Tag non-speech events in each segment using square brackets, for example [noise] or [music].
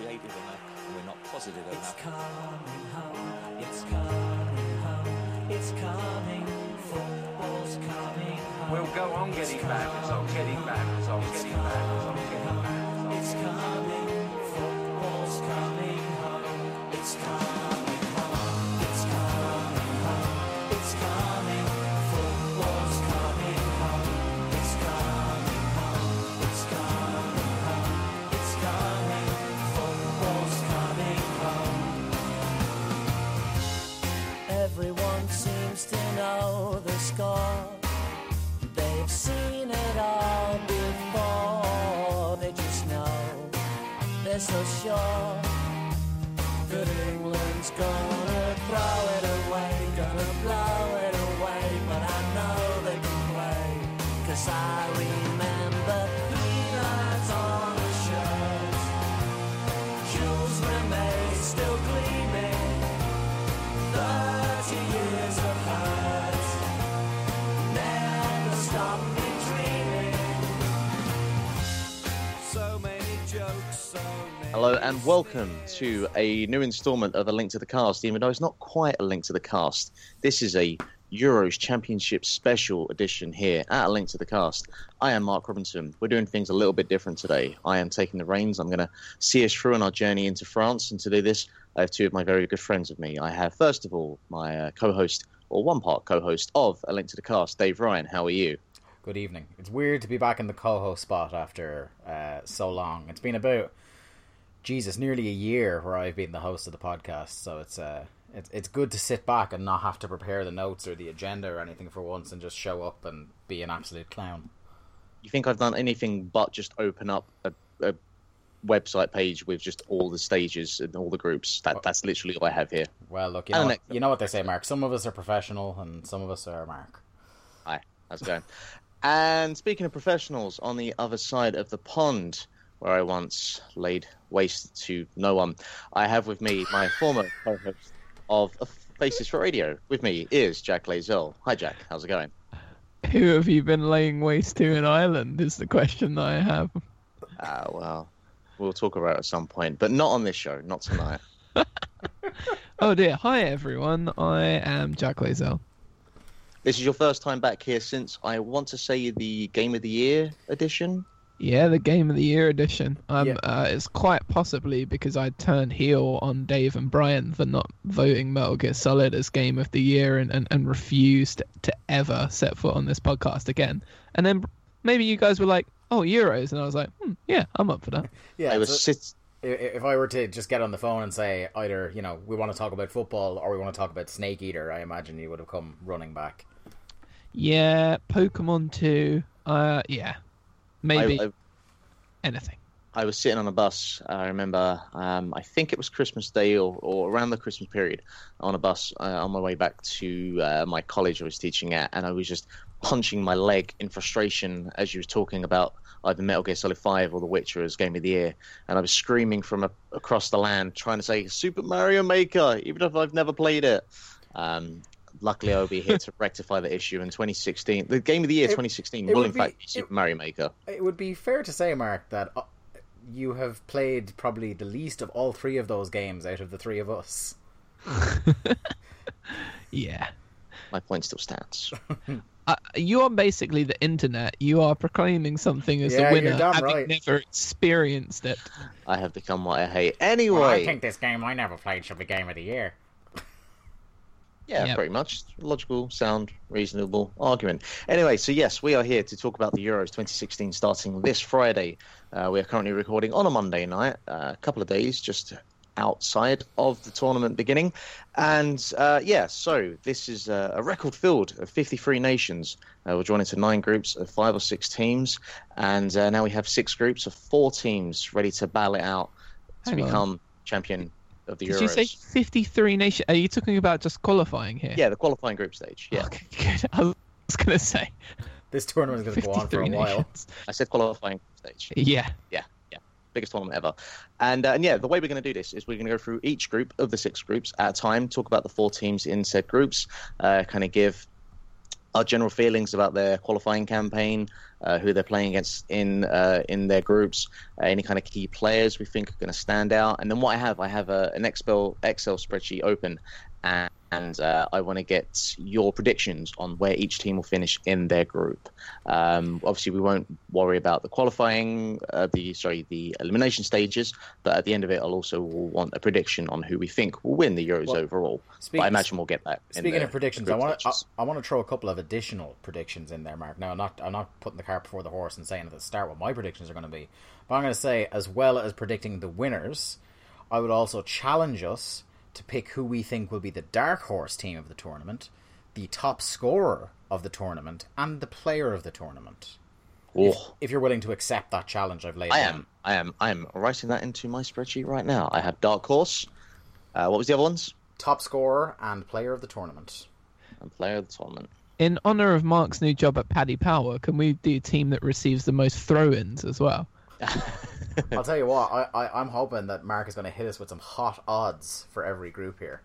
we're not creative enough, and we're not positive It's enough. coming home, it's coming home, it's coming, football's coming home. We'll go on getting bad results, getting bad results, getting bad results, getting bad results. It's coming, so Hello and welcome to a new instalment of A Link to the Cast, even though it's not quite a link to the cast. This is a Euros Championship special edition here at A Link to the Cast. I am Mark Robinson. We're doing things a little bit different today. I am taking the reins. I'm going to see us through on our journey into France. And to do this, I have two of my very good friends with me. I have, first of all, my uh, co host, or one part co host of A Link to the Cast, Dave Ryan. How are you? Good evening. It's weird to be back in the co-host spot after uh, so long. It's been about Jesus, nearly a year where I've been the host of the podcast. So it's uh, it's it's good to sit back and not have to prepare the notes or the agenda or anything for once, and just show up and be an absolute clown. you think I've done anything but just open up a, a website page with just all the stages and all the groups? That that's literally all I have here. Well, look, you know, what, you know what they say, Mark. Some of us are professional, and some of us are Mark. Hi, how's it going? and speaking of professionals, on the other side of the pond, where I once laid waste to no one, I have with me my former co-host of Faces for Radio. With me is Jack Layzell. Hi, Jack. How's it going? Who have you been laying waste to in Ireland? Is the question that I have. Ah, well, we'll talk about it at some point, but not on this show, not tonight. [laughs] Oh dear. Hi everyone. I am Jack Layzell. This is your first time back here since I want to say the Game of the Year edition. Yeah, the Game of the Year edition. Um, Yeah. uh, it's quite possibly because I turned heel on Dave and Brian for not voting Metal Gear Solid as Game of the Year and, and, and refused to ever set foot on this podcast again. And then maybe you guys were like, "Oh, Euros," and I was like, hmm, "Yeah, I'm up for that." [laughs] Yeah, I was so- sit. if I were to just get on the phone and say either you know we want to talk about football or we want to talk about Snake Eater, I imagine you would have come running back. Yeah, Pokemon 2. Uh, yeah, maybe I, I, anything. I was sitting on a bus. I remember, um, I think it was Christmas Day or, or around the Christmas period, on a bus uh, on my way back to uh, my college I was teaching at, and I was just punching my leg in frustration as you was talking about either Metal Gear Solid 5 or The Witcher as Game of the Year, and I was screaming from a, across the land trying to say Super Mario Maker, even if I've never played it. Um, luckily, I'll be here to rectify the issue in 2016. The Game of the Year 2016 it will, in be- fact, be Super it- Mario Maker. It would be fair to say, Mark, that uh, you have played probably the least of all three of those games out of the three of us. [laughs] Yeah. My point still stands. [laughs] uh, you are basically the internet. You are proclaiming something as Yeah, a winner, damn having right. never experienced it. I have become what I hate. Anyway, well, I think this game I never played should be game of the year. Yeah, Yep. pretty much logical, sound, reasonable argument. Anyway, so yes, we are here to talk about the Euros 2016 starting this Friday. Uh, we are currently recording on a Monday night, uh, a couple of days just outside of the tournament beginning, and uh, yeah, so this is uh, a record field of 53 nations. Uh, we're drawn into nine groups of five or six teams, and uh, now we have six groups of four teams ready to battle it out to on. become champion of the Did Euros. you say 53 nations? Are you talking about just qualifying here? Yeah, the qualifying group stage. Yeah, Okay, good. I was going to say [laughs] This tournament is going to go on for a 53 while. nations. I said qualifying stage. Yeah. Yeah, yeah, biggest tournament ever. And uh, and yeah, the way we're going to do this is we're going to go through each group of the six groups at a time, talk about the four teams in said groups, uh, kind of give our general feelings about their qualifying campaign, uh, who they're playing against in uh, in their groups, uh, any kind of key players we think are going to stand out. And then what I have, I have a, an Excel Excel spreadsheet open, and, and uh, I want to get your predictions on where each team will finish in their group. Um, obviously, we won't worry about the qualifying, uh, the sorry, the elimination stages, but at the end of it, I'll also want a prediction on who we think will win the Euros Well, overall. speak- I imagine we'll get that. in Speaking the- of predictions, I want to I. I want to throw a couple of additional predictions in there, Mark. Now, I'm not I'm not putting the cart before the horse and saying at the start what my predictions are going to be, but I'm going to say as well as predicting the winners, I would also challenge us to pick who we think will be the dark horse team of the tournament, the top scorer of the tournament, and the player of the tournament. If, Oh. if you're willing to accept that challenge I've laid I down. am. I am. I am writing that into my spreadsheet right now. I have Dark Horse. Uh, what was the other ones? Top scorer and player of the tournament. And Player of the Tournament. In honor of Mark's new job at Paddy Power, can we do a team that receives the most throw-ins as well? [laughs] [laughs] I'll tell you what, I, I, I'm hoping that Mark is going to hit us with some hot odds for every group here.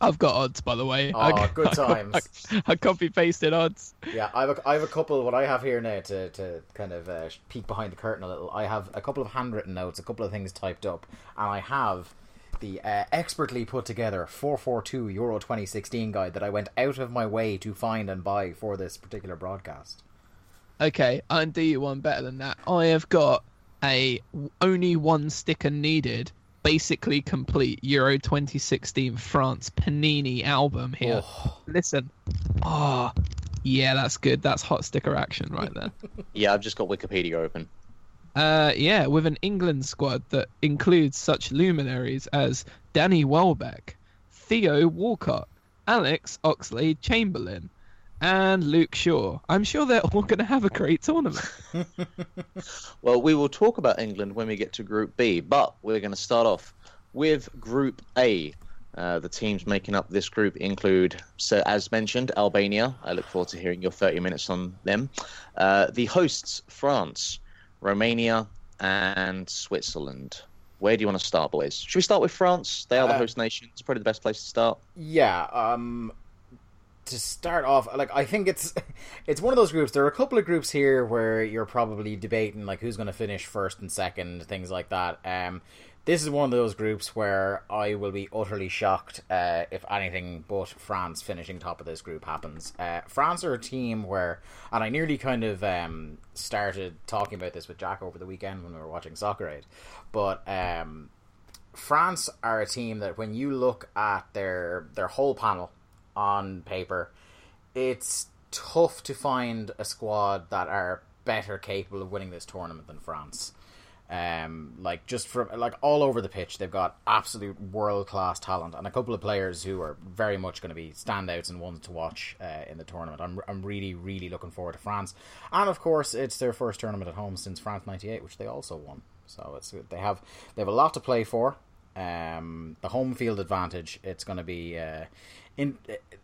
I've got odds, by the way. Oh, I, good [laughs] I- times. [laughs] I, I copy pasted odds. Yeah, I have a, I have a couple. What I have here now to, to kind of uh, peek behind the curtain a little. I have a couple of handwritten notes, a couple of things typed up, and I have the uh, expertly put together 442 Euro 2016 guide that I went out of my way to find and buy for this particular broadcast. Okay, I can do you one better than that. I have got a only one sticker needed, basically complete Euro 2016 France Panini album here. Oh. Listen, oh yeah, that's good. That's hot sticker action right there. [laughs] Yeah, I've just got Wikipedia open. Uh, yeah, with an England squad that includes such luminaries as Danny Welbeck, Theo Walcott, Alex Oxlade Chamberlain, and Luke Shaw. I'm sure they're all going to have a great tournament. [laughs] Well, we will talk about England when we get to Group B, but we're going to start off with Group A. Uh, the teams making up this group include, so as mentioned, Albania. I look forward to hearing your 30 minutes on them. Uh, the hosts, France, Romania, and Switzerland. Where do you want to start, boys? Should we start with France? They are the Uh, host nation. It's probably the best place to start. Yeah, um to start off, like I think it's [laughs] it's one of those groups. There are a couple of groups here where you're probably debating like who's going to finish first and second, things like that. Um this is one of those groups where I will be utterly shocked uh, if anything but France finishing top of this group happens. Uh, France are a team where, and I nearly kind of um, started talking about this with Jack over the weekend when we were watching Soccer Aid, but um, France are a team that when you look at their their whole panel on paper, it's tough to find a squad that are better capable of winning this tournament than France. Um, like just from like all over the pitch, they've got absolute world class talent and a couple of players who are very much going to be standouts and ones to watch uh, in the tournament. I'm I'm really really looking forward to France, and of course it's their first tournament at home since France '98, which they also won. So it's they have they have a lot to play for. Um, the home field advantage. It's going to be uh, in.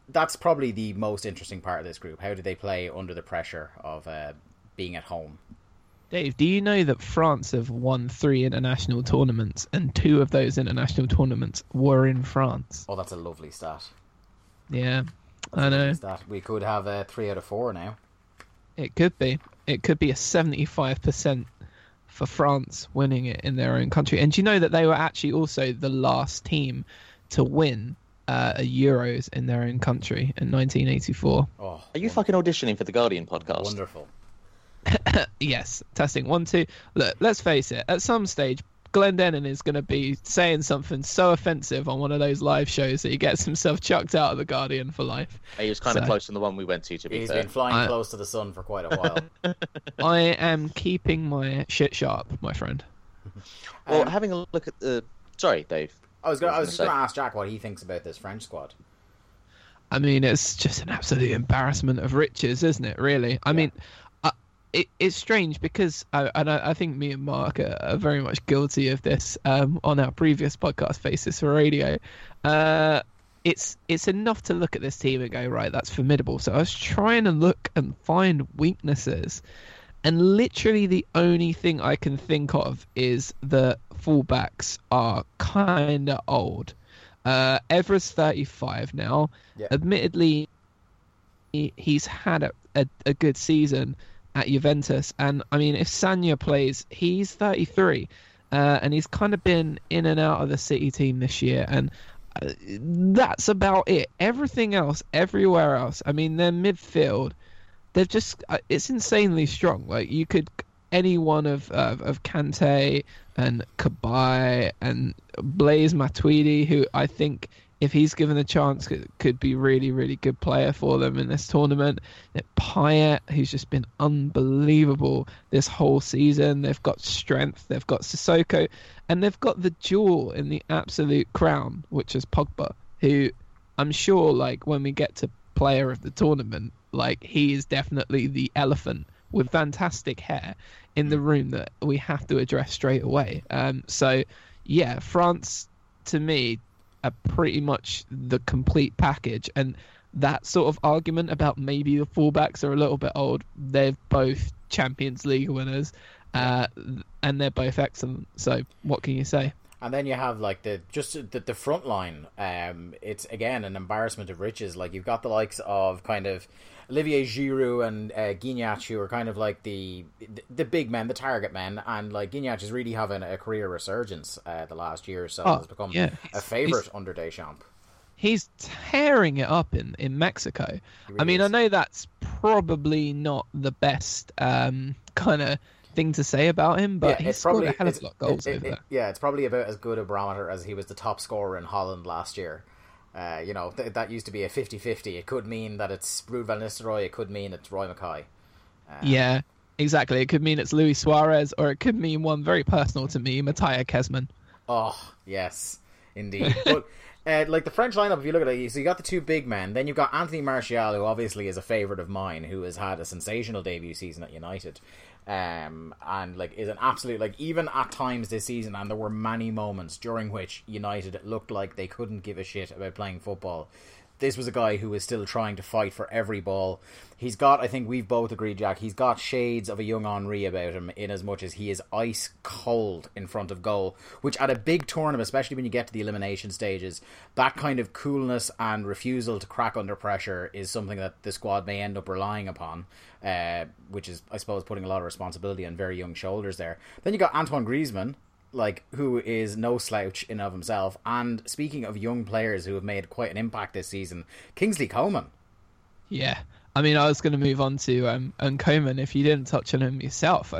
That's probably the most interesting part of this group. How do they play under the pressure of uh, being at home? Dave, do you know that France have won three international tournaments, and two of those international tournaments were in France? Oh, that's a lovely stat. Yeah, That's I a know. stat. We could have uh, three out of four now. It could be. It could be a 75% for France winning it in their own country. And do you know that they were actually also the last team to win uh, Euros in their own country in 1984? Oh, Are you won- fucking auditioning for the Guardian podcast? wonderful? [laughs] Yes, testing one, two. Look, let's face it. At some stage, Glendenning is going to be saying something so offensive on one of those live shows that he gets [laughs] himself chucked out of the Guardian for life. He was kind of So- close in the one we went to, to be He's fair. been flying I- close to the sun for quite a while. [laughs] I am keeping my shit sharp, my friend. Well, Um, having a look at the. Sorry, Dave. I was gonna, I was just going to ask Jack what he thinks about this French squad. I mean, it's just an absolute embarrassment of riches, isn't it? Really. I mean, uh, it, it's strange because, I, and I, I think me and Mark are, are very much guilty of this um, on our previous podcast, Faces for Radio. Uh, it's it's enough to look at this team and go, right, that's formidable. So I was trying to look and find weaknesses, and literally the only thing I can think of is the fullbacks are kind of old. Uh, Evra's 35 now. Yeah. Admittedly, he, he's had a, a, a good season at Juventus, and I mean, if Sagna plays, he's 33, uh, and he's kind of been in and out of the City team this year, and uh, that's about it. Everything else, everywhere else, I mean, their midfield, they've just uh, it's insanely strong. Like you could any one of of, of Kante and Cabaye and Blaise Matuidi, who I think if he's given a chance could, could be really really good player for them in this tournament. Payet, who's just been unbelievable this whole season. They've got strength. They've got Sissoko, and they've got the jewel in the absolute crown, which is Pogba, who I'm sure like when we get to player of the tournament, like he is definitely the elephant with fantastic hair in the room that we have to address straight away. Um, so, yeah, France to me are pretty much the complete package, and that sort of argument about maybe the fullbacks are a little bit old. They're both Champions League winners, uh, and they're both excellent. So, what can you say? And then you have like the just the, the front line. Um, it's again an embarrassment of riches. Like you've got the likes of kind of Olivier Giroud and uh, who are kind of like the, the, the big men, the target men, and like Gignac is really having a career resurgence uh, the last year or so. Oh, has become yeah. a favorite under Deschamps. He's tearing it up in, in Mexico. I mean, I know that's probably not the best um, kind of thing to say about him, but he's scored a hell of a lot of goals it- over it- there. yeah, it's probably about as good a barometer as he was the top scorer in Holland last year. Uh, you know, th- that used to be a 50-50. It could mean that it's Ruud van Nistelrooy. It could mean it's Roy Makaay. Yeah, exactly. It could mean it's Luis Suarez, or it could mean one very personal to me, Mateja Kezman. Oh, yes, indeed. [laughs] but uh, like the French lineup, if you look at it, so you got the two big men. Then you've got Anthony Martial, who obviously is a favourite of mine, who has had a sensational debut season at United. Um, and like is an absolute like even at times this season, and there were many moments during which United looked like they couldn't give a shit about playing football. This was a guy who was still trying to fight for every ball. He's got, I think we've both agreed, Jack. He's got shades of a young Henri about him, in as much as he is ice cold in front of goal. Which, at a big tournament, especially when you get to the elimination stages, that kind of coolness and refusal to crack under pressure is something that the squad may end up relying upon. Uh, which is, I suppose, putting a lot of responsibility on very young shoulders there. Then you got Antoine Griezmann, like who is no slouch in of himself. And speaking of young players who have made quite an impact this season, Kingsley Coman. Yeah. I mean, I was going to move on to um, Uncoman if you didn't touch on him yourself.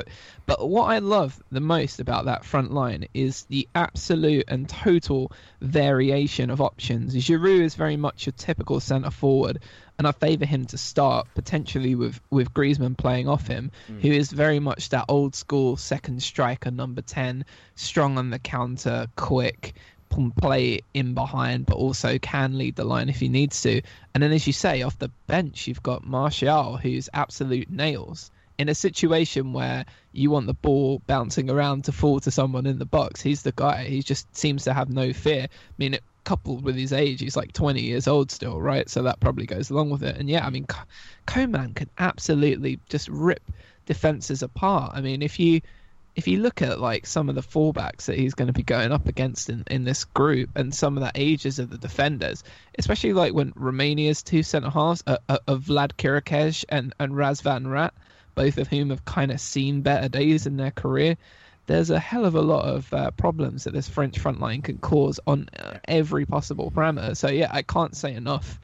But what I love the most about that front line is the absolute and total variation of options. Giroud is very much a typical centre forward, and I favour him to start potentially with with Griezmann playing off him, mm. who is very much that old school second striker, number ten, strong on the counter, quick, can play in behind, but also can lead the line if he needs to. And then, as you say, off the bench, you've got Martial, who's absolute nails. In a situation where you want the ball bouncing around to fall to someone in the box, he's the guy. He just seems to have no fear. I mean, it, coupled with his age, he's like 20 years old still, right? So that probably goes along with it. And yeah, I mean, Coman can absolutely just rip defenses apart. I mean, if you if you look at like some of the fullbacks that he's going to be going up against in, in this group and some of the ages of the defenders, especially like when Romania's two centre halves are, uh, are, uh, are Vlad Chiriches and, and Razvan Rat, both of whom have kind of seen better days in their career. There's a hell of a lot of uh, problems that this French front line can cause on uh, every possible parameter. So yeah, I can't say enough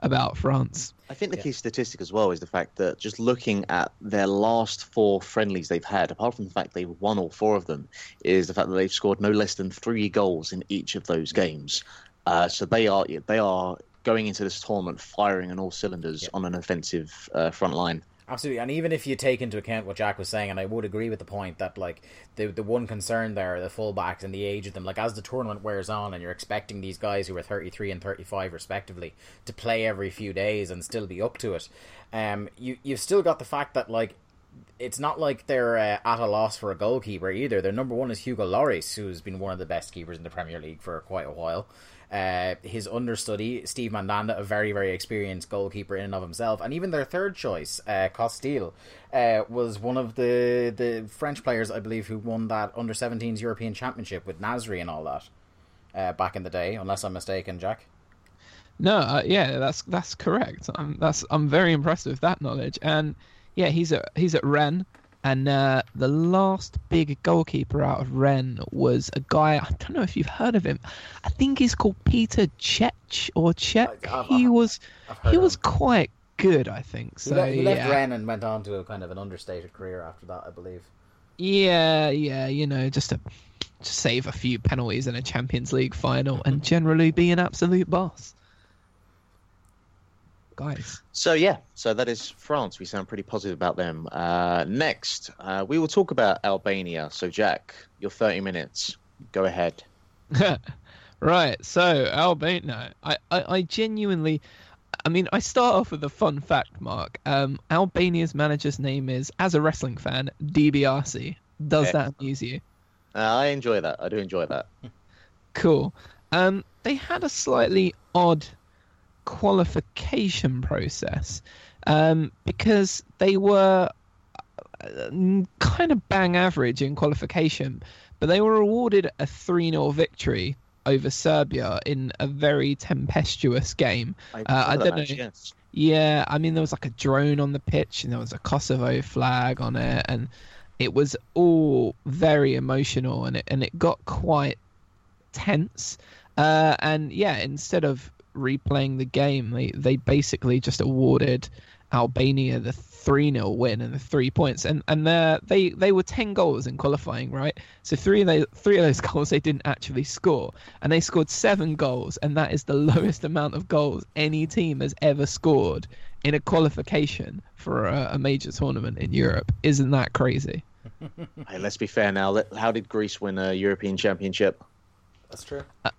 about France. I think the key statistic as well is the fact that just looking at their last four friendlies they've had, apart from the fact they've won all four of them, is the fact that they've scored no less than three goals in each of those games. Uh, so they are they are going into this tournament firing on all cylinders on an offensive uh, front line. Absolutely, and even if you take into account what Jack was saying, and I would agree with the point that like the the one concern there the fullbacks and the age of them. Like as the tournament wears on, and you're expecting these guys who are 33 and 35 respectively to play every few days and still be up to it, um, you you've still got the fact that like it's not like they're uh, at a loss for a goalkeeper either. Their number one is Hugo Lloris, who's been one of the best keepers in the Premier League for quite a while. Uh, his understudy, Steve Mandanda, a very, very experienced goalkeeper in and of himself. And even their third choice, uh, Costil, uh, was one of the, the French players, I believe, who won that under 17s European Championship with Nasri and all that uh, back in the day, unless I'm mistaken, Jack. No, uh, yeah, that's that's correct. I'm that's I'm very impressed with that knowledge. And yeah, he's at he's at Rennes, and uh, the last big goalkeeper out of Rennes was a guy. I don't know if you've heard of him. I think he's called Peter Cech or Cech. I've- I've- He was he was him. quite good, I think. He, So he left yeah. Rennes and went on to a kind of an understated career after that, I believe. Yeah, yeah, you know, just to save a few penalties in a Champions League final and generally be an absolute boss. Guys. So yeah, so that is France. We sound pretty positive about them. Uh, next, uh, we will talk about Albania. So Jack, your thirty minutes. Go ahead. [laughs] right, so Albania. I, I, I genuinely I mean, I start off with a fun fact, Mark. Um, Albania's manager's name is, as a wrestling fan, De Biasi. Does that amuse you? Uh, I enjoy that. I do enjoy that. Cool. Um, they had a slightly odd qualification process um, because they were uh, kind of bang average in qualification, but they were awarded a 3 0 victory over Serbia in a very tempestuous game. I, Uh, I don't know. Yes. Yeah, I mean, there was like a drone on the pitch, and there was a Kosovo flag on it, and it was all very emotional, and it and it got quite tense. Uh, and yeah, instead of replaying the game, they they basically just awarded Albania the three 0 win and the three points, and and they they they were ten goals in qualifying, right? So three of those three of those [laughs] goals they didn't actually score, and they scored seven goals, and that is the [laughs] lowest amount of goals any team has ever scored in a qualification for a, a major tournament in Europe. Isn't that crazy? [laughs] Hey, let's be fair now. How did Greece win a European Championship? That's true. Uh,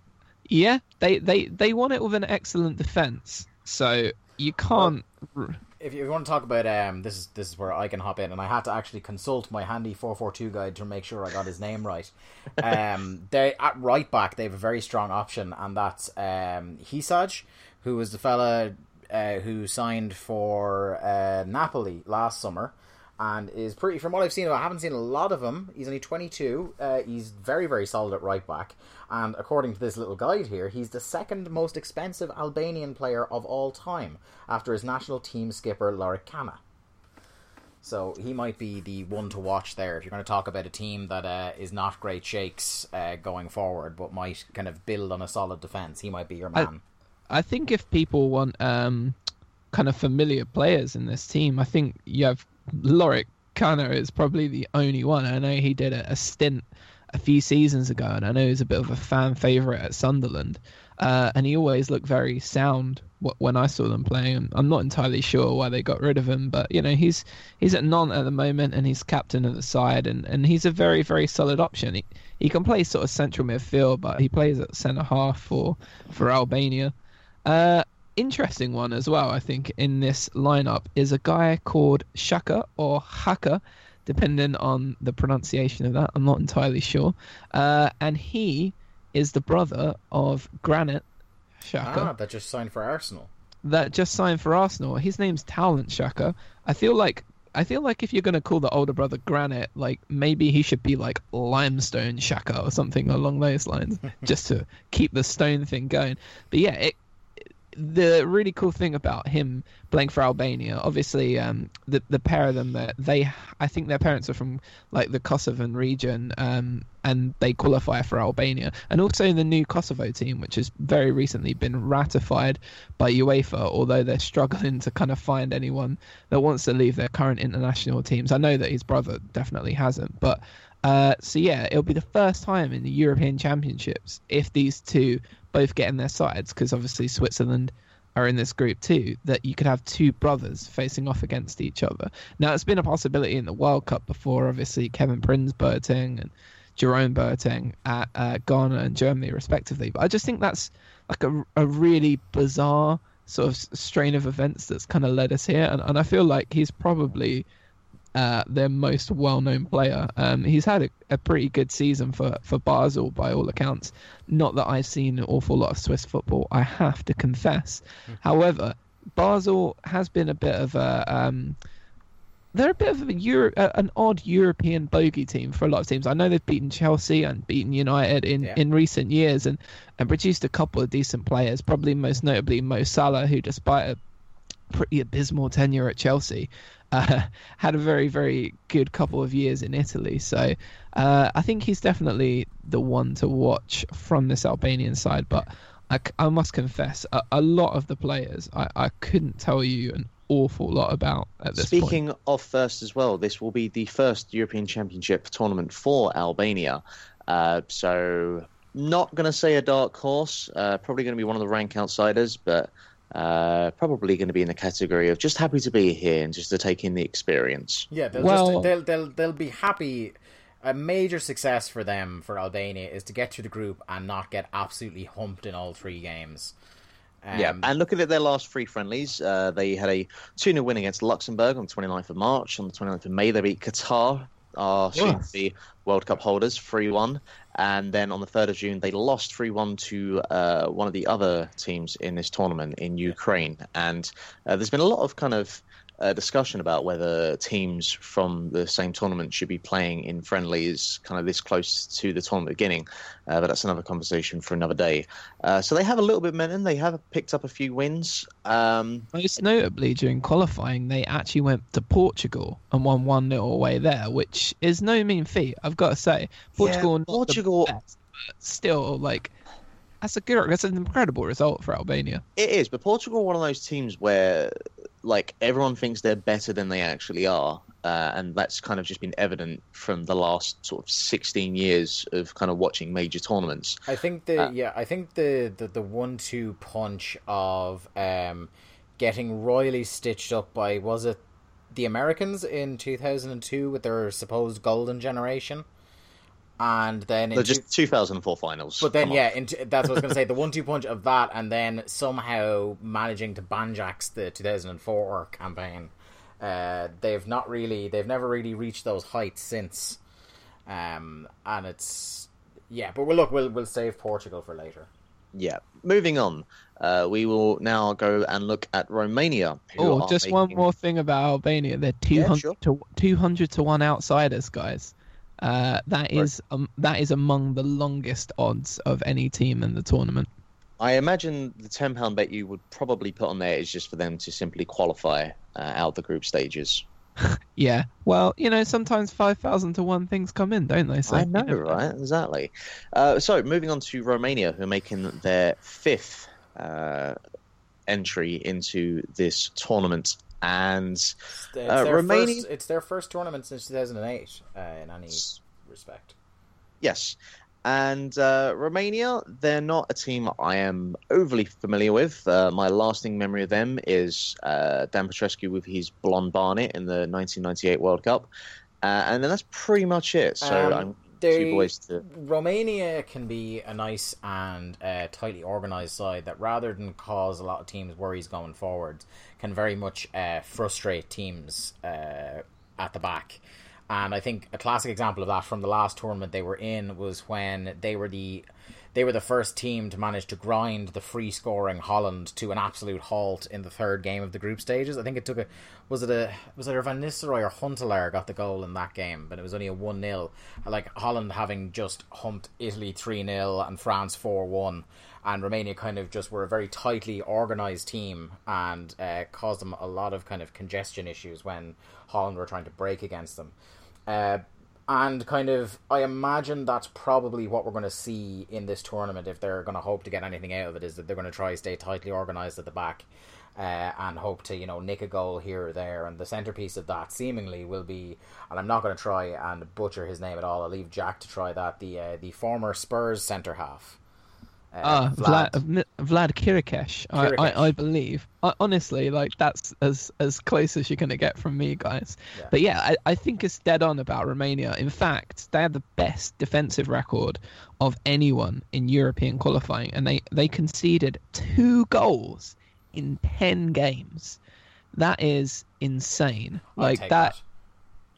Yeah, they they they won it with an excellent defense, so you can't. If you want to talk about um, this is this is where I can hop in, and I had to actually consult my handy four four two guide to make sure I got his name right. [laughs] Um, they at right back they have a very strong option, and that's um, Hysaj, who was the fella uh, who signed for uh, Napoli last summer, and is pretty. From what I've seen, I haven't seen a lot of him. He's only twenty two. Uh, he's very very solid at right back, and according to this little guide here, he's the second most expensive Albanian player of all time after his national team skipper Lorik Cana. So he might be the one to watch there if you're going to talk about a team that uh, is not great shakes uh, going forward, but might kind of build on a solid defense. He might be your I- man. I think if people want um, kind of familiar players in this team, I think you have Lorik Cana is probably the only one. I know he did a, a stint a few seasons ago, and I know he's a bit of a fan favorite at Sunderland. Uh, and he always looked very sound when I saw them playing. I'm not entirely sure why they got rid of him, but you know he's he's at Nantes at the moment, and he's captain of the side, and, and he's a very very solid option. He he can play sort of central midfield, but he plays at centre half for for Albania. Uh, interesting one as well, I think, in this lineup is a guy called Xhaka or Haka, depending on the pronunciation of that. I'm not entirely sure. Uh, and he is the brother of Granit Xhaka Ah, that just signed for Arsenal. that just signed for Arsenal. His name's Taulant Xhaka. I feel like I feel like if you're gonna call the older brother Granite, like maybe he should be like Limestone Xhaka or something along those lines, [laughs] just to keep the stone thing going. But yeah, it, the really cool thing about him playing for Albania, obviously, um, the the pair of them, that they, I think their parents are from like the Kosovan region, um, and they qualify for Albania, and also the new Kosovo team, which has very recently been ratified by UEFA, although they're struggling to kind of find anyone that wants to leave their current international teams. I know that his brother definitely hasn't, but. Uh, so yeah, it'll be the first time in the European Championships if these two both get in their sides, because obviously Switzerland are in this group too, that you could have two brothers facing off against each other. Now it's been a possibility in the World Cup before, obviously Kevin Prince Boateng and Jerome Boateng at uh, Ghana and Germany respectively. But I just think that's like a, a really bizarre sort of strain of events that's kind of led us here, and, and I feel like he's probably uh, their most well-known player. Um, he's had a, a pretty good season for, for Basel by all accounts. Not that I've seen an awful lot of Swiss football, I have to confess. However, Basel has been a bit of a um, they're a bit of a Euro, an odd European bogey team for a lot of teams. I know they've beaten Chelsea and beaten United in, Yeah. in recent years and, and produced a couple of decent players. Probably most notably Mo Salah, who despite a pretty abysmal tenure at Chelsea, [laughs] had a very very good couple of years in Italy. So uh, I think he's definitely the one to watch from this Albanian side. But I must confess, a, a lot of the players I, I couldn't tell you an awful lot about at this point. Speaking of first as well, this will be the first European Championship tournament for Albania. Uh, so, not going to say a dark horse. Uh, probably going to be one of the rank outsiders, but uh, probably going to be in the category of just happy to be here and just to take in the experience. Yeah, they'll Well- just they'll they'll they'll be happy. A major success for them for Albania is to get through the group and not get absolutely humped in all three games. Um, yeah, and looking at their last three friendlies, uh, they had a 2 0 win against Luxembourg on the 29th of March. On the 29th of May, they beat Qatar, our soon to be World Cup holders, 3 1. And then on the 3rd of June, they lost 3 1 to uh, one of the other teams in this tournament in Ukraine. And uh, there's been a lot of kind of uh, discussion about whether teams from the same tournament should be playing in friendlies kind of this close to the tournament beginning. Uh, but that's another conversation for another day. Uh, so they have a little bit of momentum. They have picked up a few wins. Um, Most notably, during qualifying, they actually went to Portugal and won 1 0 away there, which is no mean feat, I've got to say. Portugal, the Portugal- best, still, like, that's a good, that's an incredible result for Albania. It is, but Portugal one of those teams where, like, everyone thinks they're better than they actually are, uh, and that's kind of just been evident from the last sort of 16 years of kind of watching major tournaments. I think the Uh, yeah, I think the the, the one two punch of um, getting royally stitched up by was it the Americans in two thousand and two with their supposed golden generation, and then in They're two- just 2004 finals. But then, Come on. yeah, into, that's what I was going to say. The one-two punch of that, and then somehow managing to banjax the 2004 campaign. Uh, they've not really, they've never really reached those heights since. Um, and it's yeah, but we'll look, we'll we'll save Portugal for later. Yeah. Moving on, uh, we will now go and look at Romania. Oh, are just one more thing about Albania. They're 200 sure. to 200 to 1 outsiders, guys. Uh, that is um, that is among the longest odds of any team in the tournament. I imagine the ten pound bet you would probably put on there is just for them to simply qualify uh, out the group stages. [laughs] Yeah. Well, you know, sometimes 5,000 to 1 things come in, don't they? So, I you know, right? Exactly. Uh, so, moving on to Romania, who are making their fifth uh, entry into this tournament, and It's Uh, their Romania- first, it's their first tournament since 2008 uh, in any respect. Yes. And uh, Romania, they're not a team I am overly familiar with. Uh, my lasting memory of them is uh, Dan Petrescu with his blonde barnet in the 1998 World Cup. Uh, and then that's pretty much it. So Um, I'm they- two boys to. Romania can be a nice and uh, tightly organised side that, rather than cause a lot of teams worries going forward, can very much uh, frustrate teams uh, at the back. And I think a classic example of that from the last tournament they were in was when they were the they were the first team to manage to grind the free scoring Holland to an absolute halt in the third game of the group stages. I think it took a was it a was it a Van Nistelrooy or Huntelaar got the goal in that game, but it was only a one 0 Like Holland having just humped Italy three 0 and France four one, and Romania kind of just were a very tightly organised team and uh, caused them a lot of kind of congestion issues when Holland were trying to break against them. Uh, and kind of, I imagine that's probably what we're going to see in this tournament if they're going to hope to get anything out of it. Is that they're going to try stay tightly organised at the back, uh, and hope to you know nick a goal here or there. And the centerpiece of that seemingly will be, and I'm not going to try and butcher his name at all. I'll leave Jack to try that. The uh, the former Spurs centre half. Uh, Ah, Vlad, Vlad, Vlad Chiriches, I. I, I believe. I, honestly, like that's as as close as you're gonna get from me, guys. Yeah. But yeah, I, I think it's dead on about Romania. In fact, they have the best defensive record of anyone in European qualifying, and they they conceded two goals in ten games. That is insane. I'll Like take that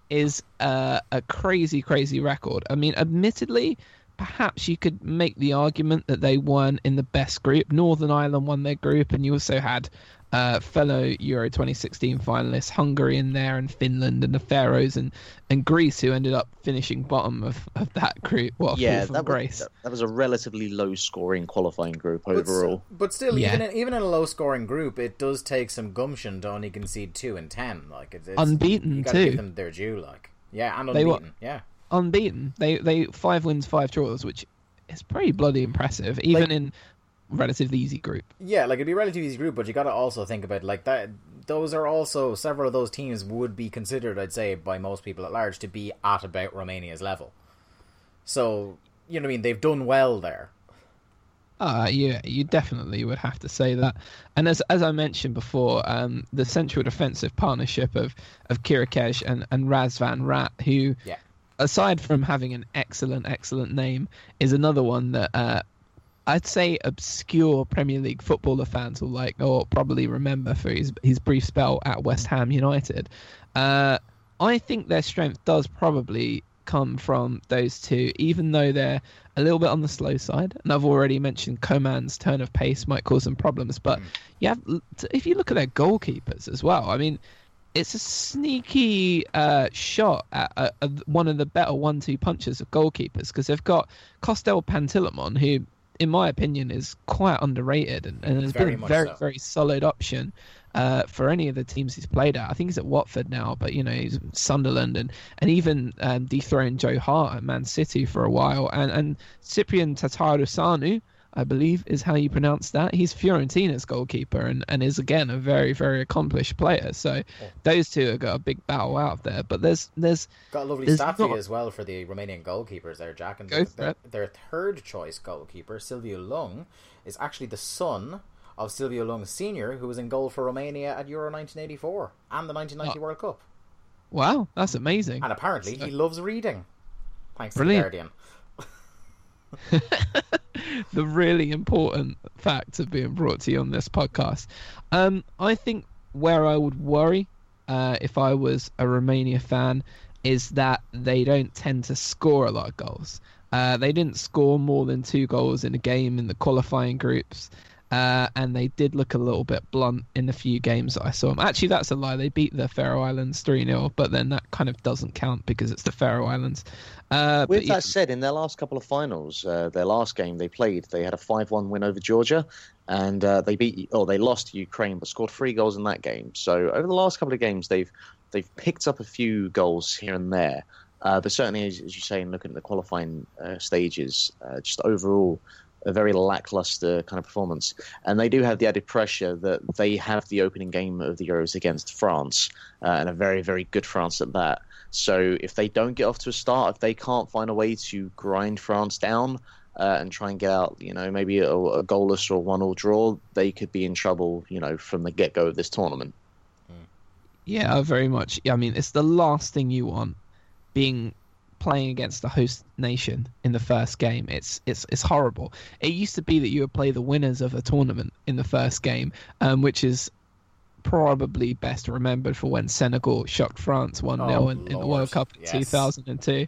is uh, a crazy, crazy record. I mean, admittedly, perhaps you could make the argument that they weren't in the best group. Northern Ireland won their group, and you also had uh, fellow Euro 2016 finalists, Hungary in there, and Finland, and the Faroes, and, and Greece, who ended up finishing bottom of, of that group. What a yeah, fall from that grace. was, that was a relatively low scoring qualifying group But overall. But still, Yeah. even in, even in a low scoring group, it does take some gumption to only concede two and ten. Like it's, it's Unbeaten, you gotta too. give them their due. Like yeah, and They unbeaten. were- yeah, Unbeaten. They they five wins, five draws, which is pretty bloody impressive, even Like- in relatively easy group. yeah. Like it'd be a relatively easy group, but you got to also think about like that. Those are also several of those teams would be considered, I'd say, by most people at large, to be at about Romania's level. So you know what I mean. They've done well there. Uh, yeah, you definitely would have to say that. And as as I mentioned before, um, the central defensive partnership of of Chiriches and and Razvan Rat, who, Yeah. Aside from having an excellent excellent name, is another one that uh, I'd say obscure Premier League footballer fans will like or probably remember for his his brief spell at West Ham United. Uh, I think their strength does probably come from those two, even though they're a little bit on the slow side. And I've already mentioned Coman's turn of pace might cause some problems, but you have if you look at their goalkeepers as well. I mean, it's a sneaky uh, shot at, at, at one of the better one-two punches of goalkeepers because they've got Costel Pantilimon, who, in my opinion, is quite underrated and, and has Very been a very so. very solid option uh, for any of the teams he's played at. I think he's at Watford now, but you know he's Sunderland and and even um, dethroned Joe Hart at Man City for a while. And and Ciprian Tatarusanu, I believe is how you pronounce that. He's Fiorentina's goalkeeper and, and is again a very very accomplished player. So those two have got a big battle out there. But there's there's Got a lovely There's stat not- as well for the Romanian goalkeepers there, Jack. And Go their, for their, it. their third choice goalkeeper, Silviu Lung, is actually the son of Silviu Lung Sr., who was in goal for Romania at Euro 1984 and the 1990 Oh. World Cup. wow, that's amazing. And apparently, he loves reading. Thanks Brilliant. to the Guardian. [laughs] the really important facts of being brought to you on this podcast. Um, I think where I would worry uh, if I was a Romania fan is that they don't tend to score a lot of goals. Uh, they didn't score more than two goals in a game in the qualifying groups. Uh, and they did look a little bit blunt in the few games that I saw them. Actually, that's a lie. They beat the Faroe Islands 3 0, but then that kind of doesn't count because it's the Faroe Islands. Uh, With that said, in their last couple of finals, uh, their last game they played, they had a five-one win over Georgia, and uh, they beat or they lost to Ukraine, but scored three goals in that game. So over the last couple of games, they've they've picked up a few goals here and there. Uh, but certainly, as, as you say, in looking at the qualifying uh, stages, uh, just overall a very lackluster kind of performance. And they do have the added pressure that they have the opening game of the Euros against France, uh, and a very, very good France at that. So if they don't get off to a start, if they can't find a way to grind France down uh, and try and get out, you know, maybe a, a goalless or one-all draw, they could be in trouble, you know, from the get-go of this tournament. Yeah, very much. I mean, it's the last thing you want being playing against the host nation in the first game. It's it's it's horrible. It used to be that you would play the winners of a tournament in the first game, um, which is probably best remembered for when Senegal shocked France 1 0 Oh, in, in the World Cup in yes. 2002.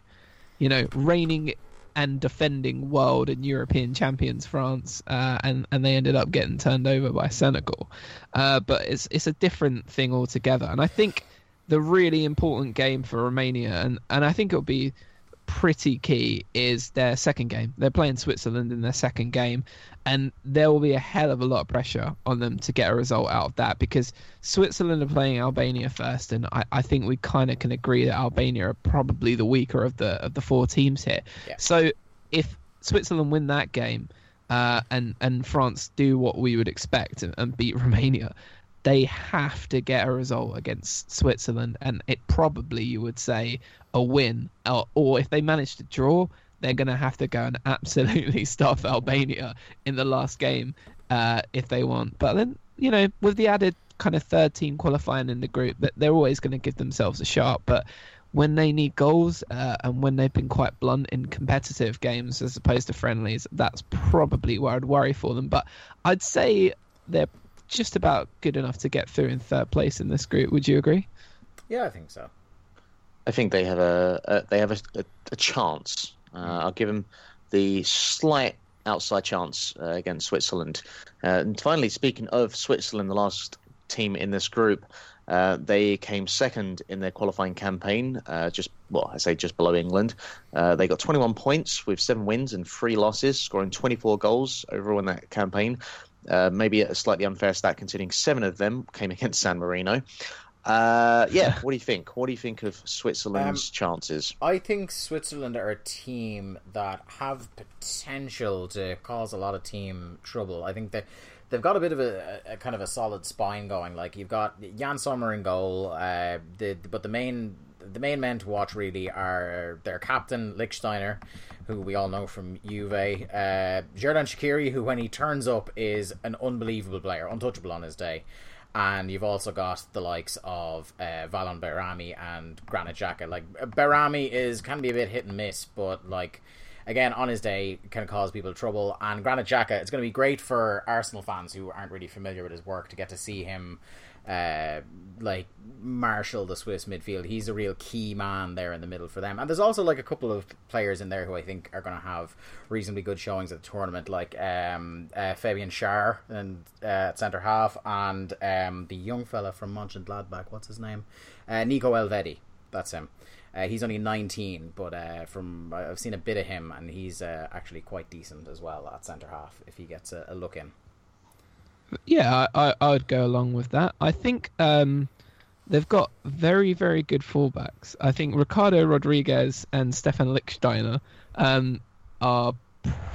You know, reigning and defending world and European champions France, uh, and and they ended up getting turned over by Senegal. Uh, but it's it's a different thing altogether, and I think the really important game for Romania, and and I think it'll be pretty key is their second game. They're playing Switzerland in their second game, and there will be a hell of a lot of pressure on them to get a result out of that because Switzerland are playing Albania first, and I, I think we kind of can agree that Albania are probably the weaker of the of the four teams here. Yeah. So if Switzerland win that game, uh, and and France do what we would expect and, and beat Romania, they have to get a result against Switzerland, and it probably you would say a win, or, or if they manage to draw, they're going to have to go and [laughs] absolutely stuff Albania in the last game uh, if they want. But then you know, with the added kind of third team qualifying in the group, that they're always going to give themselves a shot, but. When they need goals uh, and when they've been quite blunt in competitive games as opposed to friendlies, that's probably where I'd worry for them. But I'd say they're just about good enough to get through in third place in this group. Would you agree? Yeah, I think so. I think they have a, a they have a, a, a chance. Uh, I'll give them the slight outside chance uh, against Switzerland. Uh, and finally, speaking of Switzerland, the last team in this group. Uh, they came second in their qualifying campaign, uh, just well, I say just below England. Uh, they got 21 points with seven wins and three losses, scoring 24 goals overall in that campaign. Uh, maybe a slightly unfair stat considering seven of them came against San Marino. Uh, yeah, [laughs] what do you think? What do you think of Switzerland's chances? I think Switzerland are a team that have potential to cause a lot of team trouble. I think that they've got a bit of a, a kind of a solid spine going. Like you've got Yann Sommer in goal, uh, the, but the main the main men to watch really are their captain Lichtsteiner, who we all know from Juve, uh, Xherdan Shaqiri, who when he turns up is an unbelievable player, untouchable on his day. And you've also got the likes of uh, Valon Behrami and Granit Xhaka. Like Behrami is can be a bit hit and miss, but like again on his day can cause people trouble. And Granit Xhaka, it's going to be great for Arsenal fans who aren't really familiar with his work to get to see him uh, like Marshall, the Swiss midfield. He's a real key man there in the middle for them. And there's also like a couple of players in there who I think are going to have reasonably good showings at the tournament, like um, uh, Fabian Schär and uh, centre half, and um, the young fella from Mönchengladbach. What's his name? Uh, Nico Elvedi. That's him. Uh, he's only 19, but uh, from I've seen a bit of him, and he's uh, actually quite decent as well at centre half if he gets a, a look in. Yeah, I, I would go along with that. I think um, they've got very, very good fullbacks. I think Ricardo Rodriguez and Stefan Lichtsteiner um, are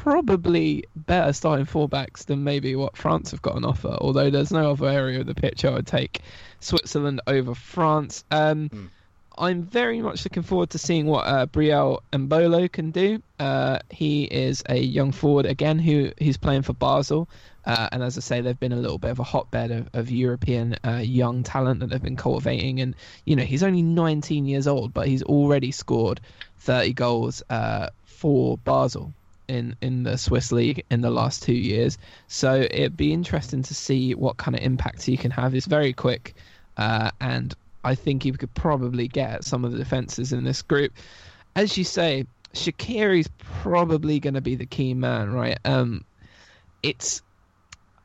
probably better starting fullbacks than maybe what France have got on offer. Although there's no other area of the pitch I would take Switzerland over France. Um, Mm. I'm very much looking forward to seeing what uh, Breel Embolo can do. Uh, he is a young forward again who he's playing for Basel. Uh, and as I say, they've been a little bit of a hotbed of, of European uh, young talent that they've been cultivating. And, you know, he's only 19 years old, but he's already scored 30 goals uh, for Basel in, in the Swiss league in the last two years. So it'd be interesting to see what kind of impact he can have. He's very quick, uh, and I think he could probably get some of the defenses in this group. As you say, Shaqiri's probably going to be the key man, right? Um, it's.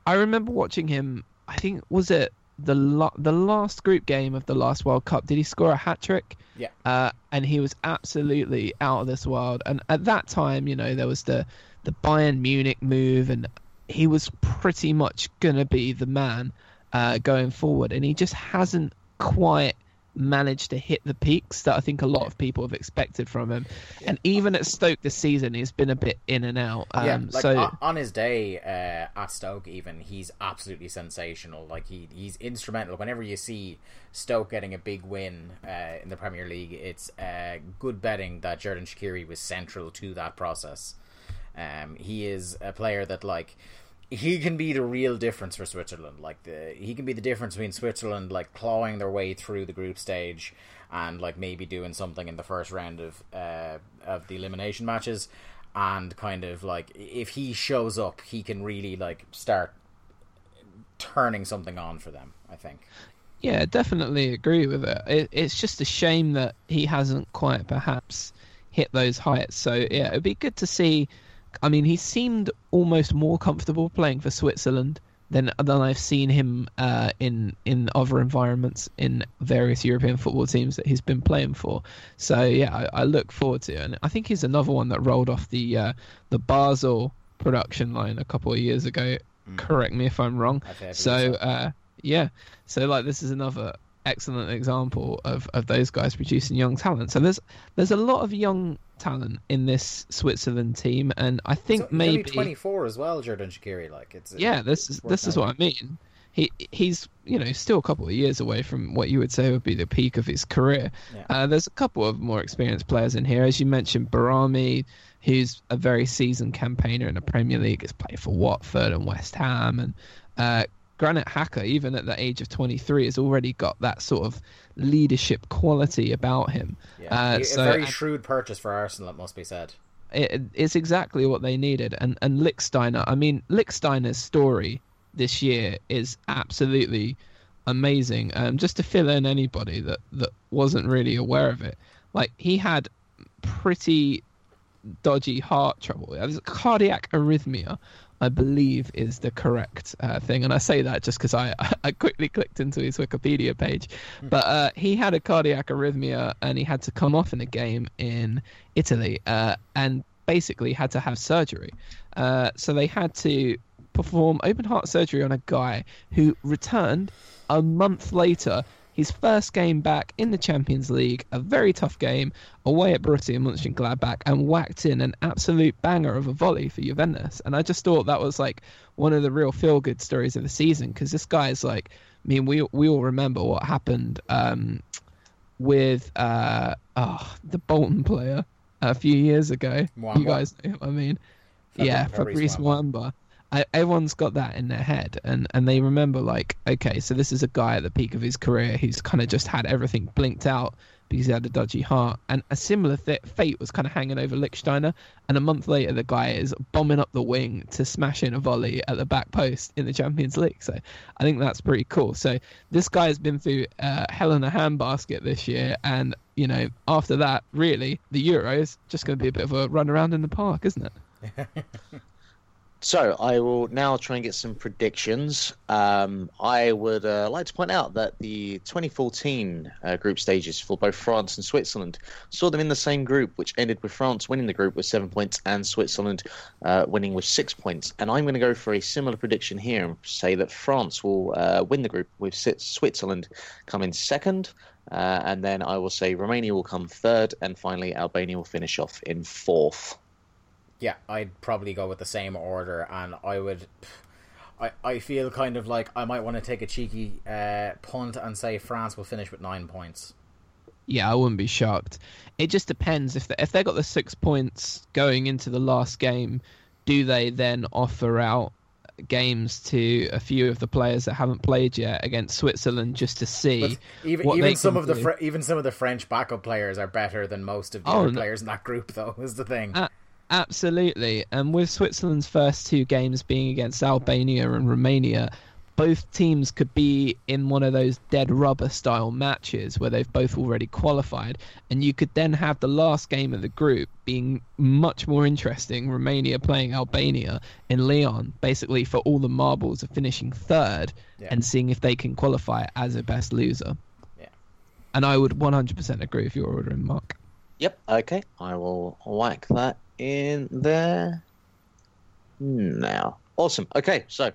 I remember watching him. I think was it the la- the last group game of the last World Cup. Did he score a hat trick? Yeah. Uh, and he was absolutely out of this world. And at that time, you know, there was the the Bayern Munich move, and he was pretty much gonna be the man uh, going forward. And he just hasn't quite managed to hit the peaks that I think a lot of people have expected from him. And even at Stoke this season, he's been a bit in and out. Um, yeah, like so on, on his day uh, at Stoke, even he's absolutely sensational. Like he he's instrumental. Whenever you see Stoke getting a big win uh, in the Premier League, it's uh, good betting that Xherdan Shaqiri was central to that process. Um, he is a player that like he can be the real difference for Switzerland. Like the he can be the difference between Switzerland like clawing their way through the group stage and like maybe doing something in the first round of uh, of the elimination matches and kind of like if he shows up he can really like start turning something on for them i think Yeah, definitely agree with it. it. It's just a shame that he hasn't quite perhaps hit those heights. So yeah, it'd be good to see. I mean, he seemed almost more comfortable playing for Switzerland than than I've seen him uh, in in other environments in various European football teams that he's been playing for. So yeah, I, I look forward to it, and I think he's another one that rolled off the uh, the Basel production line a couple of years ago. Correct me if I'm wrong. So so. uh, yeah, so like this is another excellent example of, of those guys producing young talent. So there's there's a lot of young talent in this Switzerland team, and I think So maybe 24 as well Xherdan Shaqiri like it's yeah, this is this is what I mean. He he's you know still a couple of years away from what you would say would be the peak of his career. Yeah. Uh, there's a couple of more experienced players in here, as you mentioned, Behrami, who's a very seasoned campaigner in the Premier League, has played for Watford and West Ham, and uh, Granit Xhaka, even at the age of 23, has already got that sort of leadership quality about him. yeah. Uh, a so very shrewd purchase for arsenal it must be said it, it's exactly what they needed. And and Lichtsteiner, I mean, Lichtsteiner's story this year is absolutely amazing. Um, just to fill in anybody that that wasn't really aware of it, like he had pretty dodgy heart trouble. It was cardiac arrhythmia, I believe, is the correct uh, thing. And I say that just because I [laughs] I quickly clicked into his Wikipedia page. But uh, he had a cardiac arrhythmia and he had to come off in a game in Italy uh, and basically had to have surgery. Uh, so they had to perform open heart surgery on a guy who returned a month later. His first game back in the Champions League, a very tough game away at Borussia Mönchengladbach, and whacked in an absolute banger of a volley for Juventus. And I just thought that was like one of the real feel-good stories of the season because this guy is like, I mean, we we all remember what happened um, with uh, oh, the Bolton player a few years ago. Muamba. You guys know what I mean? Fabri- yeah, Fabrice Muamba. I, everyone's got that in their head, and, and they remember like, okay, so this is a guy at the peak of his career who's kind of just had everything blinked out because he had a dodgy heart, and a similar th- fate was kind of hanging over Lichtsteiner, and a month later the guy is bombing up the wing to smash in a volley at the back post in the Champions League. So I think that's pretty cool. So this guy has been through uh, hell in a handbasket this year, and you know after that, really the Euros is just going to be a bit of a run around in the park, isn't it? [laughs] So I will now try and get some predictions. Um, I would uh, like to point out that the 2014 uh, group stages for both France and Switzerland saw them in the same group, which ended with France winning the group with seven points and Switzerland uh, winning with six points. And I'm going to go for a similar prediction here and say that France will uh, win the group with Switzerland coming second. Uh, and then I will say Romania will come third, and finally Albania will finish off in fourth. Yeah, I'd probably go with the same order, and I would. I, I feel kind of like I might want to take a cheeky uh, punt and say France will finish with nine points. Yeah, I wouldn't be shocked. It just depends if they, if they got the six points going into the last game, do they then offer out games to a few of the players that haven't played yet against Switzerland just to see But even even some of the? Fre- even some of the French backup players are better than most of the Oh, other no. players in that group, though. [laughs] Is the thing. A- absolutely. And with Switzerland's first two games being against Albania and Romania, both teams could be in one of those dead rubber style matches where they've both already qualified. And you could then have the last game of the group being much more interesting Romania playing Albania in Lyon, basically for all the marbles of finishing third Yeah. and seeing if they can qualify as a best loser. Yeah. And I would 100% agree with your ordering, Mark. Yep. Okay. I will whack that in there now. Awesome. Okay. So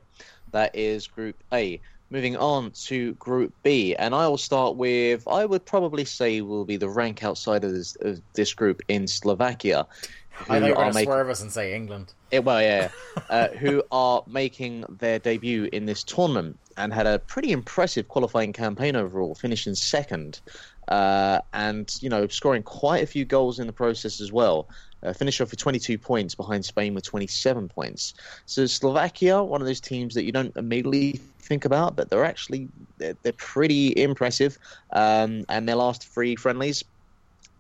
that is Group A. Moving on to Group B, and I will start with I would probably say will be the rank outside of this, of this group in Slovakia. I who think we're are going to swerve us and say England. Eh, well, yeah, [laughs] uh, who are making their debut in this tournament and had a pretty impressive qualifying campaign overall, finishing second, uh, and you know scoring quite a few goals in the process as well. Uh, off with 22 points behind Spain with 27 points. So Slovakia, one of those teams that you don't immediately think about, but they're actually they're, they're pretty impressive. Um, and their last three friendlies,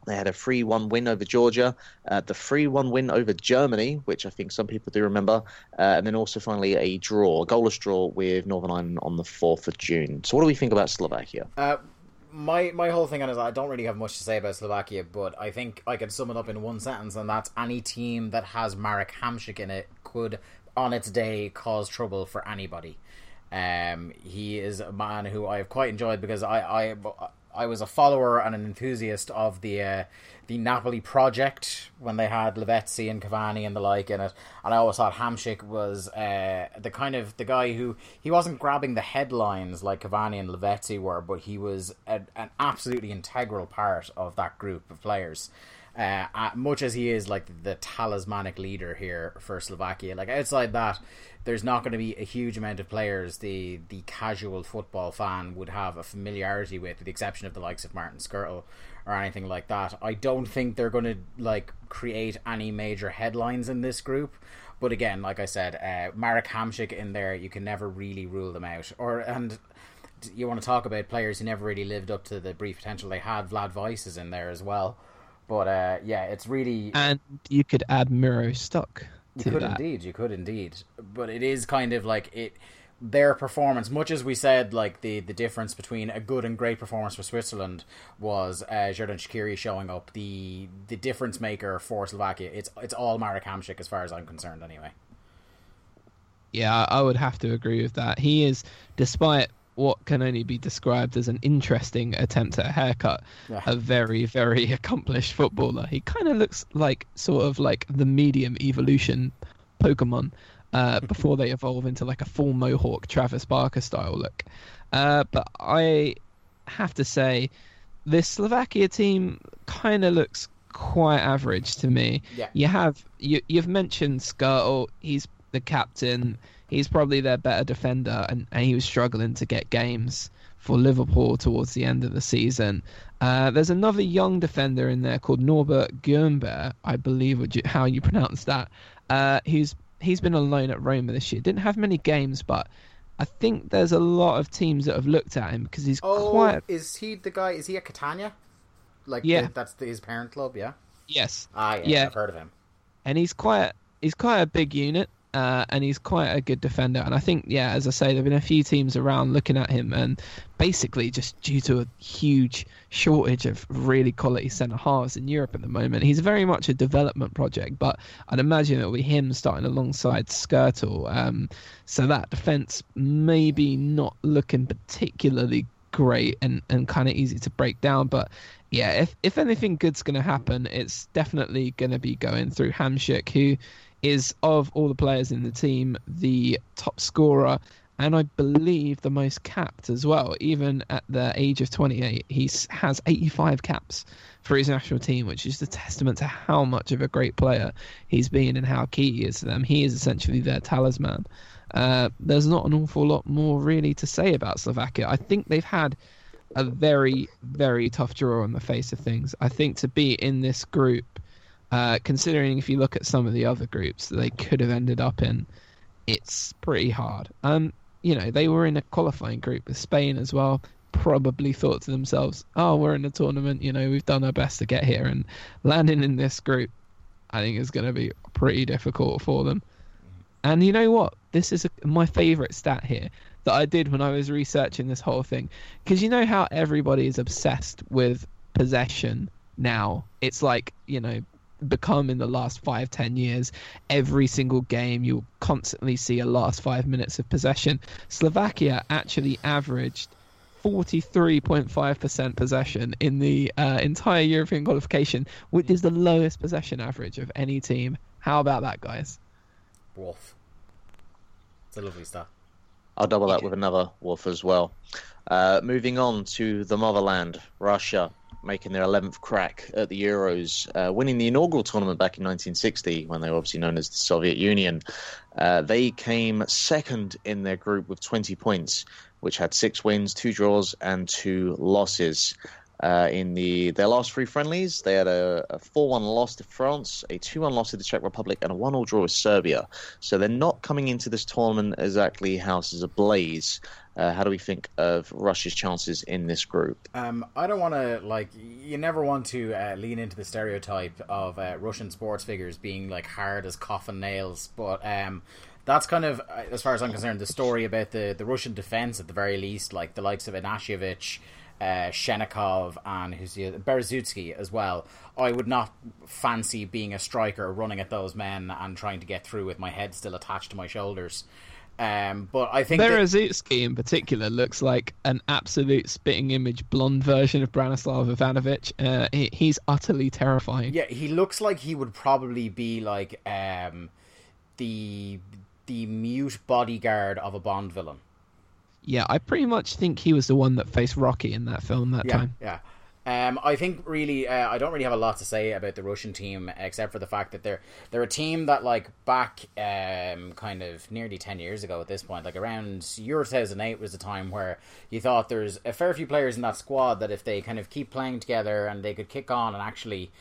they had a 3 1 win over Georgia, uh, the 3 1 win over Germany, which I think some people do remember, uh, and then also finally a draw, a goalless draw with Northern Ireland on the 4th of June. So, what do we think about Slovakia? Uh, my my whole thing on is I don't really have much to say about Slovakia, but I think I can sum it up in one sentence, and that's any team that has Marek Hamšík in it could, on its day, cause trouble for anybody. Um, he is a man who I have quite enjoyed because I I, I was a follower and an enthusiast of the uh, the Napoli project when they had Lavezzi and Cavani and the like in it, and I always thought Hamšík was uh, the kind of the guy who he wasn't grabbing the headlines like Cavani and Lavezzi were, but he was a, an absolutely integral part of that group of players. Uh, uh, much as he is like the talismanic leader here for Slovakia, like outside that, there's not going to be a huge amount of players the the casual football fan would have a familiarity with, with the exception of the likes of Martin Škrtel or anything like that. I don't think they're going to like create any major headlines in this group. But again, like I said, uh, Marek Hamšík in there, you can never really rule them out. Or and you want to talk about players who never really lived up to the brief potential they had. Vlad Weiss is in there as well. But uh, yeah, it's really And you could add Miro Stoch you could that. indeed, you could indeed. But it is kind of like it their performance, much as we said, like the, the difference between a good and great performance for Switzerland was uh, Xherdan Shaqiri showing up. The the difference maker for Slovakia, it's it's all Marek Hamšík as far as I'm concerned, anyway. Yeah, I would have to agree with that. He is, despite what can only be described as an interesting attempt at a haircut, Yeah. a very, very [laughs] accomplished footballer. He kind of looks like sort of like the medium evolution Pokemon uh, [laughs] before they evolve into like a full Mohawk Travis Barker style look. Uh, but I have to say, this Slovakia team kind of looks quite average to me. Yeah. You have you you've mentioned Škrtel. He's the captain. He's probably their better defender, and, and he was struggling to get games for Liverpool towards the end of the season. Uh, there's another young defender in there called Norbert Gürnberg, I believe would you, how you pronounce that. Uh, who's he's been on loan at Roma this year. Didn't have many games, but I think there's a lot of teams that have looked at him because he's Oh, quite is he the guy? Is he at Catania? Like, Yeah. the- that's the, his parent club, yeah. yes, Ah, yeah, Yeah. I've heard of him. and he's quite he's quite a big unit uh, and he's quite a good defender. And I think yeah as I say there've been a few teams around looking at him and basically just due to a huge shortage of really quality centre halves in Europe at the moment he's very much a development project. But I'd imagine it'll be him starting alongside Škrtel um, so that defence maybe not looking particularly great and, and kind of easy to break down. But yeah, if if anything good's going to happen, it's definitely going to be going through Hamšík, who is of all the players in the team the top scorer and I believe the most capped as well. Even at the age of 28, he has 85 caps for his national team, which is a testament to how much of a great player he's been and how key he is to them. He is essentially their talisman. Uh, there's not an awful lot more really to say about Slovakia. I think they've had a very, very tough draw on the face of things. I think to be in this group, uh, considering if you look at some of the other groups that they could have ended up in, it's pretty hard. Um, you know, they were in a qualifying group with Spain as well. Probably thought to themselves, "Oh, we're in a tournament. You know, we've done our best to get here, and landing in this group, I think is going to be pretty difficult for them." And you know what? This is a, my favorite stat here that I did when I was researching this whole thing. Because you know how everybody is obsessed with possession now? It's like, you know, become in the last five, ten years, every single game you'll constantly see a last five minutes of possession. Slovakia actually averaged 43.5% possession in the uh, entire European qualification, which is the lowest possession average of any team. How about that, guys? Wolf. It's a lovely stat. I'll double that with another wolf as well. Uh, moving on to the motherland, Russia, making their 11th crack at the Euros, uh, winning the inaugural tournament back in 1960 when they were obviously known as the Soviet Union. Uh, they came second in their group with 20 points, which had six wins, two draws, and two losses. Uh, in the their last three friendlies, they had a, a 4-1 loss to France, a 2-1 loss to the Czech Republic, and a 1-0 draw with Serbia. So they're not coming into this tournament exactly houses ablaze. Uh, how do we think of Russia's chances in this group? Um, I don't want to like. You never want to uh, lean into the stereotype of uh, Russian sports figures being like hard as coffin nails, but um, that's kind of, uh, as far as I'm concerned, the story about the the Russian defense at the very least, like the likes of Ignashevich, uh, Shchennikov, and who's the as well. I would not fancy being a striker running at those men and trying to get through with my head still attached to my shoulders. Um, but I think that- in particular looks like an absolute spitting image blonde version of Branislav Ivanovic. Uh, he, he's utterly terrifying. Yeah, he looks like he would probably be like um, the the mute bodyguard of a Bond villain. Yeah, I pretty much think he was the one that faced Rocky in that film that Yeah, time. yeah. Um, I think really, uh, I don't really have a lot to say about the Russian team except for the fact that they're they're a team that like back um, kind of nearly ten years ago at this point, like around Euro two thousand eight was the time where you thought there's a fair few players in that squad that if they kind of keep playing together and they could kick on and actually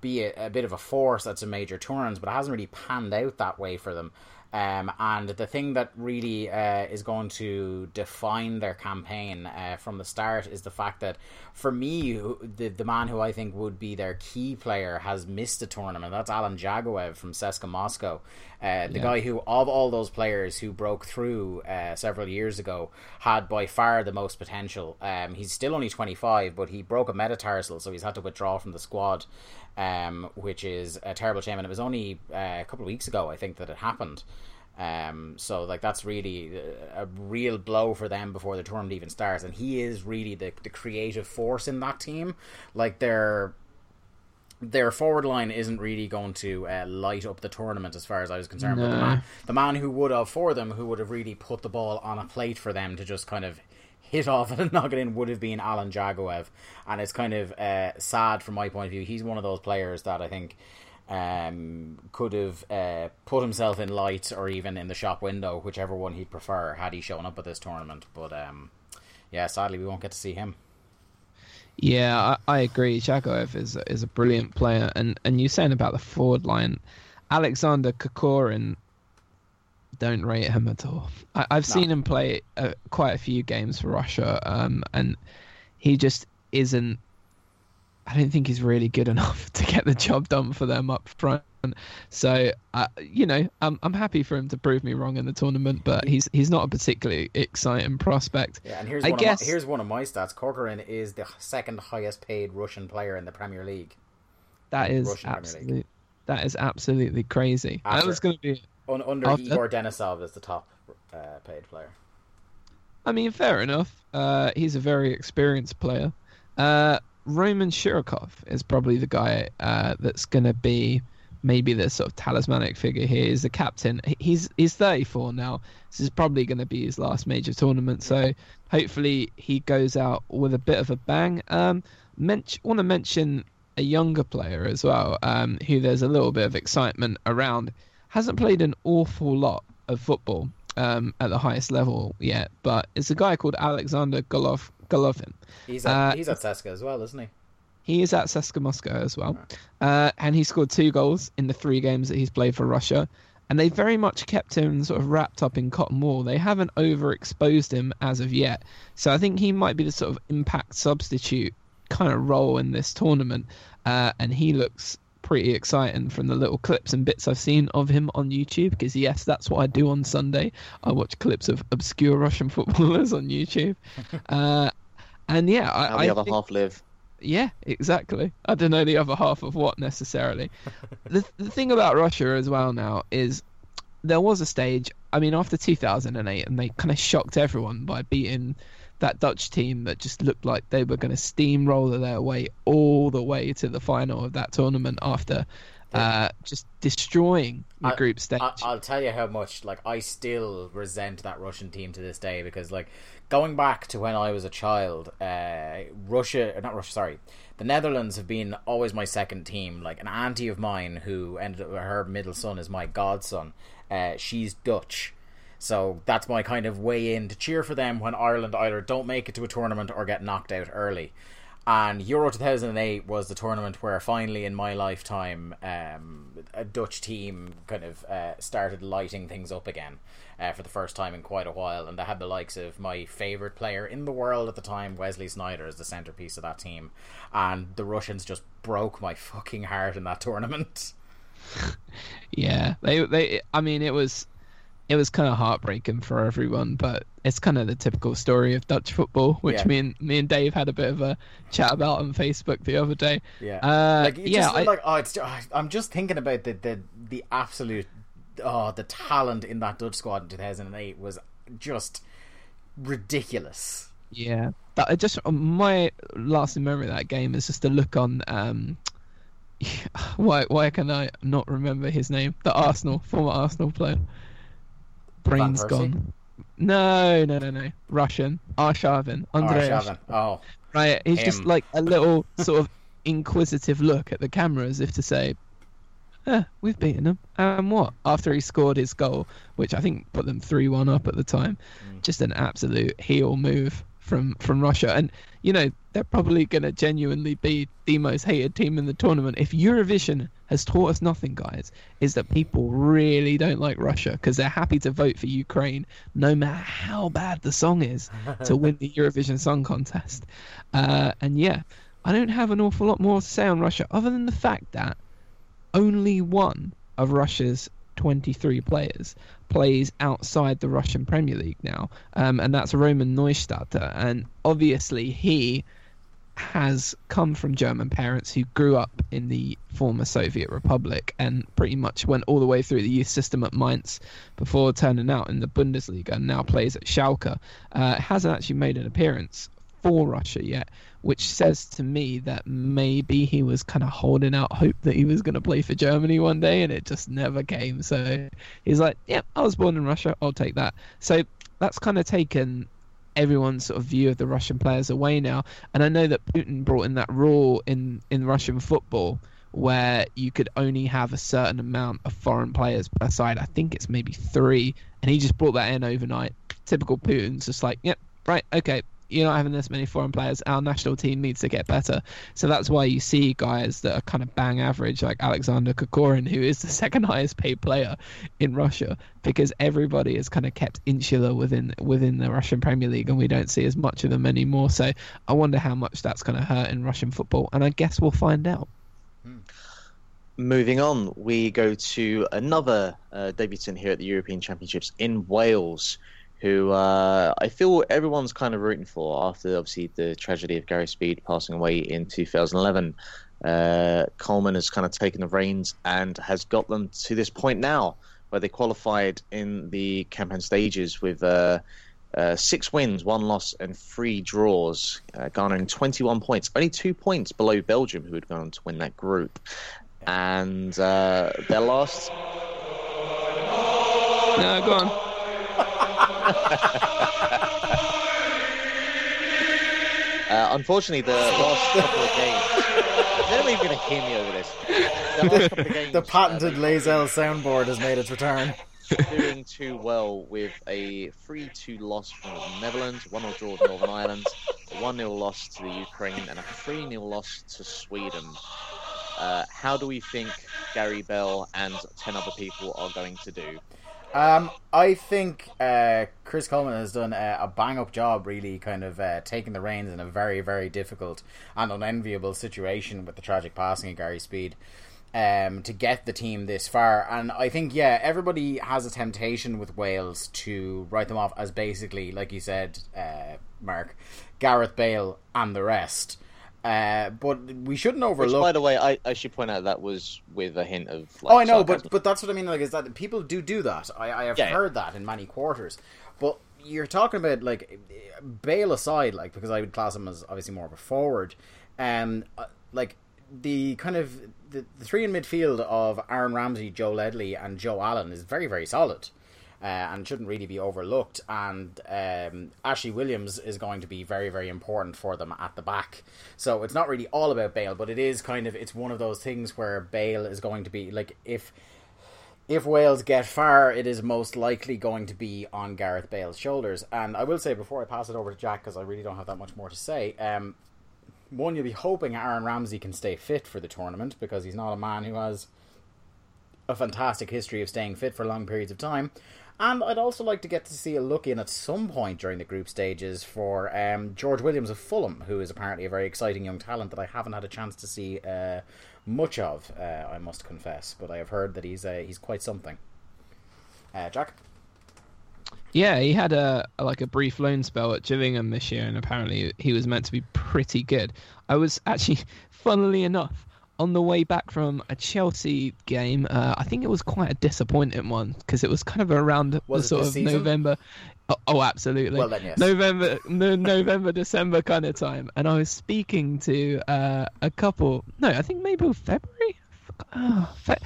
be a, a bit of a force at some major tournaments, but it hasn't really panned out that way for them. Um, and the thing that really uh, is going to define their campaign uh, from the start is the fact that, for me, who- the the man who I think would be their key player has missed a tournament. That's Alan Dzagoev from CSKA Moscow, uh, the Yeah. guy who, of all those players who broke through uh, several years ago, had by far the most potential. Um, he's still only 25, but he broke a metatarsal, so he's had to withdraw from the squad, um, which is a terrible shame. And it was only uh, a couple of weeks ago, I think, that it happened. Um, so like that's really a a real blow for them before the tournament even starts. And he is really the the creative force in that team. Like they're their forward line isn't really going to uh, light up the tournament as far as I was concerned. But the man, the man who would have for them, who would have really put the ball on a plate for them to just kind of hit off [laughs] and knock it in, would have been Alan Dzagoev. And it's kind of uh, sad from my point of view. He's one of those players that I think um, could have uh, put himself in light or even in the shop window, whichever one he'd prefer, had he shown up at this tournament. But um, yeah, sadly, we won't get to see him. Yeah, I, I agree. Dzagoev is is a brilliant player, and and you saying about the forward line, Alexander Kokorin. Don't rate him at all. I, I've No. seen him play uh, quite a few games for Russia, um, and he just isn't. I don't think he's really good [laughs] enough to get the job done for them up front. So, uh, you know, I'm I'm happy for him to prove me wrong in the tournament, but he's he's not a particularly exciting prospect. Yeah, and here's I one guess- of my, here's one of my stats. Kokorin is the second highest paid Russian player in the Premier League. That is Russian Premier League. absolute. That is absolutely crazy. After- that was going to be. Un- under After- Igor Denisov is the top uh, paid player. I mean, fair enough. Uh, he's a very experienced player. Uh, Roman Shirokov is probably the guy uh, that's going to be maybe the sort of talismanic figure here. He's the captain. He's he's 34 now. This is probably going to be his last major tournament. So hopefully he goes out with a bit of a bang. Um, mench- want to mention a younger player as well, um, who there's a little bit of excitement around. Hasn't played an awful lot of football um, at the highest level yet, but it's a guy called Alexander Golov- Golovin. He's at, Uh, he's at CSKA as well, isn't he? He is at CSKA Moscow as well, uh, and he scored two goals in the three games that he's played for Russia. And they very much kept him sort of wrapped up in cotton wool. They haven't overexposed him as of yet, so I think he might be the sort of impact substitute kind of role in this tournament. Uh, and he looks pretty exciting from the little clips and bits I've seen of him on YouTube. Because yes, that's what I do on Sunday. I watch clips of obscure Russian [laughs] footballers on YouTube. [laughs] Uh, and yeah, I, How I the other think- half live. yeah, exactly. I don't know the other half of what necessarily. [laughs] the the thing about Russia as well now is there was a stage. I mean, after 2008, and they kind of shocked everyone by beating that Dutch team that just looked like they were going to steamroller their way all the way to the final of that tournament after uh, just destroying the I- group stage. I, I'll tell you how much like I still resent that Russian team to this day because like going back to when I was a child, uh, Russia, not Russia, sorry, the Netherlands have been always my second team. Like an auntie of mine who ended up her middle son is my godson. Uh, she's Dutch. So that's my kind of way in to cheer for them when Ireland either don't make it to a tournament or get knocked out early. And Euro 2008 was the tournament where finally in my lifetime um, a Dutch team kind of uh, started lighting things up again uh, for the first time in quite a while. And they had the likes of my favourite player in the world at the time, Wesley Sneijder, as the centrepiece of that team. And the Russians just broke my fucking heart in that tournament. [laughs] Yeah, they they. I mean, it was it was kind of heartbreaking for everyone, but it's kind of the typical story of Dutch football, which Yeah. me and me and Dave had a bit of a chat about on Facebook the other day. Yeah, Uh, like yeah, just, I- like oh, it's just, I'm just thinking about the the the absolute oh the talent in that Dutch squad in 2008 was just ridiculous. Yeah, I just my lasting memory of that game is just the look on. Um, [sighs] why why can I not remember his name? The Arsenal former Arsenal player. Brain's gone. No, no, no, no. Russian. Arshavin. Andrei Arshavin. Oh, Right, he's just like a little sort of inquisitive look at the camera as if to say, eh, we've beaten them. And what? After he scored his goal, which I think put them 3 1 up at the time. Mm. Just an absolute heel move from from Russia, and you know they're probably going to genuinely be the most hated team in the tournament. If Eurovision has taught us nothing, guys, is that people really don't like Russia because they're happy to vote for Ukraine no matter how bad the song is [laughs] to win the Eurovision Song Contest. Uh, and yeah, I don't have an awful lot more to say on Russia other than the fact that only one of Russia's 23 players plays outside the Russian Premier League now, um, and that's Roman Neustadter. And obviously, he has come from German parents who grew up in the former Soviet Republic and pretty much went all the way through the youth system at Mainz before turning out in the Bundesliga and now plays at Schalke. Uh, hasn't actually made an appearance for Russia yet, which says to me that maybe he was kind of holding out hope that he was going to play for Germany one day and it just never came. So he's like, yeah, I was born in Russia, I'll take that. So that's kind of taken everyone's sort of view of the Russian players away now. And I know that Putin brought in that rule in, in Russian football where you could only have a certain amount of foreign players per side. I think it's maybe three. And he just brought that in overnight. Typical Putin's just like, yep, right, okay, you're not having this many foreign players. Our national team needs to get better. So that's why you see guys that are kind of bang average, like Alexander Kokorin, who is the [laughs] second highest paid player in Russia, because everybody is kind of kept insular within within the Russian Premier League, and we don't see as much of them anymore. So I wonder how much that's going to hurt in Russian football, and I guess we'll find out. Moving on, we go to another uh, debutant here at the European Championships in Wales, who uh, I feel everyone's kind of rooting for after obviously the tragedy of Gary Speed passing away in 2011. Uh, Coleman has kind of taken the reins and has got them to this point now, where they qualified in the campaign stages with uh, uh, six wins, one loss, and three draws, uh, garnering 21 points, only two points below Belgium, who had gone on to win that group. And uh, their last. No, go on. [laughs] Uh, unfortunately, the last couple of games. They're not even going to hear me over this. The last couple of games. The patented Layzell soundboard has made its return. uh, doing too well with a 3 2 loss from the Netherlands, 1 0 draw with Northern Ireland, a 1 0 loss to the Ukraine, and a 3 0 loss to Sweden. Uh, how do we think Gary Bell and 10 other people are going to do? Um, I think uh, Chris Coleman has done a, a bang up job, really, kind of uh, taking the reins in a very, very difficult and unenviable situation with the tragic passing of Gary Speed. Um, to get the team this far, and I think yeah, everybody has a temptation with Wales to write them off as basically, like you said, uh, Mark, Gareth Bale and the rest. Uh, but we shouldn't Which, overlook. by the way, I, I should point out that was with a hint of. Like, oh, I know, sarcasm. but but that's what I mean. Like, is that people do do that? I, I have Yeah. heard that in many quarters. But you're talking about like Bale aside, like because I would class him as obviously more of a forward. Um, uh, like the kind of the, the three in midfield of Aaron Ramsey, Joe Ledley, and Joe Allen is very very solid. Uh, and shouldn't really be overlooked. And um, Ashley Williams is going to be very, very important for them at the back. So it's not really all about Bale, but it is kind of it's one of those things where Bale is going to be like if if Wales get far, it is most likely going to be on Gareth Bale's shoulders. And I will say before I pass it over to Jack, because I really don't have that much more to say. Um, one, you'll be hoping Aaron Ramsey can stay fit for the tournament because he's not a man who has a fantastic history of staying fit for long periods of time. And I'd also like to get to see a look in at some point during the group stages for um, George Williams of Fulham, who is apparently a very exciting young talent that I haven't had a chance to see uh, much of. Uh, I must confess, but I have heard that he's uh, he's quite something. Uh, Jack, Yeah, he had a, a like a brief loan spell at Gillingham this year, and apparently he was meant to be pretty good. I was actually, [laughs] funnily enough, on the way back from a Chelsea game. Uh, I think it was quite a disappointing one because it was kind of around Was the sort of season? November. Oh, oh, absolutely. Well then, yes. November, no, November, December kind of time, and I was speaking to uh, a couple. No, I think maybe February. Oh, fe-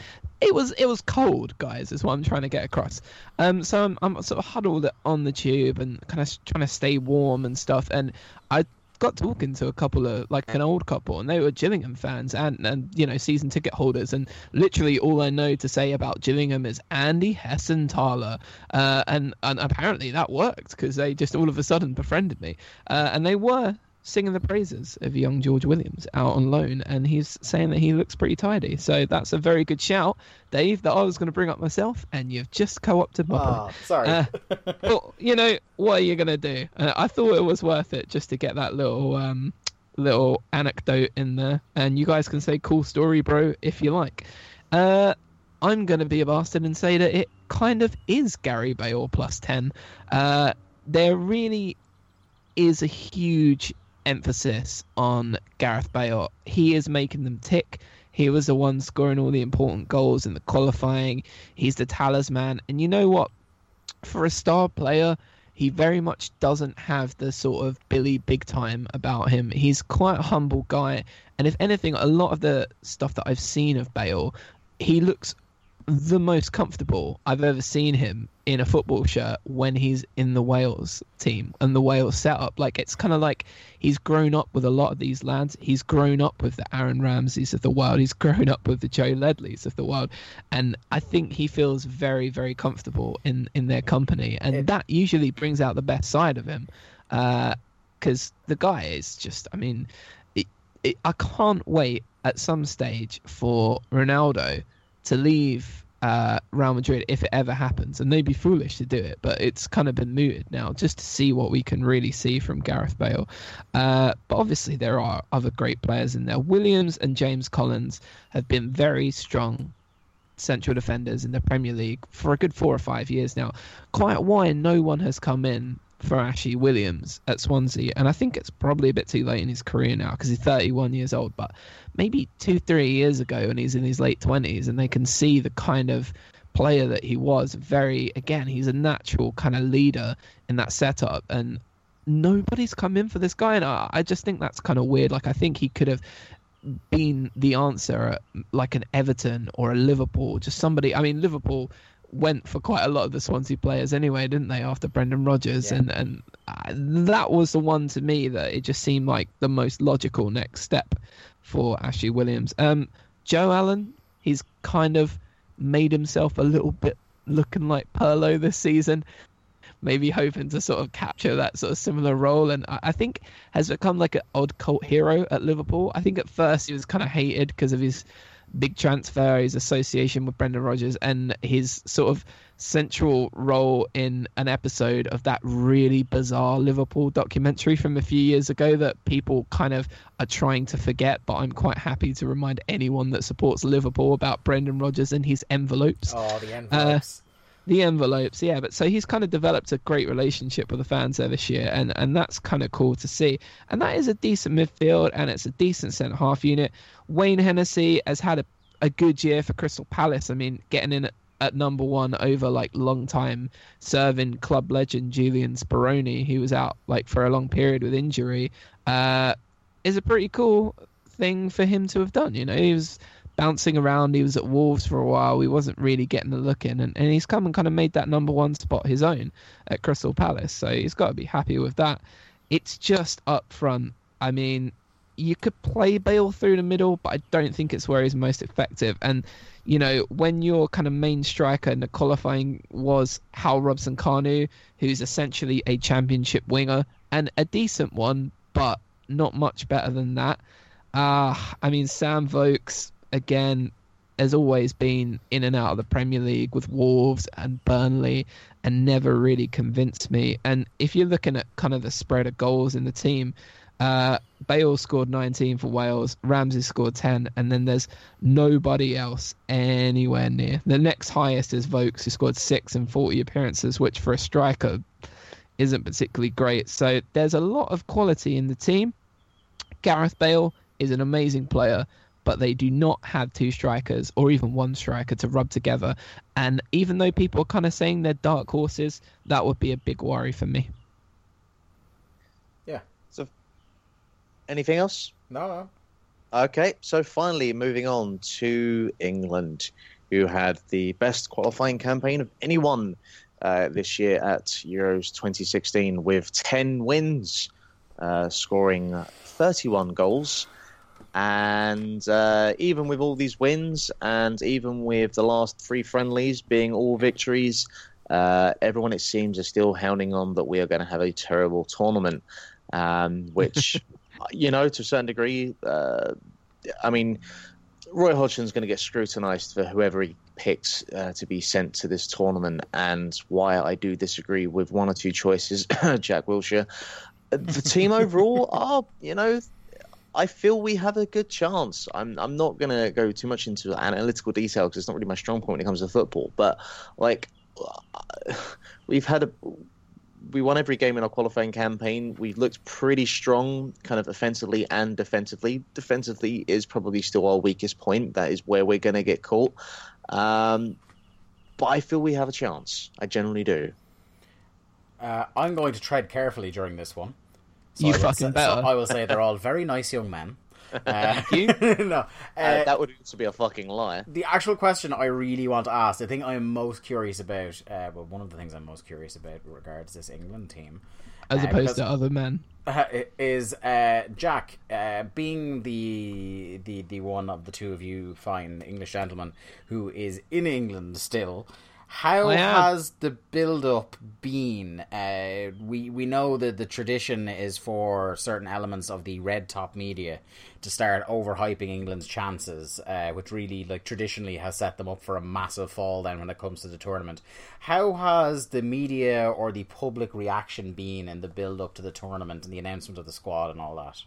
it was it was cold, guys. Is what I'm trying to get across. Um, so I'm, I'm sort of huddled on the tube and kind of trying to stay warm and stuff. And I got talking to a couple of like an old couple, and they were Gillingham fans and and you know season ticket holders, and literally all I know to say about Gillingham is Andy Hessenthaler, uh, and and apparently that worked because they just all of a sudden befriended me, uh, and they were singing the praises of young George Williams out on loan, and he's saying that he looks pretty tidy. So that's a very good shout, Dave, that I was going to bring up myself, and you've just co-opted my Oh, point. sorry. Uh, well, you know what are you going to do? Uh, I thought it was worth it just to get that little um, little anecdote in there, and you guys can say "cool story, bro" if you like. Uh, I'm going to be a bastard and say that it kind of is Gary Bale plus ten. Uh, there really is a huge emphasis on Gareth Bale. He is making them tick. He was the one scoring all the important goals in the qualifying. He's the talisman. And you know what? For a star player, he very much doesn't have the sort of Billy big time about him. He's quite a humble guy. And if anything, a lot of the stuff that I've seen of Bale, he looks the most comfortable I've ever seen him in a football shirt when he's in the Wales team and the Wales setup. Like it's kind of like he's grown up with a lot of these lads. He's grown up with the Aaron Ramseys of the world. He's grown up with the Joe Ledleys of the world, and I think he feels very, very comfortable in in their company, and that usually brings out the best side of him. Uh, because the guy is just, I mean, it, it, I can't wait at some stage for Ronaldo to leave uh, Real Madrid if it ever happens, and they'd be foolish to do it. But it's kind of been mooted now, just to see what we can really see from Gareth Bale. Uh, but obviously, there are other great players in there. Williams and James Collins have been very strong central defenders in the Premier League for a good four or five years now. Quite why no one has come in for Ashley Williams at Swansea, and I think it's probably a bit too late in his career now because he's 31 years old. But maybe two, three years ago, when he's in his late 20s, and they can see the kind of player that he was. Very again, he's a natural kind of leader in that setup, and nobody's come in for this guy, and I, I just think that's kind of weird. Like I think he could have been the answer at like an Everton or a Liverpool, just somebody. I mean, Liverpool went for quite a lot of the Swansea players anyway, didn't they? After Brendan Rodgers, Yeah. and and uh, that was the one to me that it just seemed like the most logical next step for Ashley Williams. Um, Joe Allen, he's kind of made himself a little bit looking like Pirlo this season. Maybe hoping to sort of capture that sort of similar role, and I I think has become like an odd cult hero at Liverpool. I think at first he was kind of hated because of his big transfer, his association with Brendan Rodgers, and his sort of central role in an episode of that really bizarre Liverpool documentary from a few years ago that people kind of are trying to forget. But I'm quite happy to remind anyone that supports Liverpool about Brendan Rodgers and his envelopes oh, the uh, envelopes. The envelopes yeah but so he's kind of developed a great relationship with the fans there this year and and that's kind of cool to see. And that is a decent midfield and it's a decent centre half unit. Wayne hennessy has had a, a good year for crystal palace. I mean getting in at, number one over like long time serving club legend julian speroni who was out like for a long period with injury uh is a pretty cool thing for him to have done you know. He was bouncing around. He was at Wolves for a while. He wasn't really getting a look in, and, and he's come and kind of made that number one spot his own at Crystal Palace. So he's got to be happy with that. It's just up front. I mean, you could play Bale through the middle, but I don't think it's where he's most effective. And you know, when your kind of main striker in the qualifying was Hal Robson Kanu, who's essentially a championship winger and a decent one, but not much better than that. Uh, I mean, Sam Vokes, again, has always been in and out of the Premier League with Wolves and Burnley and never really convinced me. And if you're looking at kind of the spread of goals in the team, uh, Bale scored 19 for Wales, Ramsey scored 10, and then there's nobody else anywhere near. The next highest is Vokes, who scored 6 in 40 appearances, which for a striker isn't particularly great. So there's a lot of quality in the team. Gareth Bale is an amazing player, but they do not have two strikers or even one striker to rub together. And even though people are kind of saying they're dark horses, that would be a big worry for me. Yeah. So, anything else? No, no. Okay, so finally moving on to England, who had the best qualifying campaign of anyone uh, this year at Euros 2016 with 10 wins uh, scoring 31 goals. And uh, even with all these wins, and even with the last three friendlies being all victories, uh, everyone, it seems, is still hounding on that we are going to have a terrible tournament. Um, [laughs] which, you know, to a certain degree, uh, I mean, Roy Hodgson's going to get scrutinised for whoever he picks uh, to be sent to this tournament, and why I do disagree with one or two choices, [coughs] Jack Wilshere. The team [laughs] overall are, you know, I feel we have a good chance. I'm I'm not going to go too much into analytical detail because it's not really my strong point when it comes to football. But like, [sighs] we've had a we won every game in our qualifying campaign. We looked pretty strong, kind of offensively and defensively. Defensively is probably still our weakest point. That is where we're going to get caught. Um, but I feel we have a chance. I generally do. Uh, I'm going to tread carefully during this one. So You I fucking say, better. So I will say they're all very nice young men. [laughs] Uh, You? [laughs] no, uh, Uh, that would also be a fucking lie. the actual question I really want to ask, the thing I'm most curious about, uh, well, one of the things I'm most curious about regards this England team, as uh, opposed because- to other men. [laughs] is uh, Jack uh, being the the the one of the two of you fine English gentlemen who is in England still. How has the build up been? Uh, we we know that the tradition is for certain elements of the red top media to start overhyping England's chances, uh, which really like traditionally has set them up for a massive fall. Then when it comes to the tournament, how has the media or the public reaction been in the build up to the tournament and the announcement of the squad and all that?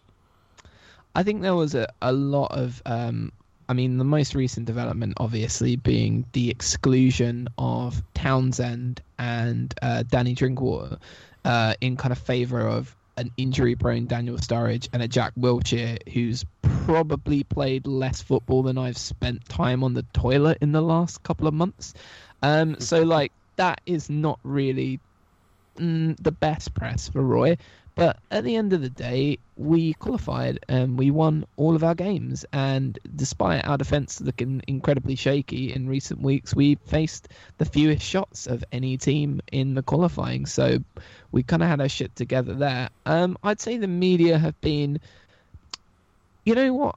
I think there was a, a lot of um I mean the most recent development obviously being the exclusion of Townsend and uh, Danny Drinkwater uh, in kind of favour of an injury prone Daniel Sturridge and a Jack Wilshere who's probably played less football than I've spent time on the toilet in the last couple of months. Um so like that is not really mm, the best press for Roy. But at the end of the day, we qualified and we won all of our games. And despite our defence looking incredibly shaky in recent weeks, we faced the fewest shots of any team in the qualifying. So we kind of had our shit together there. Um, I'd say the media have been, you know what?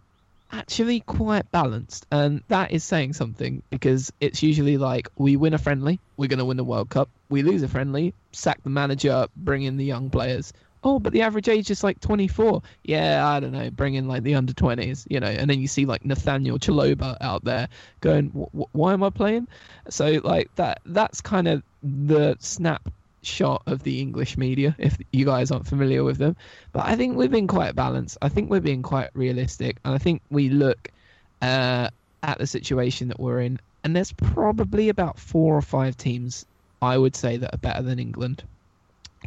Actually, quite balanced, and that is saying something because it's usually like we win a friendly, we're going to win the World Cup. We lose a friendly, sack the manager, bring in the young players. Oh, but the average age is like 24. Yeah, I don't know. Bring in like the under 20s, you know. And then you see like Nathaniel Chalobah out there going, "Wh- wh- "Why am I playing?" So like that. That's kind of the snapshot of the English media. If you guys aren't familiar with them, but I think we've been quite balanced. I think we're being quite realistic, and I think we look uh, at the situation that we're in, and there's probably about four or five teams I would say that are better than England.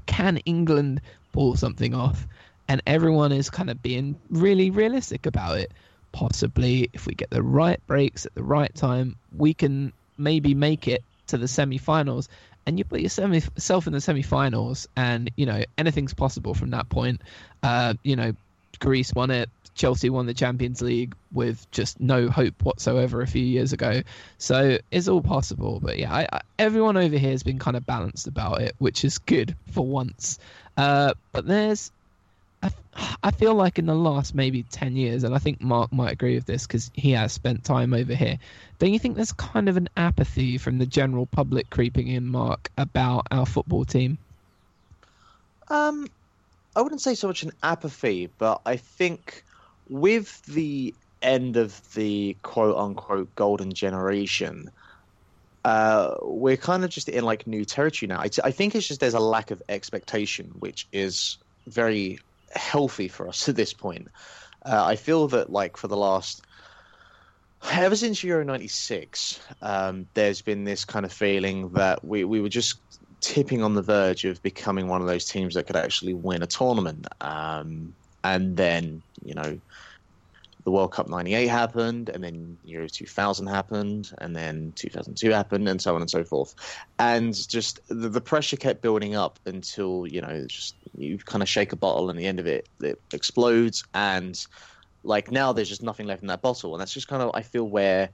Can England pull something off? And everyone is kind of being really realistic about it. Possibly, if we get the right breaks at the right time, we can maybe make it to the semi-finals. And you put yourself in the semi-finals, and you know anything's possible from that point. Uh, you know, Greece won it. Chelsea won the Champions League with just no hope whatsoever a few years ago. So it's all possible. But yeah, I, I, everyone over here has been kind of balanced about it, which is good for once. Uh, but there's, I, I feel like in the last maybe 10 years, and I think Mark might agree with this because he has spent time over here. Don't you think there's kind of an apathy from the general public creeping in, Mark, about our football team? Um, I wouldn't say so much an apathy, but I think with the end of the quote unquote golden generation, uh, we're kind of just in like new territory now. I, I think it's just there's a lack of expectation, which is very healthy for us [laughs] at this point. Uh, I feel that like for the last ever since Euro '96, um, there's been this kind of feeling that we we were just tipping on the verge of becoming one of those teams that could actually win a tournament. Um, and then, you know, the World Cup 98 happened, and then Euro 2000 happened, and then 2002 happened, and so on and so forth. And just the, the pressure kept building up until, you know, just you kind of shake a bottle, and the end of it, it explodes. And like now, there's just nothing left in that bottle. And that's just kind of, I feel, where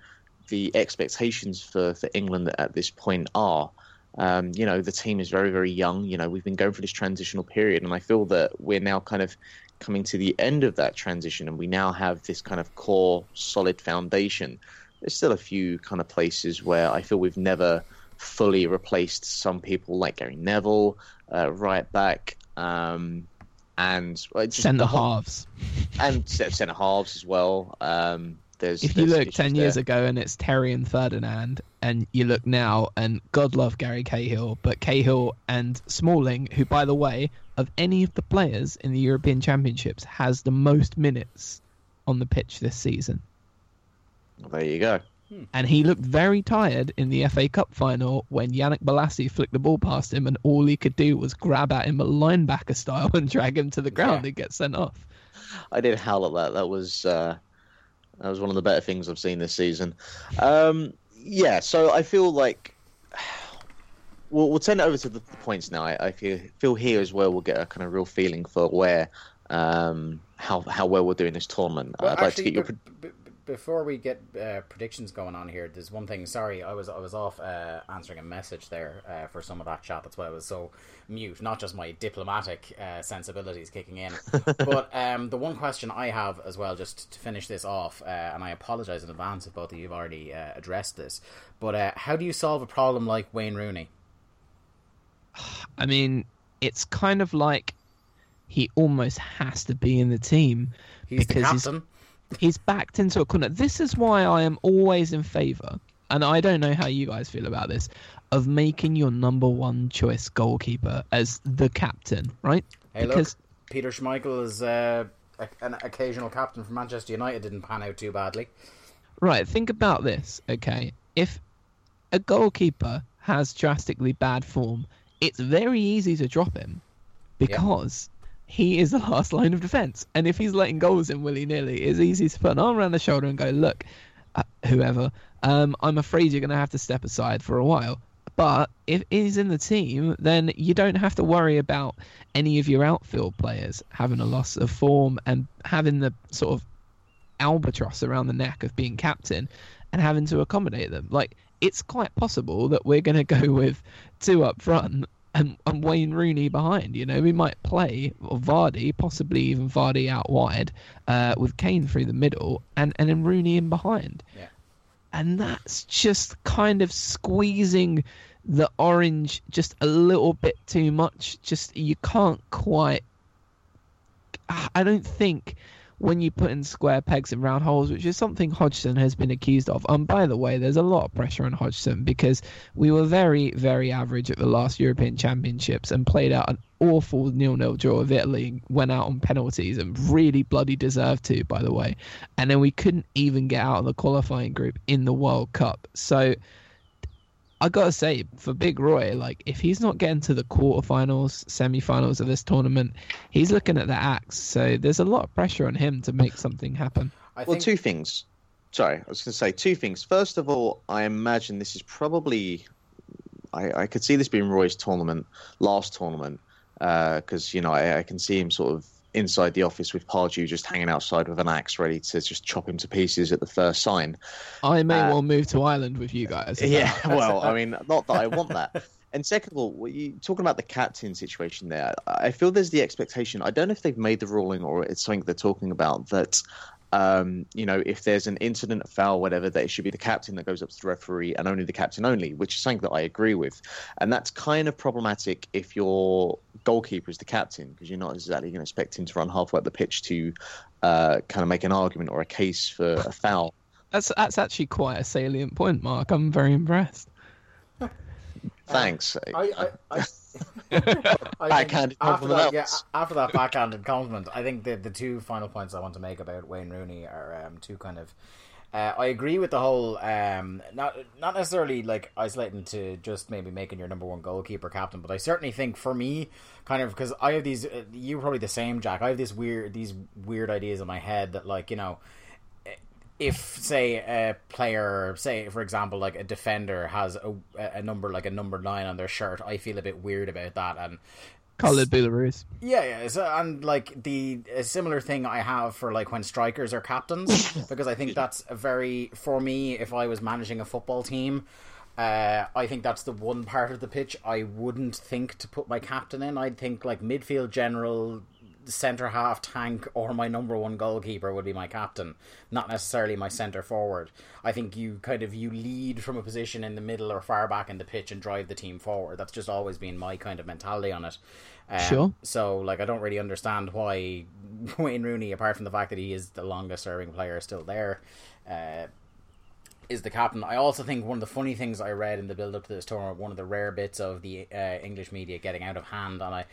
the expectations for, for England at this point are. Um, you know, the team is very, very young. You know, we've been going through this transitional period, and I feel that we're now kind of coming to the end of that transition, and we now have this kind of core, solid foundation. There's still a few kind of places where I feel we've never fully replaced some people, like Gary Neville, uh, right back. Um, and well, the whole- halves. and centre halves as well. Um, there's If you there's look 10 years there. ago and it's Terry and Ferdinand, and you look now, and God love Gary Cahill, but Cahill and Smalling, who, by the way, of any of the players in the European Championships, has the most minutes on the pitch this season. there you go. And he looked very tired in the FA Cup final when Yannick Bolasie flicked the ball past him, and all he could do was grab at him a linebacker style [laughs] and drag him to the ground Yeah. and get sent off. I did howl at that. That was uh, that was one of the better things I've seen this season. Um, yeah, so I feel like [sighs] we'll, we'll turn it over to the, the points now. I, I feel feel here as well. We'll get a kind of real feeling for where um, how how well we're doing this tournament. Well, I'd like to actually, get your. be- before we get uh, predictions going on here, there's one thing. Sorry, I was I was off uh, answering a message there uh, for some of that chat. That's why I was so mute. Not just my diplomatic uh, sensibilities kicking in, [laughs] but um, the one question I have as well, just to finish this off, uh, and I apologize in advance if both of you have already uh, addressed this. But uh, how do you solve a problem like Wayne Rooney? I mean, it's kind of like he almost has to be in the team He's the because he's. He's backed into a corner. This is why I am always in favour, and I don't know how you guys feel about this, of making your number one choice goalkeeper as the captain, right? Hey, because look, Peter Schmeichel is uh, a, an occasional captain for Manchester United. Didn't pan out too badly. right, think about this, okay? If a goalkeeper has drastically bad form, it's very easy to drop him because he is the last line of defence. And if he's letting goals in willy nilly, it's easy to put an arm around the shoulder and go, look, uh, whoever, um, I'm afraid you're going to have to step aside for a while. But if he's in the team, then you don't have to worry about any of your outfield players having a loss of form and having the sort of albatross around the neck of being captain and having to accommodate them. Like it's quite possible that we're going to go with two up front and, and Wayne Rooney behind. You know, we might play Vardy, possibly even Vardy out wide, uh, with Kane through the middle, and and then Rooney in behind. Yeah. And that's just kind of squeezing the orange just a little bit too much. Just you can't quite I don't think when you put in square pegs in round holes, which is something Hodgson has been accused of. And by the way, there's a lot of pressure on Hodgson because we were very, very average at the last European Championships and played out an awful nil-nil draw with Italy, went out on penalties and really bloody deserved to, by the way. And then we couldn't even get out of the qualifying group in the World Cup. So I gotta say, for Big Roy, like if he's not getting to the quarterfinals, semi-finals of this tournament, he's looking at the axe. So there's a lot of pressure on him to make something happen. I Well, think two things. Sorry, I was going to say two things. First of all, I imagine this is probably. I, I could see this being Roy's tournament, last tournament, uh, because you know I, I can see him sort of inside the office with Pardew just hanging outside with an axe, ready to just chop him to pieces at the first sign. I may Uh, well move to Ireland with you guys. [laughs] Yeah, well, I mean, not that I want that. [laughs] And second of all, what you talking about the captain situation there, I feel there's the expectation. I don't know if they've made the ruling or it's something they're talking about that. Um, you know, if there's an incident, a foul, whatever, that it should be the captain that goes up to the referee and only the captain only, which is something that I agree with. And that's kind of problematic if your goalkeeper is the captain, because you're not exactly going to expect him to run halfway up the pitch to uh, kind of make an argument or a case for a foul. That's that's actually quite a salient point, Mark. I'm very impressed. Thanks. I, I, I, [laughs] I think Backhanded after that, yeah, after that backhanded compliment, I think the the two final points I want to make about Wayne Rooney are um, two kind of. Uh, I agree with the whole um, not not necessarily like isolating to just maybe making your number one goalkeeper captain, but I certainly think for me, kind of because I have these. Uh, you're probably the same, Jack. I have this weird these weird ideas in my head that like you know if say a player say for example like a defender has a, a number like a number nine on their shirt i feel a bit weird about that and Khalid Belarus. yeah yeah so, and like the a similar thing i have for like when strikers are captains [laughs] because i think that's a very for me if i was managing a football team Uh, I think that's the one part of the pitch I wouldn't think to put my captain in. I'd think like midfield general, centre half tank, or my number one goalkeeper would be my captain, not necessarily my centre forward. I think you kind of you lead from a position in the middle or far back in the pitch and drive the team forward. That's just always been my kind of mentality on it. Um, Sure. So like I don't really understand why [laughs] Wayne Rooney, apart from the fact that he is the longest serving player still there, uh, is the captain. I also think one of the funny things I read in the build up to this tournament, one of the rare bits of the uh, English media getting out of hand, and I.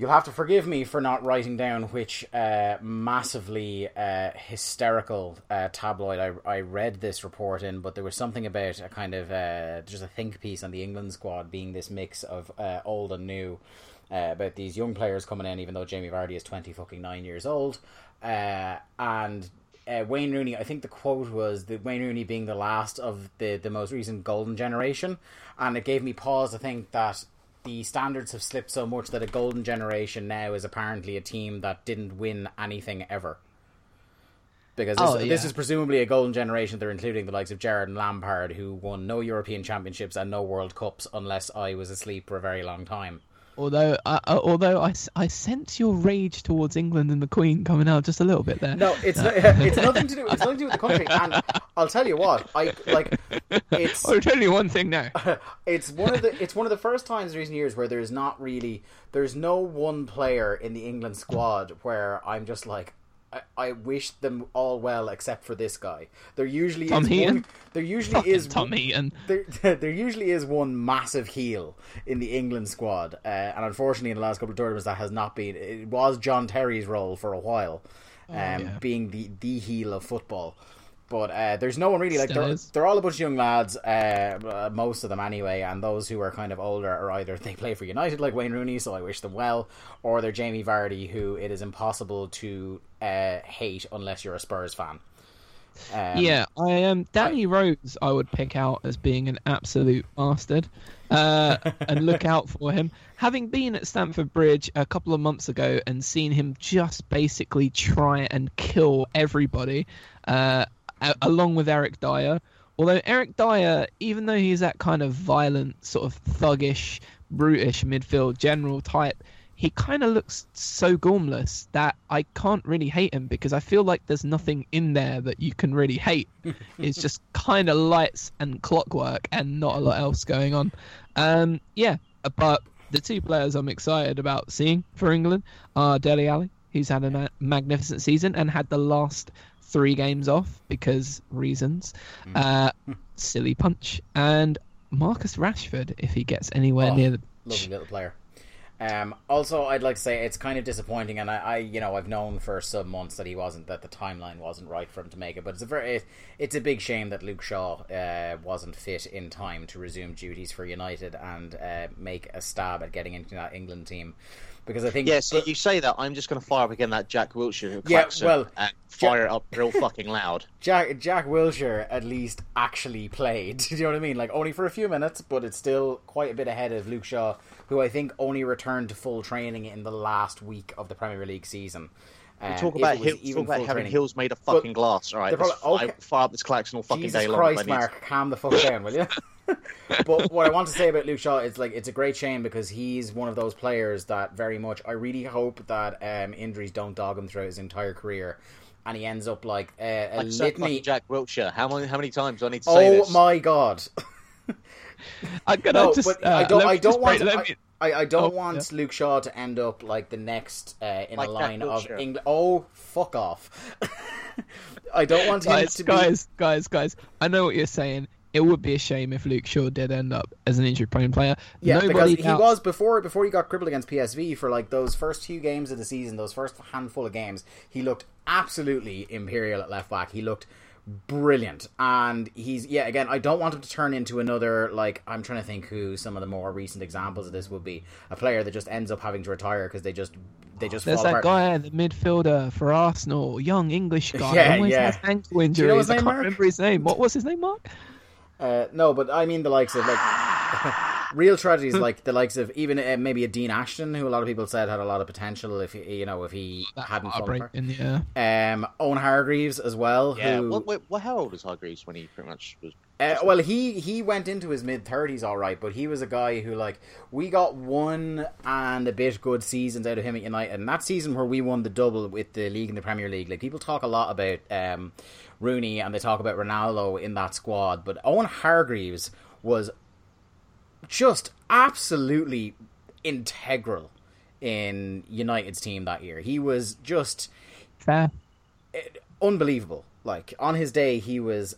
You'll have to forgive me for not writing down which uh, massively uh, hysterical uh, tabloid I, I read this report in, but there was something about a kind of uh, just a think piece on the England squad being this mix of uh, old and new uh, about these young players coming in, even though Jamie Vardy is twenty fucking nine years old, and uh, Wayne Rooney. I think the quote was that Wayne Rooney being the last of the the most recent golden generation, and it gave me pause to think that the standards have slipped so much that a golden generation now is apparently a team that didn't win anything ever. Because this, Oh, this is presumably a golden generation. They're including the likes of Gerrard and Lampard, who won no European Championships and no World Cups, unless I was asleep for a very long time. Although, uh, uh, although I, s- I sense your rage towards England and the Queen coming out just a little bit there. No, it's no, it's nothing to do. It's nothing to do with the country. And I'll tell you what, I like. It's I'll tell you one thing now. [laughs] it's one of the it's one of the first times in recent years where there's not really there's no one player in the England squad where I'm just like I, I wish them all well except for this guy. There usually Tom is Heaton? one. There usually Fucking is Tom one- Heaton. There, [laughs] there usually is one massive heel in the England squad, uh, and unfortunately, in the last couple of tournaments, that has not been. It was John Terry's role for a while, um, yeah. being the the heel of football. But uh, there's no one really like they're, they're all a bunch of young lads, uh, uh, most of them anyway, and those who are kind of older are either they play for United like Wayne Rooney, so I wish them well, or they're Jamie Vardy, who it is impossible to uh, hate unless you're a Spurs fan. Um, yeah, I am. Danny Rose, I would pick out as being an absolute bastard, uh, [laughs] and look out for him. Having been at Stamford Bridge a couple of months ago and seen him just basically try and kill everybody, uh, a- along with Eric Dier. Although Eric Dier, even though he's that kind of violent, sort of thuggish, brutish midfield general type, he kind of looks so gormless that I can't really hate him because I feel like there's nothing in there that you can really hate. [laughs] it's just kind of lights and clockwork and not a lot else going on. Um, yeah, but the two players I'm excited about seeing for England are Dele Alli. He's had a ma- magnificent season and had the last three games off because reasons. Uh, silly punch. And Marcus Rashford, if he gets anywhere Oh, near the lovely little player. Um, also, I'd like to say it's kind of disappointing, and I, I, you know, I've known for some months that he wasn't, that the timeline wasn't right for him to make it. But it's a very, it, it's a big shame that Luke Shaw uh, wasn't fit in time to resume duties for United and uh, make a stab at getting into that England team, because I think Yeah, so you say that, I'm just going to fire up again that Jack Wilshere Yeah, well, and fire it up real fucking loud. [laughs] Jack Jack Wilshere at least actually played. [laughs] Do you know what I mean? Like only for a few minutes, but it's still quite a bit ahead of Luke Shaw, who I think only returned to full training in the last week of the Premier League season. Um, Talk about, hill, even talk about having training. hills made of fucking glass. All right, probably- fire, okay. fire up this klaxon all fucking Jesus day long. Christ, Mark, calm the fuck down, will you? [laughs] [laughs] but what I want to say about Luke Shaw is like it's a great shame because he's one of those players that very much I really hope that um, injuries don't dog him throughout his entire career, and he ends up like uh, a Like Sir litany. Jack Wilshere. How many, how many times do I need to say Oh this? my god! [laughs] I'm gonna No, just. but uh, I don't. I don't want. break- To, I, I don't Oh, want Luke Shaw to end up like the next uh, in Like a line of England. Oh, fuck off! [laughs] I don't want him guys, to be. guys, guys, guys. I know what you're saying. It would be a shame if Luke Shaw did end up as an injury-prone player. Yeah, Nobody because he was before before he got crippled against PSV for like those first few games of the season, those first handful of games, he looked absolutely imperial at left back. He looked brilliant, and he's yeah. Again, I don't want him to turn into another like I'm trying to think who some of the more recent examples of this would be a player that just ends up having to retire because they just they just There's fall that apart. guy, the midfielder for Arsenal, young English guy. [laughs] Yeah, always yeah. has ankle you know injuries. I can't remember his name. What was his name, Mark? Uh, no, but I mean the likes of like [laughs] real tragedies, like the likes of even uh, maybe a Dean Ashton, who a lot of people said had a lot of potential if he, you know if he hadn't fallen apart. Heartbreaking, yeah. Um, Owen Hargreaves as well. Yeah, who what, what, what, how old was Hargreaves when he pretty much was Uh, well, he he went into his mid thirties, all right, but he was a guy who like we got one and a bit good seasons out of him at United, and that season where we won the double with the league and the Premier League. Like people talk a lot about um, Rooney and they talk about Ronaldo in that squad, but Owen Hargreaves was just absolutely integral in United's team that year. He was just Fair. unbelievable. Like on his day, he was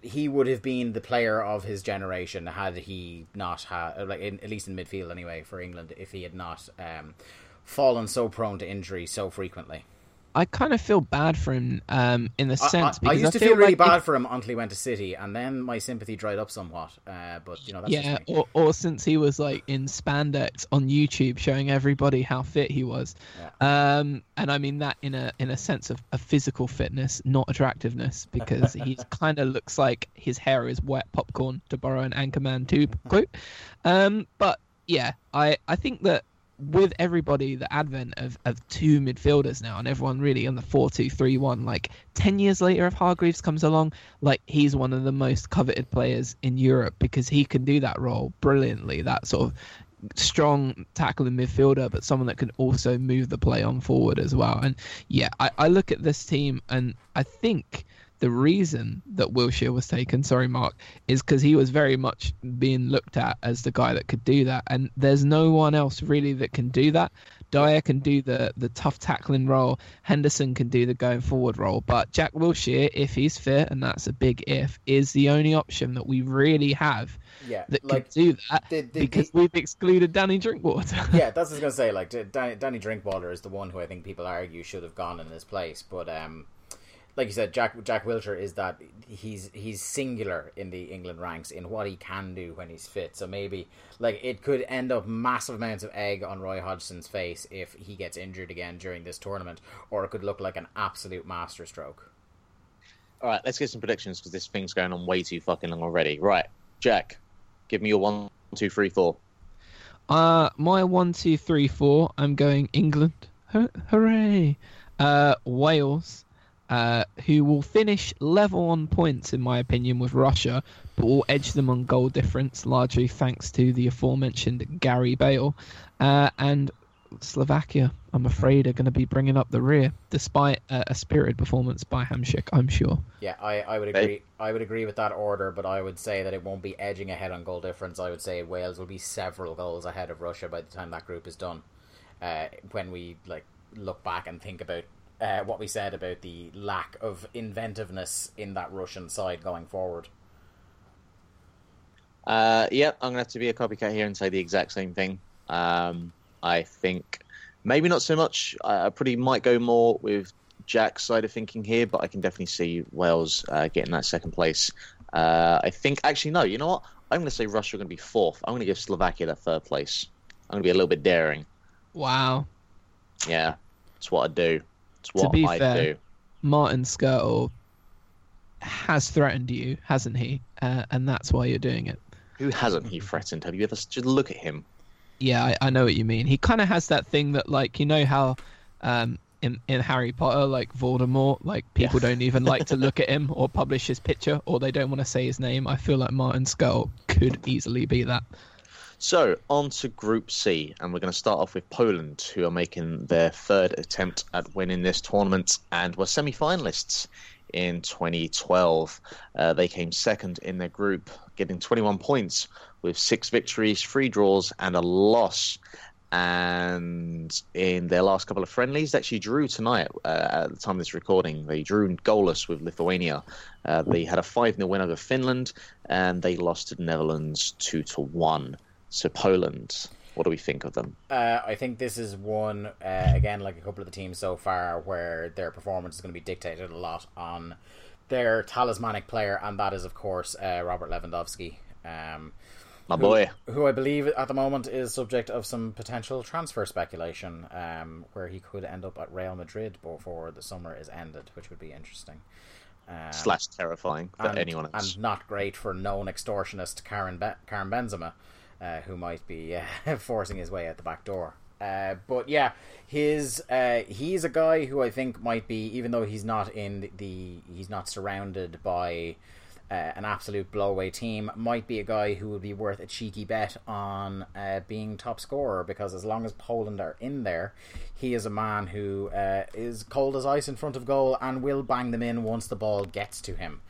he would have been the player of his generation had he not had like in, at least in midfield anyway for England if he had not um, fallen so prone to injury so frequently. I kind of feel bad for him um, in the sense I, I because used to feel feel really like bad if- for him until he went to City, and then my sympathy dried up somewhat. Uh, but you know, that's yeah, or, or since he was like in spandex on YouTube, showing everybody how fit he was, um, and I mean that in a in a sense of, of physical fitness, not attractiveness, because he [laughs] kind of looks like his hair is wet popcorn, to borrow an Anchorman two quote. [laughs] Um, but yeah, I I think that with everybody, the advent of, of two midfielders now, and everyone really on the four two three one, like ten years later, if Hargreaves comes along, like he's one of the most coveted players in Europe because he can do that role brilliantly. That sort of strong tackling midfielder, but someone that can also move the play on forward as well. And yeah, I, I look at this team and I think the reason that Wilshere was taken, sorry, Mark, is because he was very much being looked at as the guy that could do that. And there's no one else really that can do that. Dier can do the, the tough tackling role. Henderson can do the going forward role. But Jack Wilshere, if he's fit, and that's a big if, is the only option that we really have Yeah, that like can do that the- the- because the- we've excluded Danny Drinkwater. [laughs] yeah, that's what I was gonna say. Like Danny, Danny Drinkwater is the one who I think people argue should have gone in his place, but um, like you said, Jack Jack Wilshere is that he's he's singular in the England ranks in what he can do when he's fit. So maybe like it could end up massive amounts of egg on Roy Hodgson's face if he gets injured again during this tournament, or it could look like an absolute masterstroke. All right, let's get some predictions because this thing's going on way too fucking long already. Right, Jack, give me your one, two, three, four. Uh, my one, two, three, four. I'm going England. Hur- Hooray! Uh, Wales, uh, who will finish level on points in my opinion with Russia, but will edge them on goal difference, largely thanks to the aforementioned Gary Bale, uh, and Slovakia. I'm afraid are going to be bringing up the rear, despite uh, a spirited performance by Hamšík. I'm sure. Yeah, I, I would agree. I would agree with that order, but I would say that it won't be edging ahead on goal difference. I would say Wales will be several goals ahead of Russia by the time that group is done. Uh, when we like look back and think about uh, what we said about the lack of inventiveness in that Russian side going forward. Uh, yep, I'm gonna have to be a copycat here and say the exact same thing. Um, I think maybe not so much. I, I pretty might go more with Jack's side of thinking here, but I can definitely see Wales uh, getting that second place. Uh, I think actually no. You know what? I'm gonna say Russia are gonna be fourth. I'm gonna give Slovakia that third place. I'm gonna be a little bit daring. Wow. Yeah, that's what I do. To be I fair, do. Martin Škrtel has threatened you, hasn't he? Uh, and that's why you're doing it. Who hasn't he threatened? Have you ever just look at him? Yeah, I, I know what you mean. He kind of has that thing that, like, you know how um, in in Harry Potter, like Voldemort, like people don't even like to look at [laughs] him or publish his picture, or they don't want to say his name. I feel like Martin Škrtel could easily be that. So, on to Group C, and we're going to start off with Poland, who are making their third attempt at winning this tournament and were semi finalists in 2012. Uh, they came second in their group, getting 21 points with six victories, three draws, and a loss. And in their last couple of friendlies, they actually drew tonight uh, at the time of this recording. They drew goalless with Lithuania. Uh, they had a 5 0 win over Finland, and they lost to the Netherlands 2 to 1. So Poland, what do we think of them? Uh, I think this is one uh, again, like a couple of the teams so far, where their performance is going to be dictated a lot on their talismanic player, and that is, of course, uh, Robert Lewandowski. Um, My who- boy. who I believe at the moment is subject of some potential transfer speculation, um, where he could end up at Real Madrid before the summer is ended, which would be interesting. Um, Slash terrifying for and, anyone else. and not great for known extortionist Karim Be- Karim Benzema, uh, who might be uh, [laughs] forcing his way out the back door. Uh, but yeah, his uh, he's a guy who I think might be, even though he's not in the he's not surrounded by uh, an absolute blowaway team, might be a guy who would be worth a cheeky bet on uh, being top scorer because as long as Poland are in there, he is a man who uh, is cold as ice in front of goal and will bang them in once the ball gets to him.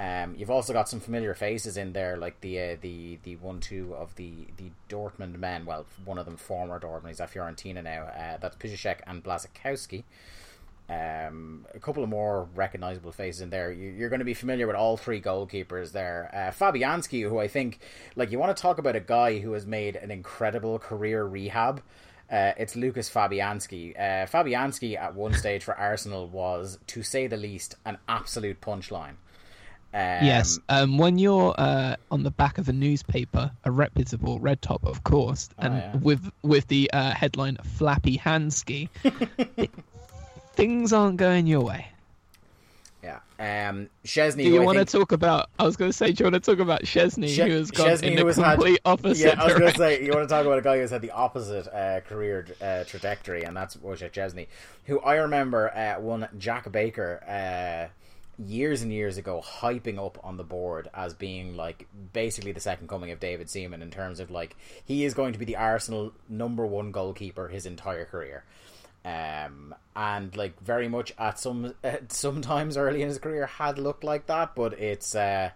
Um, you've also got some familiar faces in there, like the uh, the the one two of the the Dortmund men. Well, one of them former Dortmund, he's at Fiorentina now. Uh, that's Piszczek and Blaszczykowski. Um, a couple of more recognizable faces in there. You, are going to be familiar with all three goalkeepers there. Uh, Fabianski, who I think, like, you want to talk about a guy who has made an incredible career rehab. Uh, it's Lucas Fabianski. Uh, Fabianski at one stage for Arsenal was, to say the least, an absolute punchline. Um, yes, um, when you're uh, on the back of a newspaper, a reputable red top, of course, oh, and yeah. with with the uh, headline "Flappy Hansky," [laughs] things aren't going your way. Yeah. Um, Szczesny. Do you want think... to talk about? I was going to say, do you want to talk about Szczesny, Sh- who has gone Szczesny, in the complete had, opposite? Yeah, I was going to say, you want to talk about a guy who's had the opposite uh, career uh, trajectory, and that's Wojciech Szczesny, who I remember uh, won Jack Baker uh, years and years ago, hyping up on the board as being like basically the second coming of David Seaman in terms of like he is going to be the Arsenal number one goalkeeper his entire career um, and like very much at some [laughs] uh, sometimes early in his career had looked like that, but it's uh,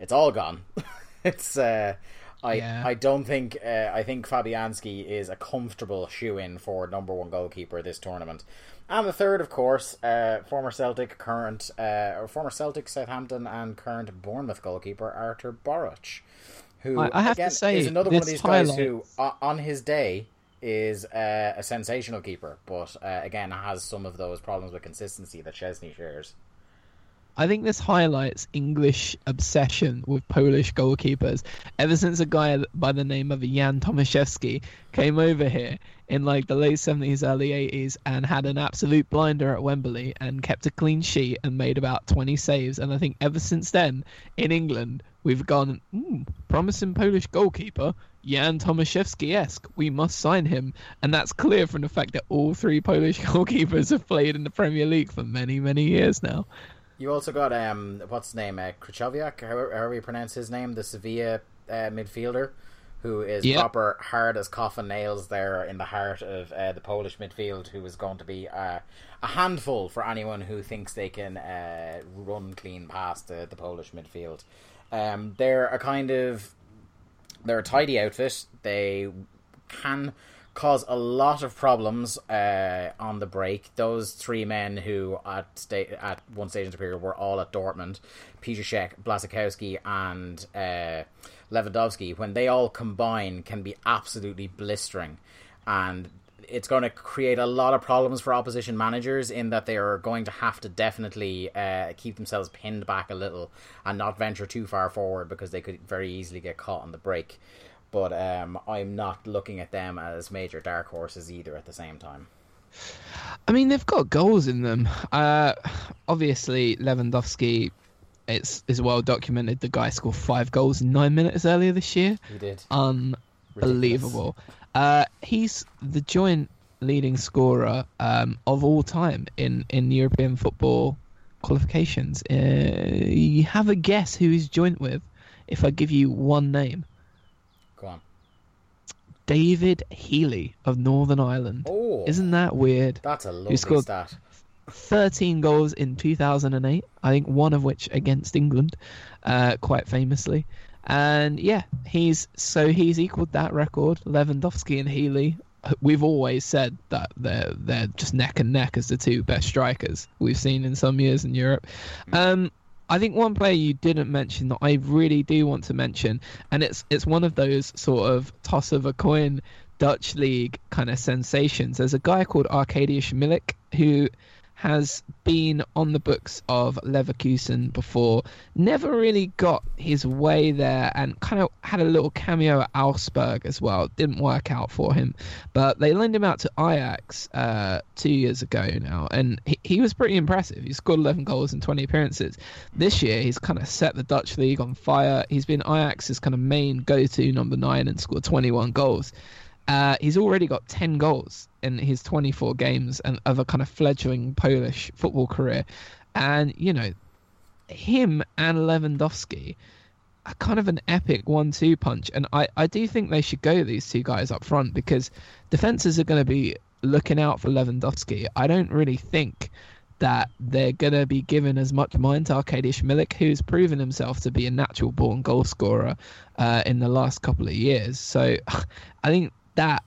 it's all gone. [laughs] it's uh, I yeah. I don't think uh, I think Fabianski is a comfortable shoe in for number one goalkeeper this tournament. And the third, of course, uh, former Celtic, current uh, or former Celtic, Southampton, and current Bournemouth goalkeeper Artur Boruc, who I, I have again, to say is another one of these guys who, on his day, is uh, a sensational keeper, but uh, again has some of those problems with consistency that Szczesny shares. I think this highlights English obsession with Polish goalkeepers. Ever since a guy by the name of Jan Tomaszewski came over here in like the late 70s, early 80s and had an absolute blinder at Wembley and kept a clean sheet and made about 20 saves. And I think ever since then in England, we've gone, mm, promising Polish goalkeeper, Jan Tomaszewski esque. We must sign him. And that's clear from the fact that all three Polish [laughs] goalkeepers have played in the Premier League for many, many years now. You also got um, what's his name, uh, Krychowiak, however, however you pronounce his name, the Sevilla uh, midfielder, who is yep. proper hard as coffin nails there in the heart of uh, the Polish midfield, who is going to be uh, a handful for anyone who thinks they can uh, run clean past the, the Polish midfield. Um, they're a kind of they're a tidy outfit. They can cause a lot of problems uh, on the break. Those three men who at sta- at one stage in the period were all at Dortmund, Piszczek, Blaszczykowski, and uh, Lewandowski, when they all combine, can be absolutely blistering, and it's going to create a lot of problems for opposition managers in that they are going to have to definitely uh, keep themselves pinned back a little and not venture too far forward because they could very easily get caught on the break but um, I'm not looking at them as major dark horses either at the same time. I mean, they've got goals in them. Uh, obviously, Lewandowski, it's is well documented. The guy scored five goals in nine minutes earlier this year. He did. Unbelievable. Uh, he's the joint leading scorer um, of all time in, in European football qualifications. Uh, you have a guess who he's joint with if I give you one name. David Healy of Northern Ireland. Oh, Isn't that weird? That's a lovely scored stat. 13 goals in 2008, I think one of which against England, uh, quite famously. And yeah, he's so he's equaled that record. Lewandowski and Healy. We've always said that they're they're just neck and neck as the two best strikers we've seen in some years in Europe. Hmm. Um, I think one player you didn't mention that I really do want to mention, and it's it's one of those sort of toss of a coin Dutch league kind of sensations. There's a guy called Arkadiusz Milik who has been on the books of Leverkusen before, never really got his way there, and kind of had a little cameo at Augsburg as well. Didn't work out for him, but they lent him out to Ajax uh, two years ago now, and he, he was pretty impressive. He scored 11 goals in 20 appearances. This year, he's kind of set the Dutch league on fire. He's been Ajax's kind of main go-to number nine and scored 21 goals. Uh, he's already got 10 goals in his 24 games and of a kind of fledgling Polish football career. And, you know, him and Lewandowski are kind of an epic one-two punch, and I I do think they should go these two guys up front because defenses are going to be looking out for Lewandowski. I don't really think that they're going to be given as much mind to Arkadiusz Milik, who's proven himself to be a natural born goal scorer uh, in the last couple of years. So [laughs] I think that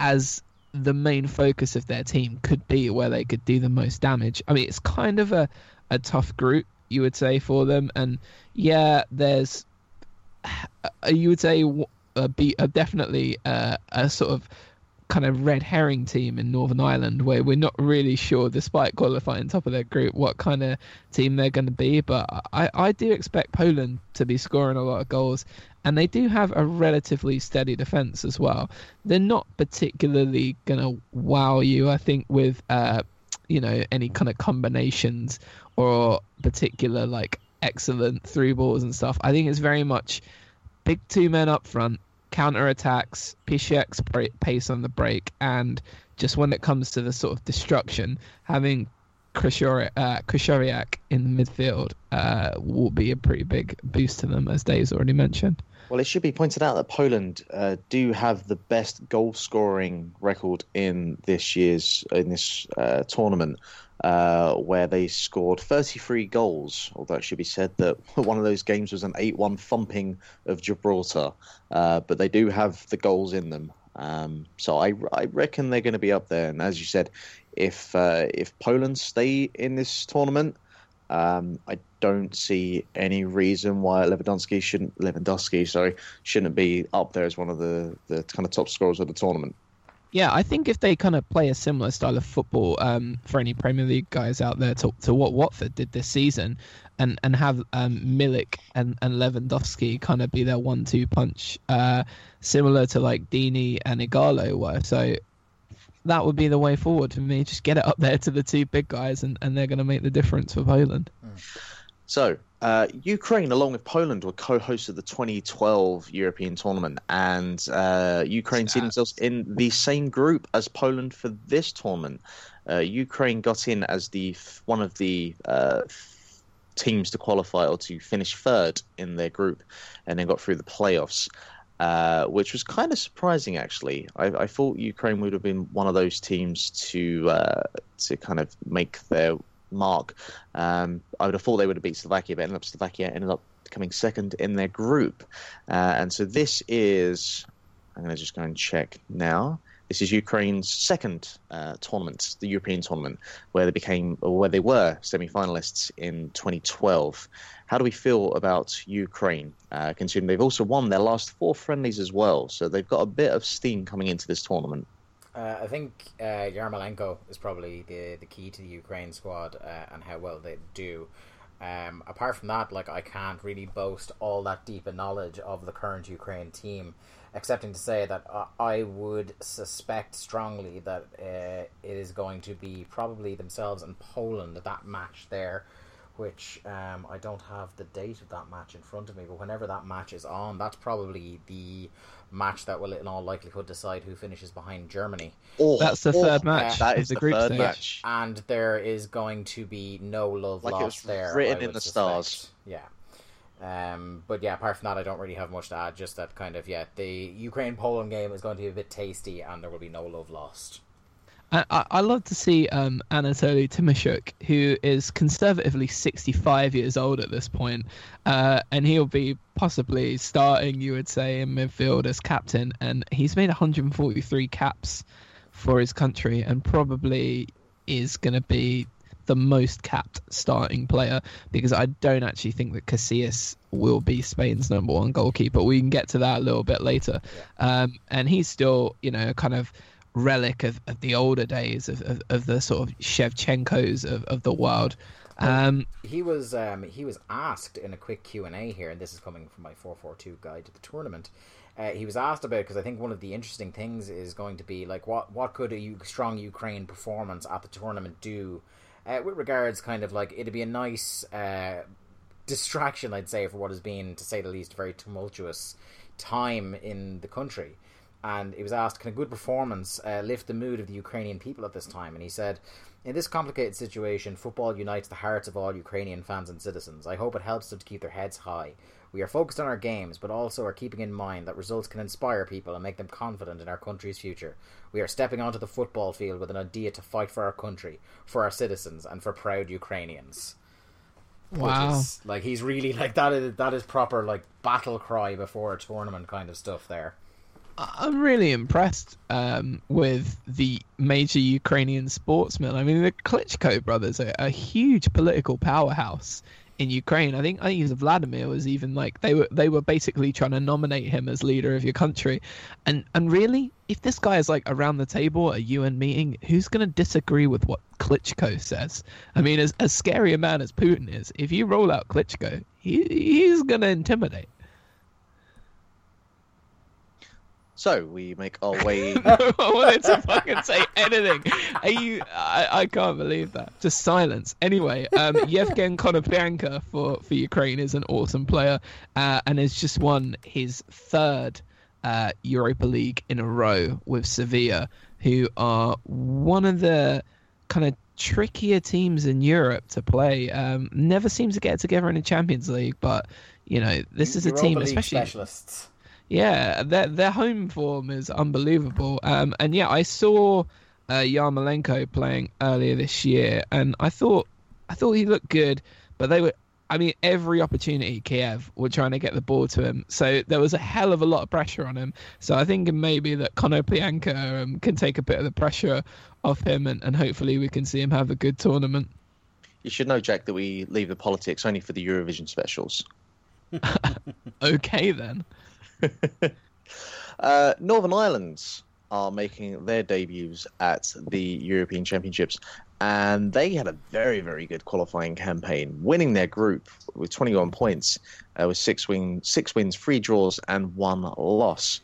as the main focus of their team could be where they could do the most damage. I mean, it's kind of a, a tough group, you would say, for them. And yeah, there's, [sighs] uh, you would say, a uh, uh, definitely uh, a sort of kind of red herring team in Northern Ireland where we're not really sure, despite qualifying top of their group, what kind of team they're going to be. But I, I do expect Poland to be scoring a lot of goals, and they do have a relatively steady defence as well. They're not particularly going to wow you, I think, with uh, you know any kind of combinations or particular like excellent through balls and stuff. I think it's very much big two men up front counter attacks, Piszczek's pace on the break, and just when it comes to the sort of destruction, having Krychowiak uh, in the midfield uh, will be a pretty big boost to them, as Dave's already mentioned. Well, it should be pointed out that Poland uh, do have the best goal scoring record in this year's in this uh, tournament uh, where they scored 33 goals. Although it should be said that [laughs] one of those games was an 8-1 thumping of Gibraltar, uh, but they do have the goals in them. Um, so I, I reckon they're going to be up there. And as you said, if uh, if Poland stay in this tournament, um, I don't see any reason why Lewandowski shouldn't Lewandowski sorry shouldn't be up there as one of the, the kind of top scorers of the tournament. Yeah, I think if they kind of play a similar style of football um, for any Premier League guys out there to, to what Watford did this season, and and have um, Milik and, and Lewandowski kind of be their one-two punch, uh, similar to like Deeney and Ighalo were. So that would be the way forward for me. Just get it up there to the two big guys, and, and they're going to make the difference for Poland. So uh, Ukraine, along with Poland, were co-hosts of the 2012 European tournament, and uh, Ukraine see themselves in the same group as Poland for this tournament. Uh, Ukraine got in as the one of the uh, teams to qualify or to finish third in their group, and then got through the playoffs. Uh, which was kind of surprising, actually. I, I, thought Ukraine would have been one of those teams to uh, to kind of make their mark. Um, I would have thought they would have beat Slovakia, but ended up Slovakia ended up coming second in their group. Uh, and so this is, I'm going to just go and check now. This is Ukraine's second uh, tournament, the European tournament, where they became, or where they were semi-finalists in 2012. How do we feel about Ukraine, uh, considering they've also won their last four friendlies as well? So they've got a bit of steam coming into this tournament. Uh, I think uh, Yarmolenko is probably the the key to the Ukraine squad uh, and how well they do. Um, apart from that, like I can't really boast all that deep a knowledge of the current Ukraine team, excepting to say that I would suspect strongly that uh, it is going to be probably themselves and Poland that match there which um, I don't have the date of that match in front of me, but whenever that match is on, that's probably the match that will, in all likelihood, decide who finishes behind Germany. Oh, that's the oh, third match. Uh, that is the, the group third stage. match. And there is going to be no love like lost there. Written in the suspect. stars. Yeah. Um, but yeah, apart from that, I don't really have much to add. Just that kind of yeah, the Ukraine Poland game is going to be a bit tasty, and there will be no love lost. I, I love to see um, Anatoliy Tymoshchuk, who is conservatively 65 years old at this point, uh, and he'll be possibly starting, you would say, in midfield as captain. And he's made 143 caps for his country, and probably is going to be the most capped starting player because I don't actually think that Casillas will be Spain's number one goalkeeper. We can get to that a little bit later. Um, and he's still, you know, kind of relic of, of the older days of, of, of the sort of Shevchenkos of, of the world. Um, he was um, he was asked in a quick Q and A here, and this is coming from my four four two guide to the tournament. Uh, he was asked about because I think one of the interesting things is going to be like what what could a strong Ukraine performance at the tournament do, uh, with regards kind of like it'd be a nice uh, distraction, I'd say, for what has been to say the least a very tumultuous time in the country. And he was asked, "Can a good performance uh, lift the mood of the Ukrainian people at this time?" And he said, "In this complicated situation, football unites the hearts of all Ukrainian fans and citizens. I hope it helps them to keep their heads high. We are focused on our games, but also are keeping in mind that results can inspire people and make them confident in our country's future. We are stepping onto the football field with an idea to fight for our country, for our citizens, and for proud Ukrainians." Wow. is, like he's really like that is that is proper like battle cry before a tournament kind of stuff there. I'm really impressed um, with the major Ukrainian sportsmen. I mean, the Klitschko brothers are a huge political powerhouse in Ukraine. I think I think Vladimir was even like they were they were basically trying to nominate him as leader of your country, and and really, if this guy is like around the table at a UN meeting, who's going to disagree with what Klitschko says? I mean, as as scary a man as Putin is, if you roll out Klitschko, he he's going to intimidate. So we make our way. [laughs] I wanted to fucking say anything. Are you? I, I can't believe that. Just silence. Anyway, um, [laughs] Yevgen Konoplyanka for for Ukraine is an awesome player, uh, and has just won his third uh, Europa League in a row with Sevilla, who are one of the kind of trickier teams in Europe to play. Um, never seems to get together in the Champions League, but you know this is a Europa team, League especially specialists. Yeah, their their home form is unbelievable. Um, and yeah, I saw uh, Yarmolenko playing earlier this year, and I thought I thought he looked good, but they were. I mean, every opportunity Kiev were trying to get the ball to him, so there was a hell of a lot of pressure on him. So I think maybe that Konoplyanka um, can take a bit of the pressure off him, and, and hopefully we can see him have a good tournament. you should know, Jack, that we leave the politics only for the Eurovision specials. [laughs] Okay then. [laughs] Uh, Northern Ireland are making their debuts at the European Championships, and they had a very, very good qualifying campaign, winning their group with 21 points, uh, with six win, six wins, three draws, and one loss.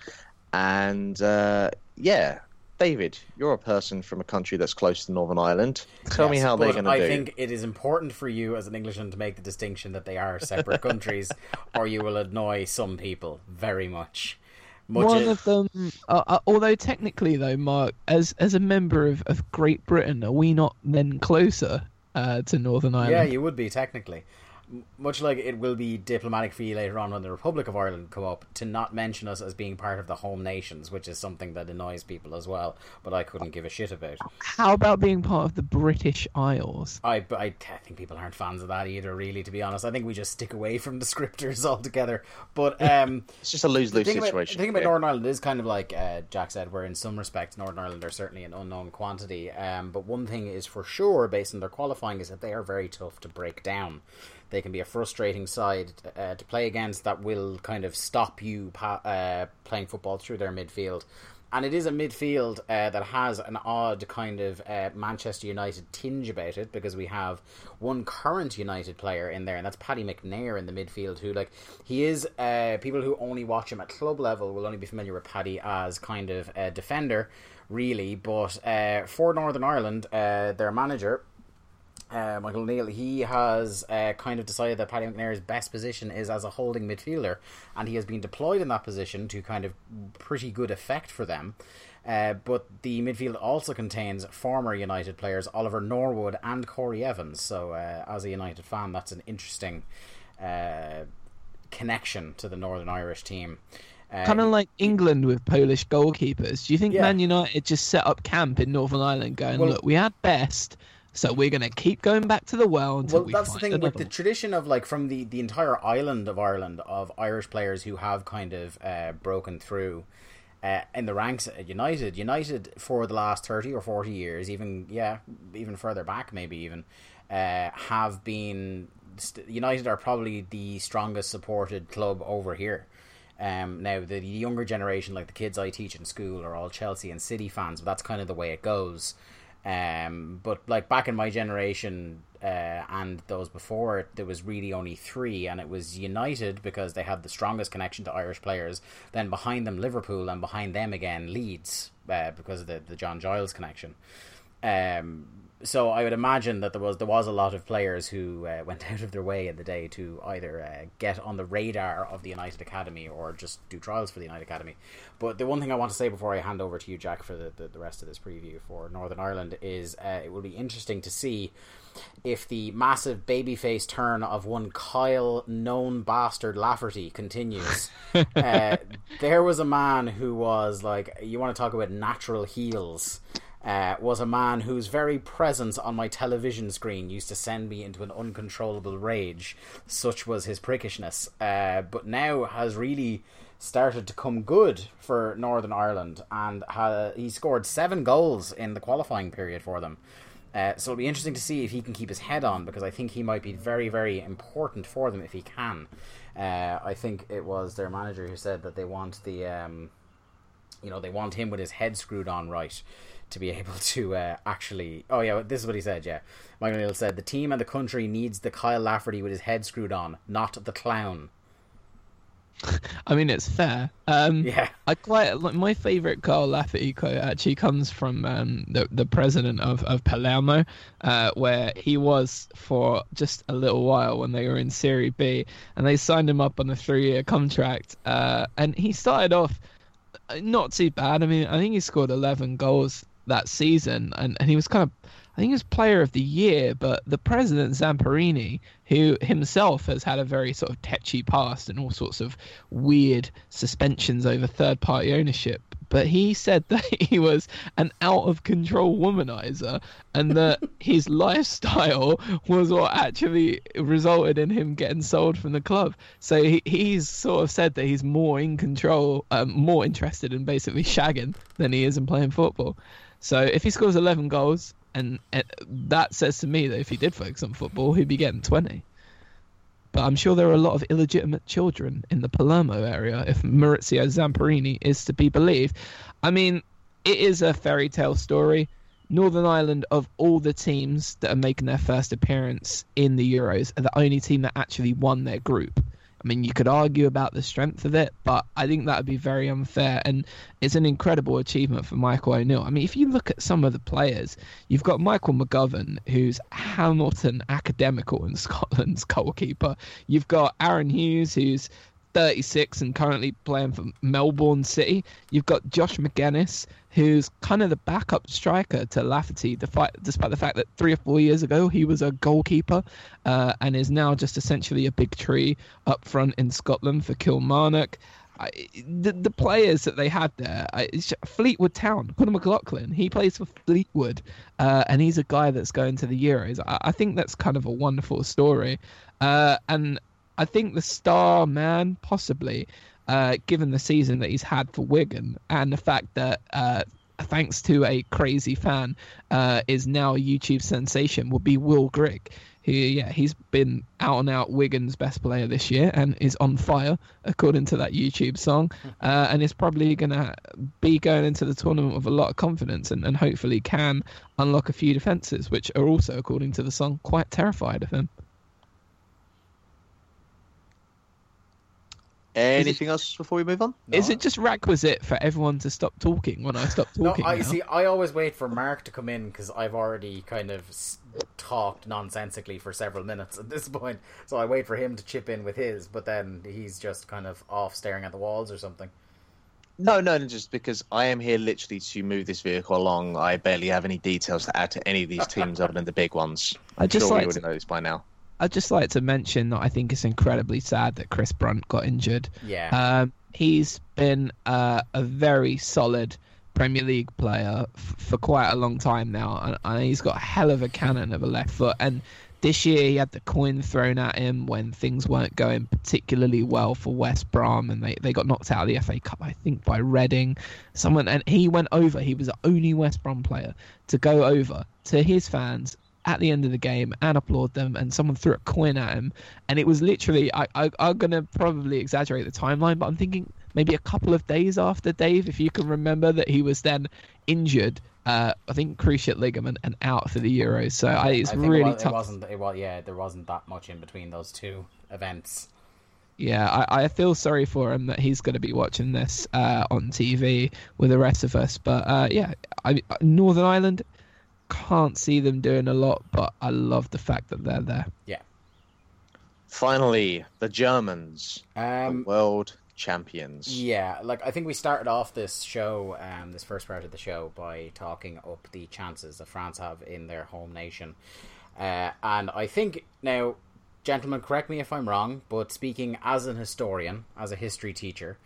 And uh, yeah, David, you're a person from a country that's close to Northern Ireland. Tell me how they're going to do. I think it is important for you as an Englishman to make the distinction that they are separate [laughs] countries, or you will annoy some people very much. Much One of them, uh, uh, although technically though, Mark, as as a member of, of Great Britain, are we not then closer uh, to Northern Ireland? Yeah, you would be technically. M- Much like it will be diplomatic for you later on when the Republic of Ireland come up to not mention us as being part of the home nations, which is something that annoys people as well. But I couldn't give a shit about. How about being part of the British Isles? I, but I, I think people aren't fans of that either. Really, to be honest, I think we just stick away from [laughs] descriptors altogether. But um, it's just a lose lose thing about, situation. the thing about yeah. Northern Ireland is kind of like uh, Jack said, where in some respects Northern Ireland are certainly an unknown quantity. Um, but one thing is for sure, based on their qualifying, is that they are very tough to break down. They can be a frustrating side uh, to play against that will kind of stop you pa- uh, playing football through their midfield. And it is a midfield uh, that has an odd kind of uh, Manchester United tinge about it because we have one current United player in there, and that's Paddy McNair in the midfield. Who, like, he is uh, people who only watch him at club level will only be familiar with Paddy as kind of a defender, really. But uh, for Northern Ireland, their manager uh, Michael O'Neill, he has uh, kind of decided that Paddy McNair's best position is as a holding midfielder, and he has been deployed in that position to kind of pretty good effect for them. Uh, but the midfield also contains former United players Oliver Norwood and Corry Evans. So, uh, as a United fan, that's an interesting uh, connection to the Northern Irish team. Uh, Kind of like England with Polish goalkeepers. Do you think Yeah. Man United just set up camp in Northern Ireland, going, Well- "Look, we had best, so we're going to keep going back to the well until well, we that's the thing with the tradition of like from the the entire island of Ireland of Irish players who have kind of uh, broken through uh, in the ranks at United. United for the last thirty or forty years, even yeah, even further back, maybe even uh, have been United are probably the strongest supported club over here. Um, now the younger generation, like the kids I teach in school, are all Chelsea and City fans, but that's kind of the way it goes. Um, but like back in my generation uh, and those before there was really only three, and it was United because they had the strongest connection to Irish players. Then behind them Liverpool, and behind them again Leeds uh, because of the the John Giles connection. Um, so I would imagine that there was there was a lot of players who uh, went [laughs] out of their way in the day to either uh, get on the radar of the United Academy or just do trials for the United Academy. But the one thing I want to say before I hand over to you, Jack, for the, the, the rest of this preview for Northern Ireland is uh, it will be interesting to see if the massive babyface turn of one Kyle known bastard Lafferty continues. [laughs] uh, there was a man who was like, you want to talk about natural heels. Uh, was a man whose very presence on my television screen used to send me into an uncontrollable rage. Such was his prickishness. Uh, but now has really started to come good for Northern Ireland, and ha- he scored seven goals in the qualifying period for them. Uh, so it'll be interesting to see if he can keep his head on because I think he might be very, very important for them if he can. Uh, I think it was their manager who said that they want the, um, you know, they want him with his head screwed on right to be [laughs] able to uh, actually. Oh yeah, this is what he said. Yeah, Michael O'Neill said the team and the country needs the Kyle Lafferty with his head screwed on, not the clown. [laughs] I mean, it's fair. Um, [laughs] Yeah. I quite like my favorite Carl Lafferty quote actually comes from um, the the president of of Palermo, uh, where he was for just a little while when they were in Serie B, and they signed him up on a three year contract, uh, and he started off uh, not too bad. I mean, I think he scored eleven goals that season, and, and he was kind of I think he was player of the year, but the president Zamparini, who himself has had a very sort of tetchy past and all sorts of weird suspensions over third party ownership, but he said [laughs] that he was an out of control womanizer and that [laughs] his lifestyle was what actually resulted in him getting sold from the club. So he, he's sort of said that he's more in control, um, more interested in basically shagging than he is in playing football. So if he scores 11 goals, and, and that says to me that if he did focus on football, he'd be getting 20. But I'm sure there are a lot of illegitimate children in the Palermo area, if Maurizio Zamparini is to be believed. I mean, it is a fairy tale story. Northern Ireland, of all the teams that are making their first appearance in the Euros, are the only team that actually won their group. I mean, you could argue about the strength of it, but I think that would be very unfair. And it's an incredible achievement for Michael O'Neill. I mean, if you look at some of the players, you've got Michael McGovern, who's Hamilton Academical in [laughs] Scotland's goalkeeper. You've got Aaron Hughes, who's 36 and currently playing for Melbourne City. You've got Josh Magennis, who's kind of the backup striker to Lafferty, despite, the fact that three or four years ago he was a goalkeeper uh, and is now just essentially a big tree up front in Scotland for Kilmarnock. I, the, the players that they had there, I, Fleetwood Town, Conor McLaughlin, he plays for Fleetwood, uh, and he's a guy that's going to the Euros. I, I think that's kind of a wonderful story. Uh, and I think the star man, possibly, uh, given the season that he's had for Wigan and the fact that, uh, thanks to a crazy fan, uh, is now a YouTube sensation, would be Will Grigg. Who, yeah, he's been out and out Wigan's best player this year and is on fire, according to that YouTube song, uh, and is probably going to be going into the tournament with a lot of confidence and, and hopefully can unlock a few defences, which are also, according to the song, quite terrified of him. Anything else before we move on? Is it just requisite for everyone to stop talking when I stop talking? [laughs] No, talking? I now? see. I always wait for Mark to come in because I've already kind of talked nonsensically for several minutes at this [laughs] point. So I wait for him to chip in with his, but then he's just kind of off staring at the walls or something. No, no, no, just because I am here literally to move this vehicle along. I barely have any details to add to any of these teams other than the big ones. [laughs] I'd just sure like you would to- know this by now. I'd just like to mention that I think it's incredibly sad that Chris Brunt got injured. Yeah. Um, he's been uh, a very solid Premier League player f- for quite a long time now, and, and he's got a hell of a cannon of a left foot. And this year he had the coin thrown at him when things weren't going particularly well for West Brom, and they, they got knocked out of the FA Cup, I think, by Reading. Someone and he went over. He was the only West Brom player to go over to his fans at the end of the game and applaud them and someone threw a coin at him and it was literally I, I i'm gonna probably exaggerate the timeline but i'm thinking maybe a couple of days after dave if you can remember that he was then injured uh i think cruciate ligament and out for the euros so I, it's I really it, was, tough it wasn't. It was yeah. There wasn't that much in between those two events. yeah I, I feel sorry for him that he's going to be watching this uh on tv with the rest of us but uh yeah I, northern ireland can't see them doing a lot, but I love the fact that they're there. Yeah. Finally, the Germans, Um, the world champions. Yeah, like I think we started off this show, um, this first part of the show, by talking up the chances that France have in their home nation, uh, and I think now, gentlemen, correct me if I'm wrong, but speaking as an historian, as a history teacher,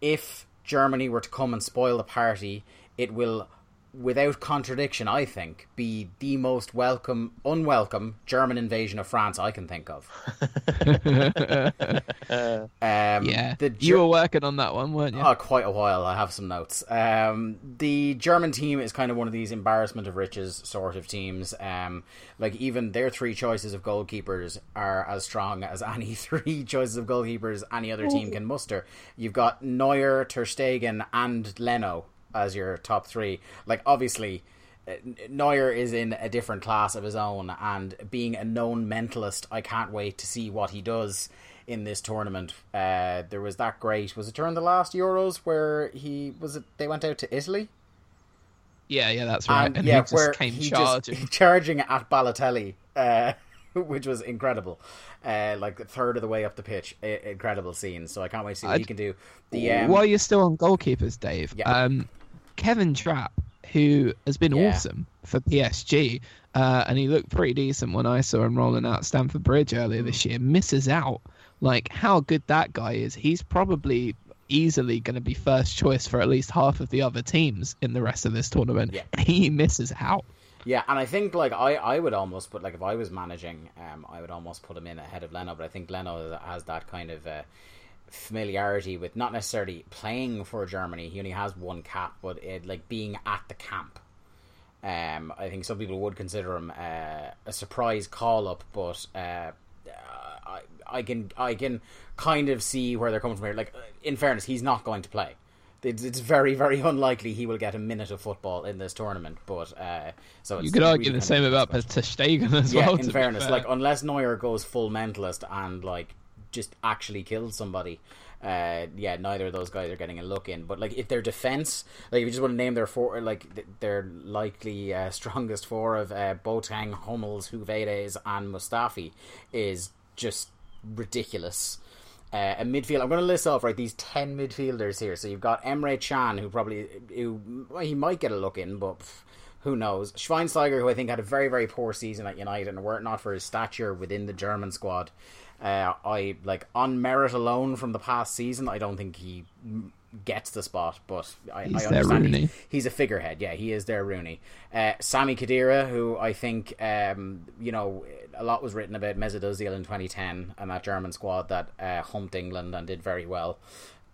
if Germany were to come and spoil the party, it will, without contradiction, I think, be the most welcome, unwelcome German invasion of France I can think of. [laughs] um, Yeah, the you were working on that one, weren't you? Oh, quite a while. I have some notes. Um, the German team is kind of one of these embarrassment of riches sort of teams. Um, like even their three choices of goalkeepers are as strong as any [laughs] three choices of goalkeepers any other team can muster. You've got Neuer, Ter Stegen, and Leno as your top three. Like obviously. uh, Neuer is in a different class of his own, and being a known mentalist, I can't wait to see what he does in this tournament. Uh, there was that great. Was it during the last Euros where he was it? They went out to Italy. yeah, yeah, that's right. And, And, yeah, he just where came he charging. just [laughs] charging at Balotelli, uh, [laughs] which was incredible. Uh, like a third of the way up the pitch, I- incredible scene. So I can't wait to see what I'd- he can do. The um, While you're still on goalkeepers, Dave, Yeah. um, Kevin Trapp, who has been Yeah. awesome for PSG, uh, and he looked pretty decent when I saw him rolling out Stamford Bridge earlier Mm. this year, misses out. Like how good that guy is. He's probably easily going to be first choice for at least half of the other teams in the rest of this tournament. Yeah. [laughs] He misses out. Yeah, and I think like I, I would almost put like if I was managing, um, I would almost put him in ahead of Leno. But I think Leno has that kind of uh, familiarity with not necessarily playing for Germany. He only has one cap, but it like being at the camp. Um, I think some people would consider him uh, a surprise call up, but uh, I, I can I can kind of see where they're coming from here. Like in fairness, he's not going to play. It's, it's very very unlikely he will get a minute of football in this tournament. But uh, so it's You could argue really the same about. Ter Stegen as Yeah, well. in fairness, fair. like unless Neuer goes full mentalist and like just actually kills somebody. Uh, yeah, neither of those guys are getting a look in. But like, if their defense, like, if you just want to name their four, like th- their likely uh, [laughs] strongest four of uh, Boateng, Hummels, Höwedes, and Mustafi, is just ridiculous. Uh, a midfield. I'm going to list off right these ten midfielders here. So you've got Emre Can, who probably who well, he might get a look in, but pff, who knows? Schweinsteiger, who I think had a very very poor season at United, and were it not for his stature within the German squad, uh, I like on merit alone from the past season, I don't think he gets the spot. But I, He's I their understand Rooney. he's, he's a figurehead. Yeah, he is their Rooney. Uh, Sami Khedira, who I think um, you know a lot was written about Mesut Ozil in 2010 and that German squad that uh, humped England and did very well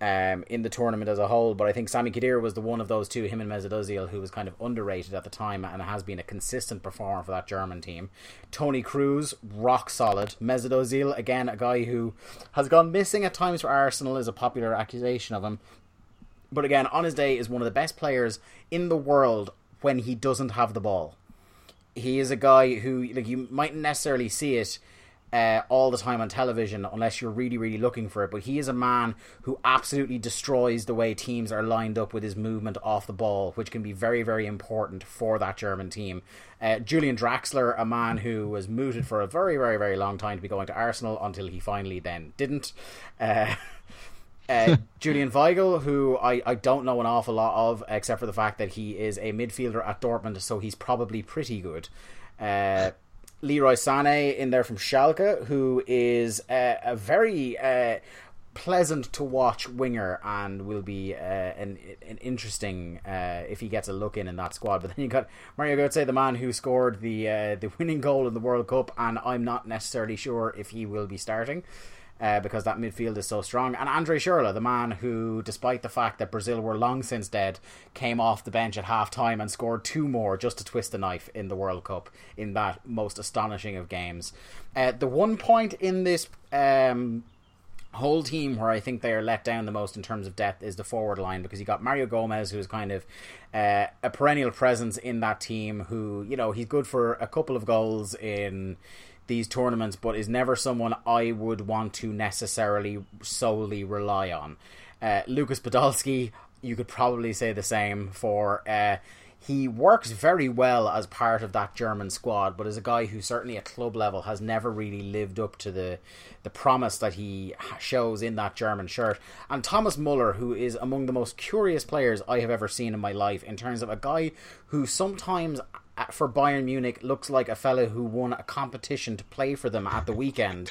um, in the tournament as a whole. But I think Sami Khedira was the one of those two, him and Mesut Ozil, who was kind of underrated at the time and has been a consistent performer for that German team. Toni Kroos, rock solid. Mesut Ozil, again, a guy who has gone missing at times for Arsenal, is a popular accusation of him. But again, on his day, is one of the best players in the world when he doesn't have the ball he is a guy who like you mightn't necessarily see it uh, all the time on television unless you're really really looking for it. But he is a man who absolutely destroys the way teams are lined up with his movement off the ball which can be very very important for that German team. Uh, Julian Draxler a man who was mooted for a very very very long time to be going to Arsenal until he finally then didn't. Uh, [laughs] uh, [laughs] Julian Weigl, who I, I don't know an awful lot of, except for the fact that he is a midfielder at Dortmund, so he's probably pretty good. Uh, Leroy Sané in there from Schalke, who is uh, a very uh, pleasant to watch winger and will be uh, an, an interesting uh, if he gets a look in in that squad. But then you got Mario Götze, the man who scored the uh, the winning goal in the World Cup, and I'm not necessarily sure if he will be starting uh, because that midfield is so strong. And Andre Schürrle, the man who, despite the fact that Brazil were long since dead, came off the bench at half time and scored two more just to twist the knife in the World Cup in that most astonishing of games. Uh, the one point in this. Um, whole team where I think they are let down the most in terms of depth is the forward line because you got Mario Gomez who's kind of uh, a perennial presence in that team who you know he's good for a couple of goals in these tournaments but is never someone I would want to necessarily solely rely on. Uh, Lucas Podolski you could probably say the same for uh, he works very well as part of that German squad, but as a guy who certainly at club level has never really lived up to the the promise that he shows in that German shirt. And Thomas Muller, who is among the most curious players I have ever seen in my life, in terms of a guy who sometimes for Bayern Munich looks like a fellow who won a competition to play for them at the weekend,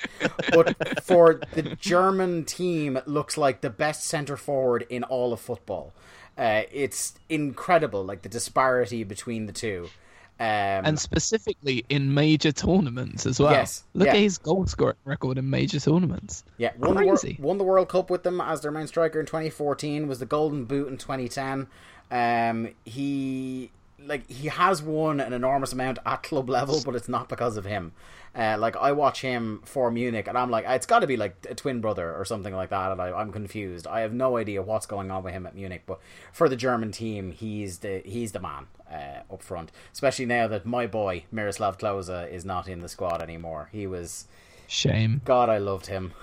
but for the German team looks like the best centre forward in all of football. Uh, it's incredible, like the disparity between the two. Um, and specifically in major tournaments as well. Yes, Look yeah. at his goal scoring record in major tournaments. Yeah, won the, won the World Cup with them as their main striker in 2014. Was the Golden Boot in 2010. Um, he like he has won an enormous amount at club level, but it's not because of him. Uh, like I watch him for Munich, and I'm like, it's got to be like a twin brother or something like that, and I, I'm confused. I have no idea what's going on with him at Munich, but for the German team, he's the he's the man uh, up front. Especially now that my boy Miroslav Klose is not in the squad anymore. He was Shame. God, I loved him.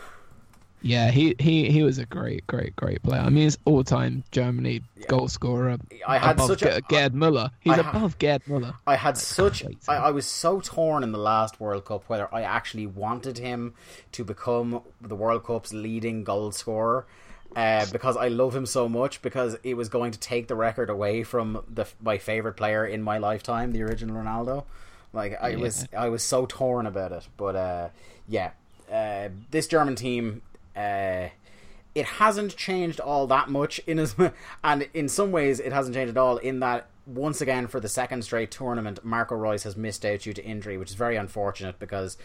Yeah, he, he, he was a great, great, great player. I mean, he's all time Germany goal scorer. I had above such a- Gerd Muller. He's I ha- above Gerd Muller. I had such. I, I was so torn in the last World Cup whether I actually wanted him to become the World Cup's leading goal scorer. Uh, because I love him so much, because it was going to take the record away from the my favorite player in my lifetime, the original Ronaldo. Like I was, I was so torn about it. But uh, yeah, uh, this German team, uh, it hasn't changed all that much in as and in some ways it hasn't changed at all in that once again for the second straight tournament Marco Reus has missed out due to injury which is very unfortunate because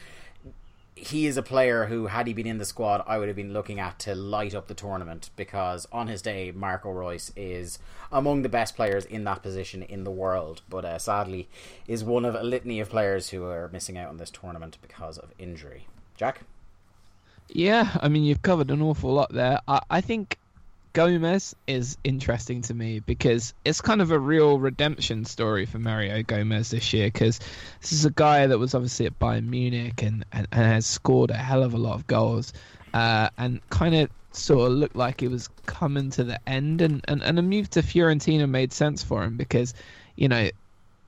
he is a player who had he been in the squad I would have been looking at to light up the tournament because on his day Marco Reus is among the best players in that position in the world but uh, sadly is one of a litany of players who are missing out on this tournament because of injury. Jack Yeah, I mean, you've covered an awful lot there. I, I think Gomez is interesting to me because it's kind of a real redemption story for Mario Gomez this year because this is a guy that was obviously at Bayern Munich and, and, and has scored a hell of a lot of goals uh, and kind of sort of looked like it was coming to the end and, and, and a move to Fiorentina made sense for him because, you know,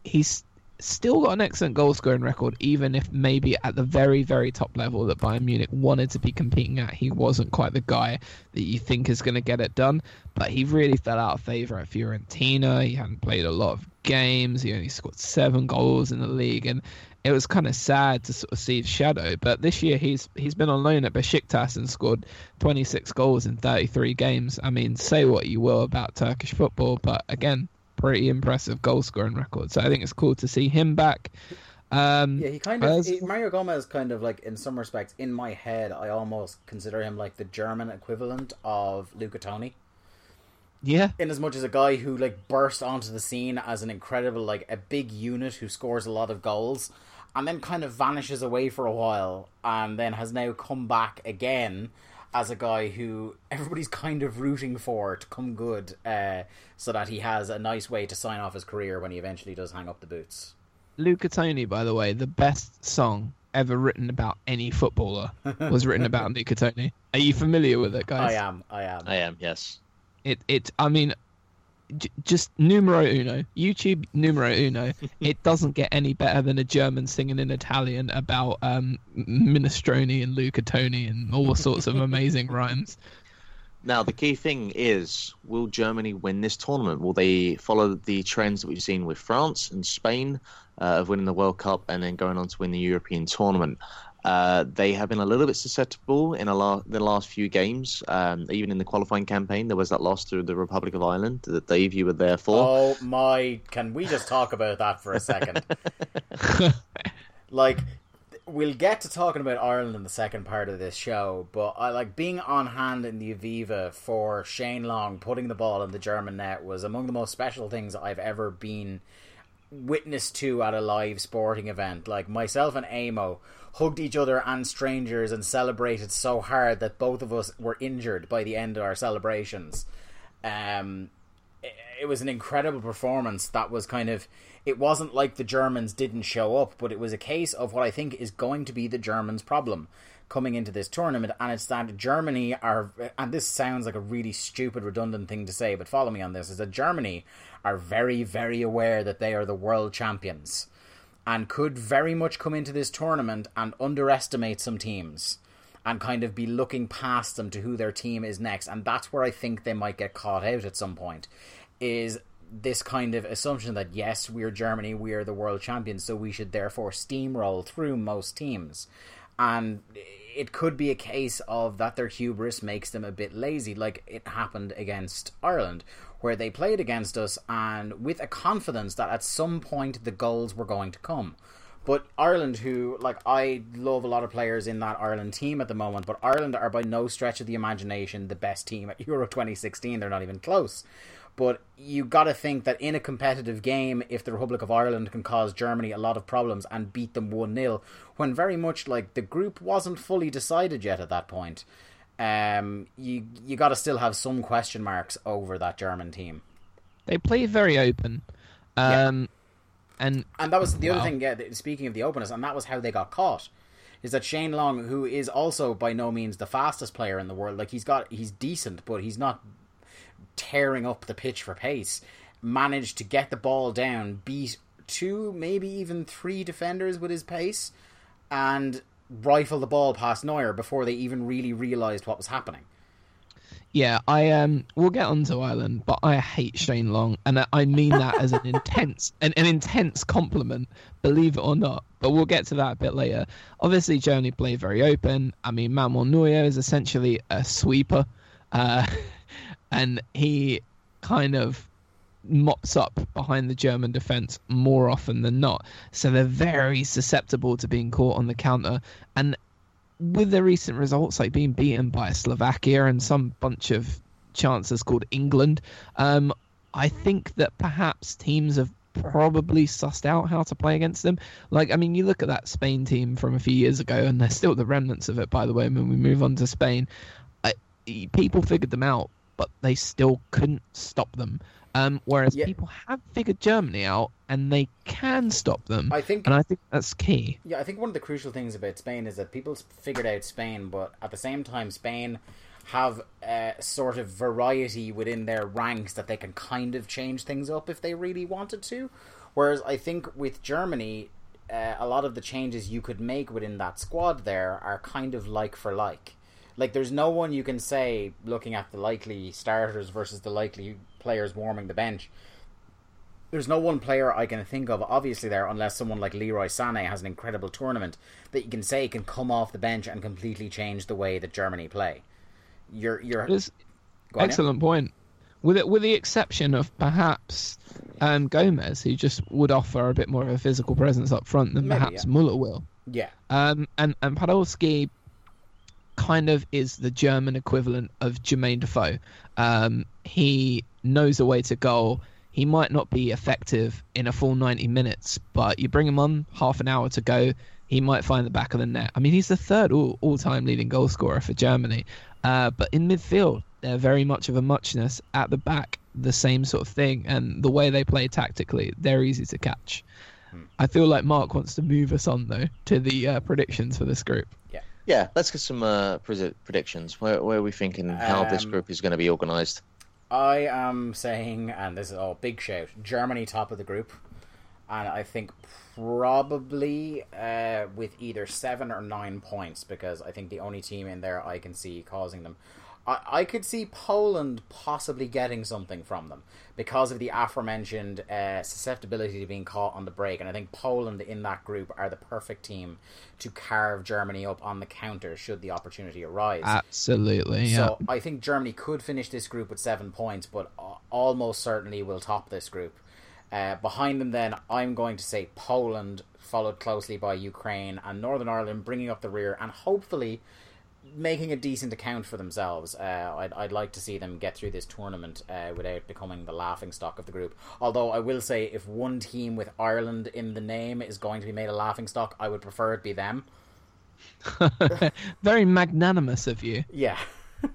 he's still got an excellent goal scoring record, even if maybe at the very, very top level that Bayern Munich wanted to be competing at, he wasn't quite the guy that you think is going to get it done. But he really fell out of favour at Fiorentina. He hadn't played a lot of games. He only scored seven goals in the league, and it was kind of sad to sort of see his shadow. But this year he's he's been on loan at Besiktas and scored 26 goals in 33 games. I mean, say what you will about Turkish football, but again, pretty impressive goal scoring record. So I think it's cool to see him back. Um, Yeah, he kind of he- Mario Gomez kind of like in some respects in my head I almost consider him like the German equivalent of Luca Toni. yeah, In as much as a guy who like burst onto the scene as an incredible like a big unit who scores a lot of goals and then kind of vanishes away for a while and then has now come back again as a guy who everybody's kind of rooting for to come good uh, so that he has a nice way to sign off his career when he eventually does hang up the boots. Luca Toni, by the way, the best song ever written about any footballer [laughs] was written about Luca Toni. Are you familiar with it, guys? I am, I am. I am, yes. It it I mean j- just numero uno YouTube numero uno [laughs] it doesn't get any better than a German singing in Italian about um minestrone and Luca Toni and all sorts of amazing rhymes Now, the key thing is will Germany win this tournament? Will they follow the trends that we've seen with France and Spain uh, of winning the World Cup and then going on to win the European tournament? Uh, they have been a little bit susceptible in a la- the last few games. Um, even in the qualifying campaign, there was that loss to the Republic of Ireland that Dave, you were there for. Oh my! Can we just talk about that for a second? [laughs] like, we'll get to talking about Ireland in the second part of this show, but I like being on hand in the Aviva for Shane Long putting the ball in the German net was among the most special things I've ever been witness to at a live sporting event. Like myself and Eamo hugged each other and strangers and celebrated so hard that both of us were injured by the end of our celebrations. Um, it, it was an incredible performance. That was kind of. It wasn't like the Germans didn't show up, but it was a case of what I think is going to be the Germans' problem. coming into this tournament, and it's that Germany are, and this sounds like a really stupid, redundant thing to say, but follow me on this, is that Germany are very, very aware that they are the world champions and could very much come into this tournament and underestimate some teams and kind of be looking past them to who their team is next. And that's where I think they might get caught out at some point. Is this kind of assumption that yes, we're Germany, we are the world champions, so we should therefore steamroll through most teams. And it could be a case of that their hubris makes them a bit lazy, like it happened against Ireland, where they played against us and with a confidence that at some point the goals were going to come. But Ireland, who, like, I love a lot of players in that Ireland team at the moment, but Ireland are by no stretch of the imagination the best team at Euro 2016. They're not even close. But you got to think that in a competitive game, if the Republic of Ireland can cause Germany a lot of problems and beat them 1 0, when very much like the group wasn't fully decided yet at that point, um, you you got to still have some question marks over that German team. They play very open. Um, and And that was the other thing. Yeah, speaking of the openness, and that was how they got caught. Is that Shane Long, who is also by no means the fastest player in the world, like he's got he's decent, but he's not tearing up the pitch for pace. Managed to get the ball down, beat two, maybe even three defenders with his pace, and rifle the ball past Neuer before they even really realised what was happening. Yeah, I um, we'll get onto Ireland, but I hate Shane Long, and I- I mean that as an intense, [laughs] an, an intense compliment, believe it or not. But we'll get to that a bit later. Obviously, Germany play very open. I mean, Manuel Neuer is essentially a sweeper, uh, [laughs] and he kind of mops up behind the German defense more often than not. So they're very susceptible to being caught on the counter, and with the recent results, like being beaten by Slovakia and some bunch of chances called England, um, I think that perhaps teams have probably sussed out how to play against them. Like, I mean, you look at that Spain team from a few years ago, and they're still the remnants of it, by the way, when we move on to Spain. I, people figured them out, but they still couldn't stop them. Um, whereas Yeah. people have figured Germany out, and they can stop them. I think and I think that's key. Yeah, I think one of the crucial things about Spain is that people figured out Spain, but at the same time, Spain have a sort of variety within their ranks that they can kind of change things up if they really wanted to. Whereas I think with Germany, uh, a lot of the changes you could make within that squad there are kind of like for like. Like, there's no one you can say, looking at the likely starters versus the likely players warming the bench, there's no one player I can think of, obviously, there, unless someone like Leroy Sané has an incredible tournament, that you can say can come off the bench and completely change the way that Germany play. You're, you're, It's- Go on. Excellent point. With it, with the exception of perhaps um, Gomez, who just would offer a bit more of a physical presence up front than Maybe, perhaps yeah. Muller will. yeah, Um, and and Podolski kind of is the German equivalent of Jermaine Defoe. Um, he knows a way to goal. He might not be effective in a full 90 minutes, but you bring him on half an hour to go, he might find the back of the net. I mean, he's the third all, all-time leading goal scorer for Germany. Uh, but in midfield, they're very much of a muchness. At the back, the same sort of thing. And the way they play tactically, they're easy to catch. I feel like Mark wants to move us on though to the uh, predictions for this group. Yeah, let's get some uh, predi- predictions. Where, where are we thinking how this Um, group is going to be organised? I am saying, and this is all big shout, Germany top of the group, and I think probably uh, with either seven or nine points because I think the only team in there I can see causing them. I, I could see Poland possibly getting something from them because of the aforementioned uh, susceptibility to being caught on the break, and I think Poland in that group are the perfect team to carve Germany up on the counter should the opportunity arise. Absolutely, yeah. So I think Germany could finish this group with seven points, but almost certainly will top this group. Uh, behind them, then, I'm going to say Poland, followed closely by Ukraine and Northern Ireland, bringing up the rear and hopefully making a decent account for themselves. Uh, I'd, I'd like to see them get through this tournament uh, without becoming the laughing stock of the group. Although I will say, if one team with Ireland in the name is going to be made a laughing stock, I would prefer it be them. [laughs] Very magnanimous of you. Yeah. [laughs]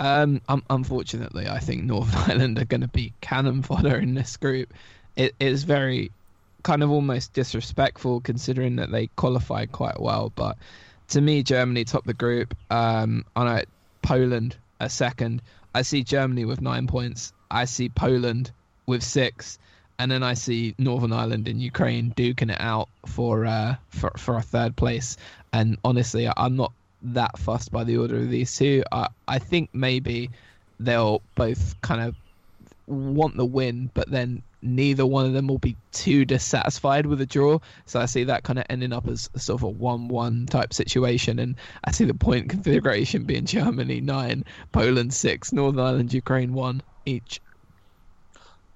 Um, um, unfortunately, I think Northern [laughs] Ireland are going to be cannon fodder in this group. It is very kind of almost disrespectful considering that they qualified quite well, but to me, Germany top the group. Um, I know Poland a second. I see Germany with nine points. I see Poland with six, and then I see Northern Ireland and Ukraine duking it out for uh, for for a third place. And honestly, I'm not that fussed by the order of these two. I I think maybe they'll both kind of want the win, but then neither one of them will be too dissatisfied with a draw. So I see that kind of ending up as sort of a one-one type situation, and I see the point configuration being Germany nine, Poland six, Northern Ireland, Ukraine one each.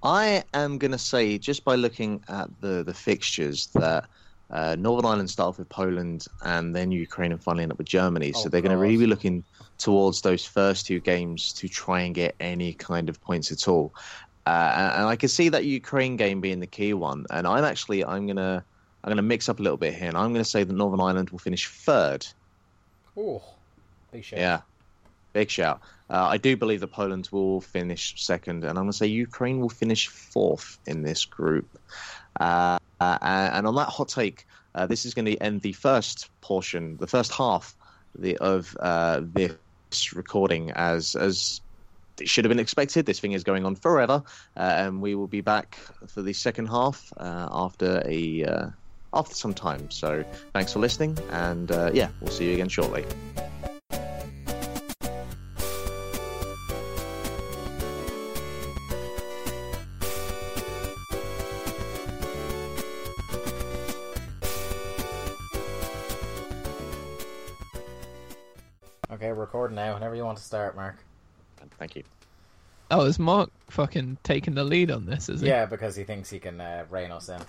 I am going to say, just by looking at the, the fixtures, that uh, Northern Ireland start off with Poland and then Ukraine and finally end up with Germany. Oh, so they're going to really be looking towards those first two games to try and get any kind of points at all. Uh, and, and I can see that Ukraine game being the key one. And I'm actually I'm gonna I'm gonna mix up a little bit here, and I'm gonna say that Northern Ireland will finish third. Oh, big shout. Yeah, big shout. Uh, I do believe that Poland will finish second, and I'm going to say Ukraine will finish fourth in this group. Uh, uh, and on that hot take, uh, this is going to end the first portion, the first half the, of uh, this recording, as as it should have been expected. This thing is going on forever, uh, and we will be back for the second half uh, after a. Uh, after some time. So, thanks for listening, and uh, yeah, we'll see you again shortly. Now. Whenever you want to start, Mark. Thank you. Oh, is Mark fucking taking the lead on this? Is he? Yeah, because he thinks he can uh, rein us in.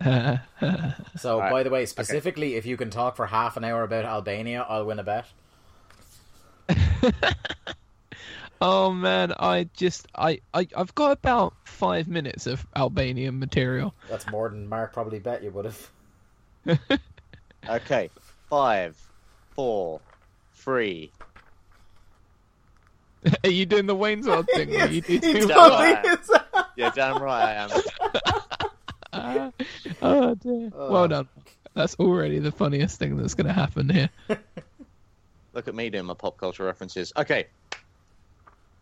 [laughs] So, Alright. by the way, specifically, if you can talk for half an hour about Albania, I'll win a bet. [laughs] oh man, I just I, I I've got about five minutes of Albanian material. That's more than Mark probably bet you would have. [laughs] Okay, five, four, three. [laughs] Are you doing the Wayne's World thing? where you do He two totally right. is. Yeah, damn right I am. Ah, [laughs] oh dear. Well done. That's already the funniest thing that's going to happen here. [laughs] Look at me doing my pop culture references. Okay,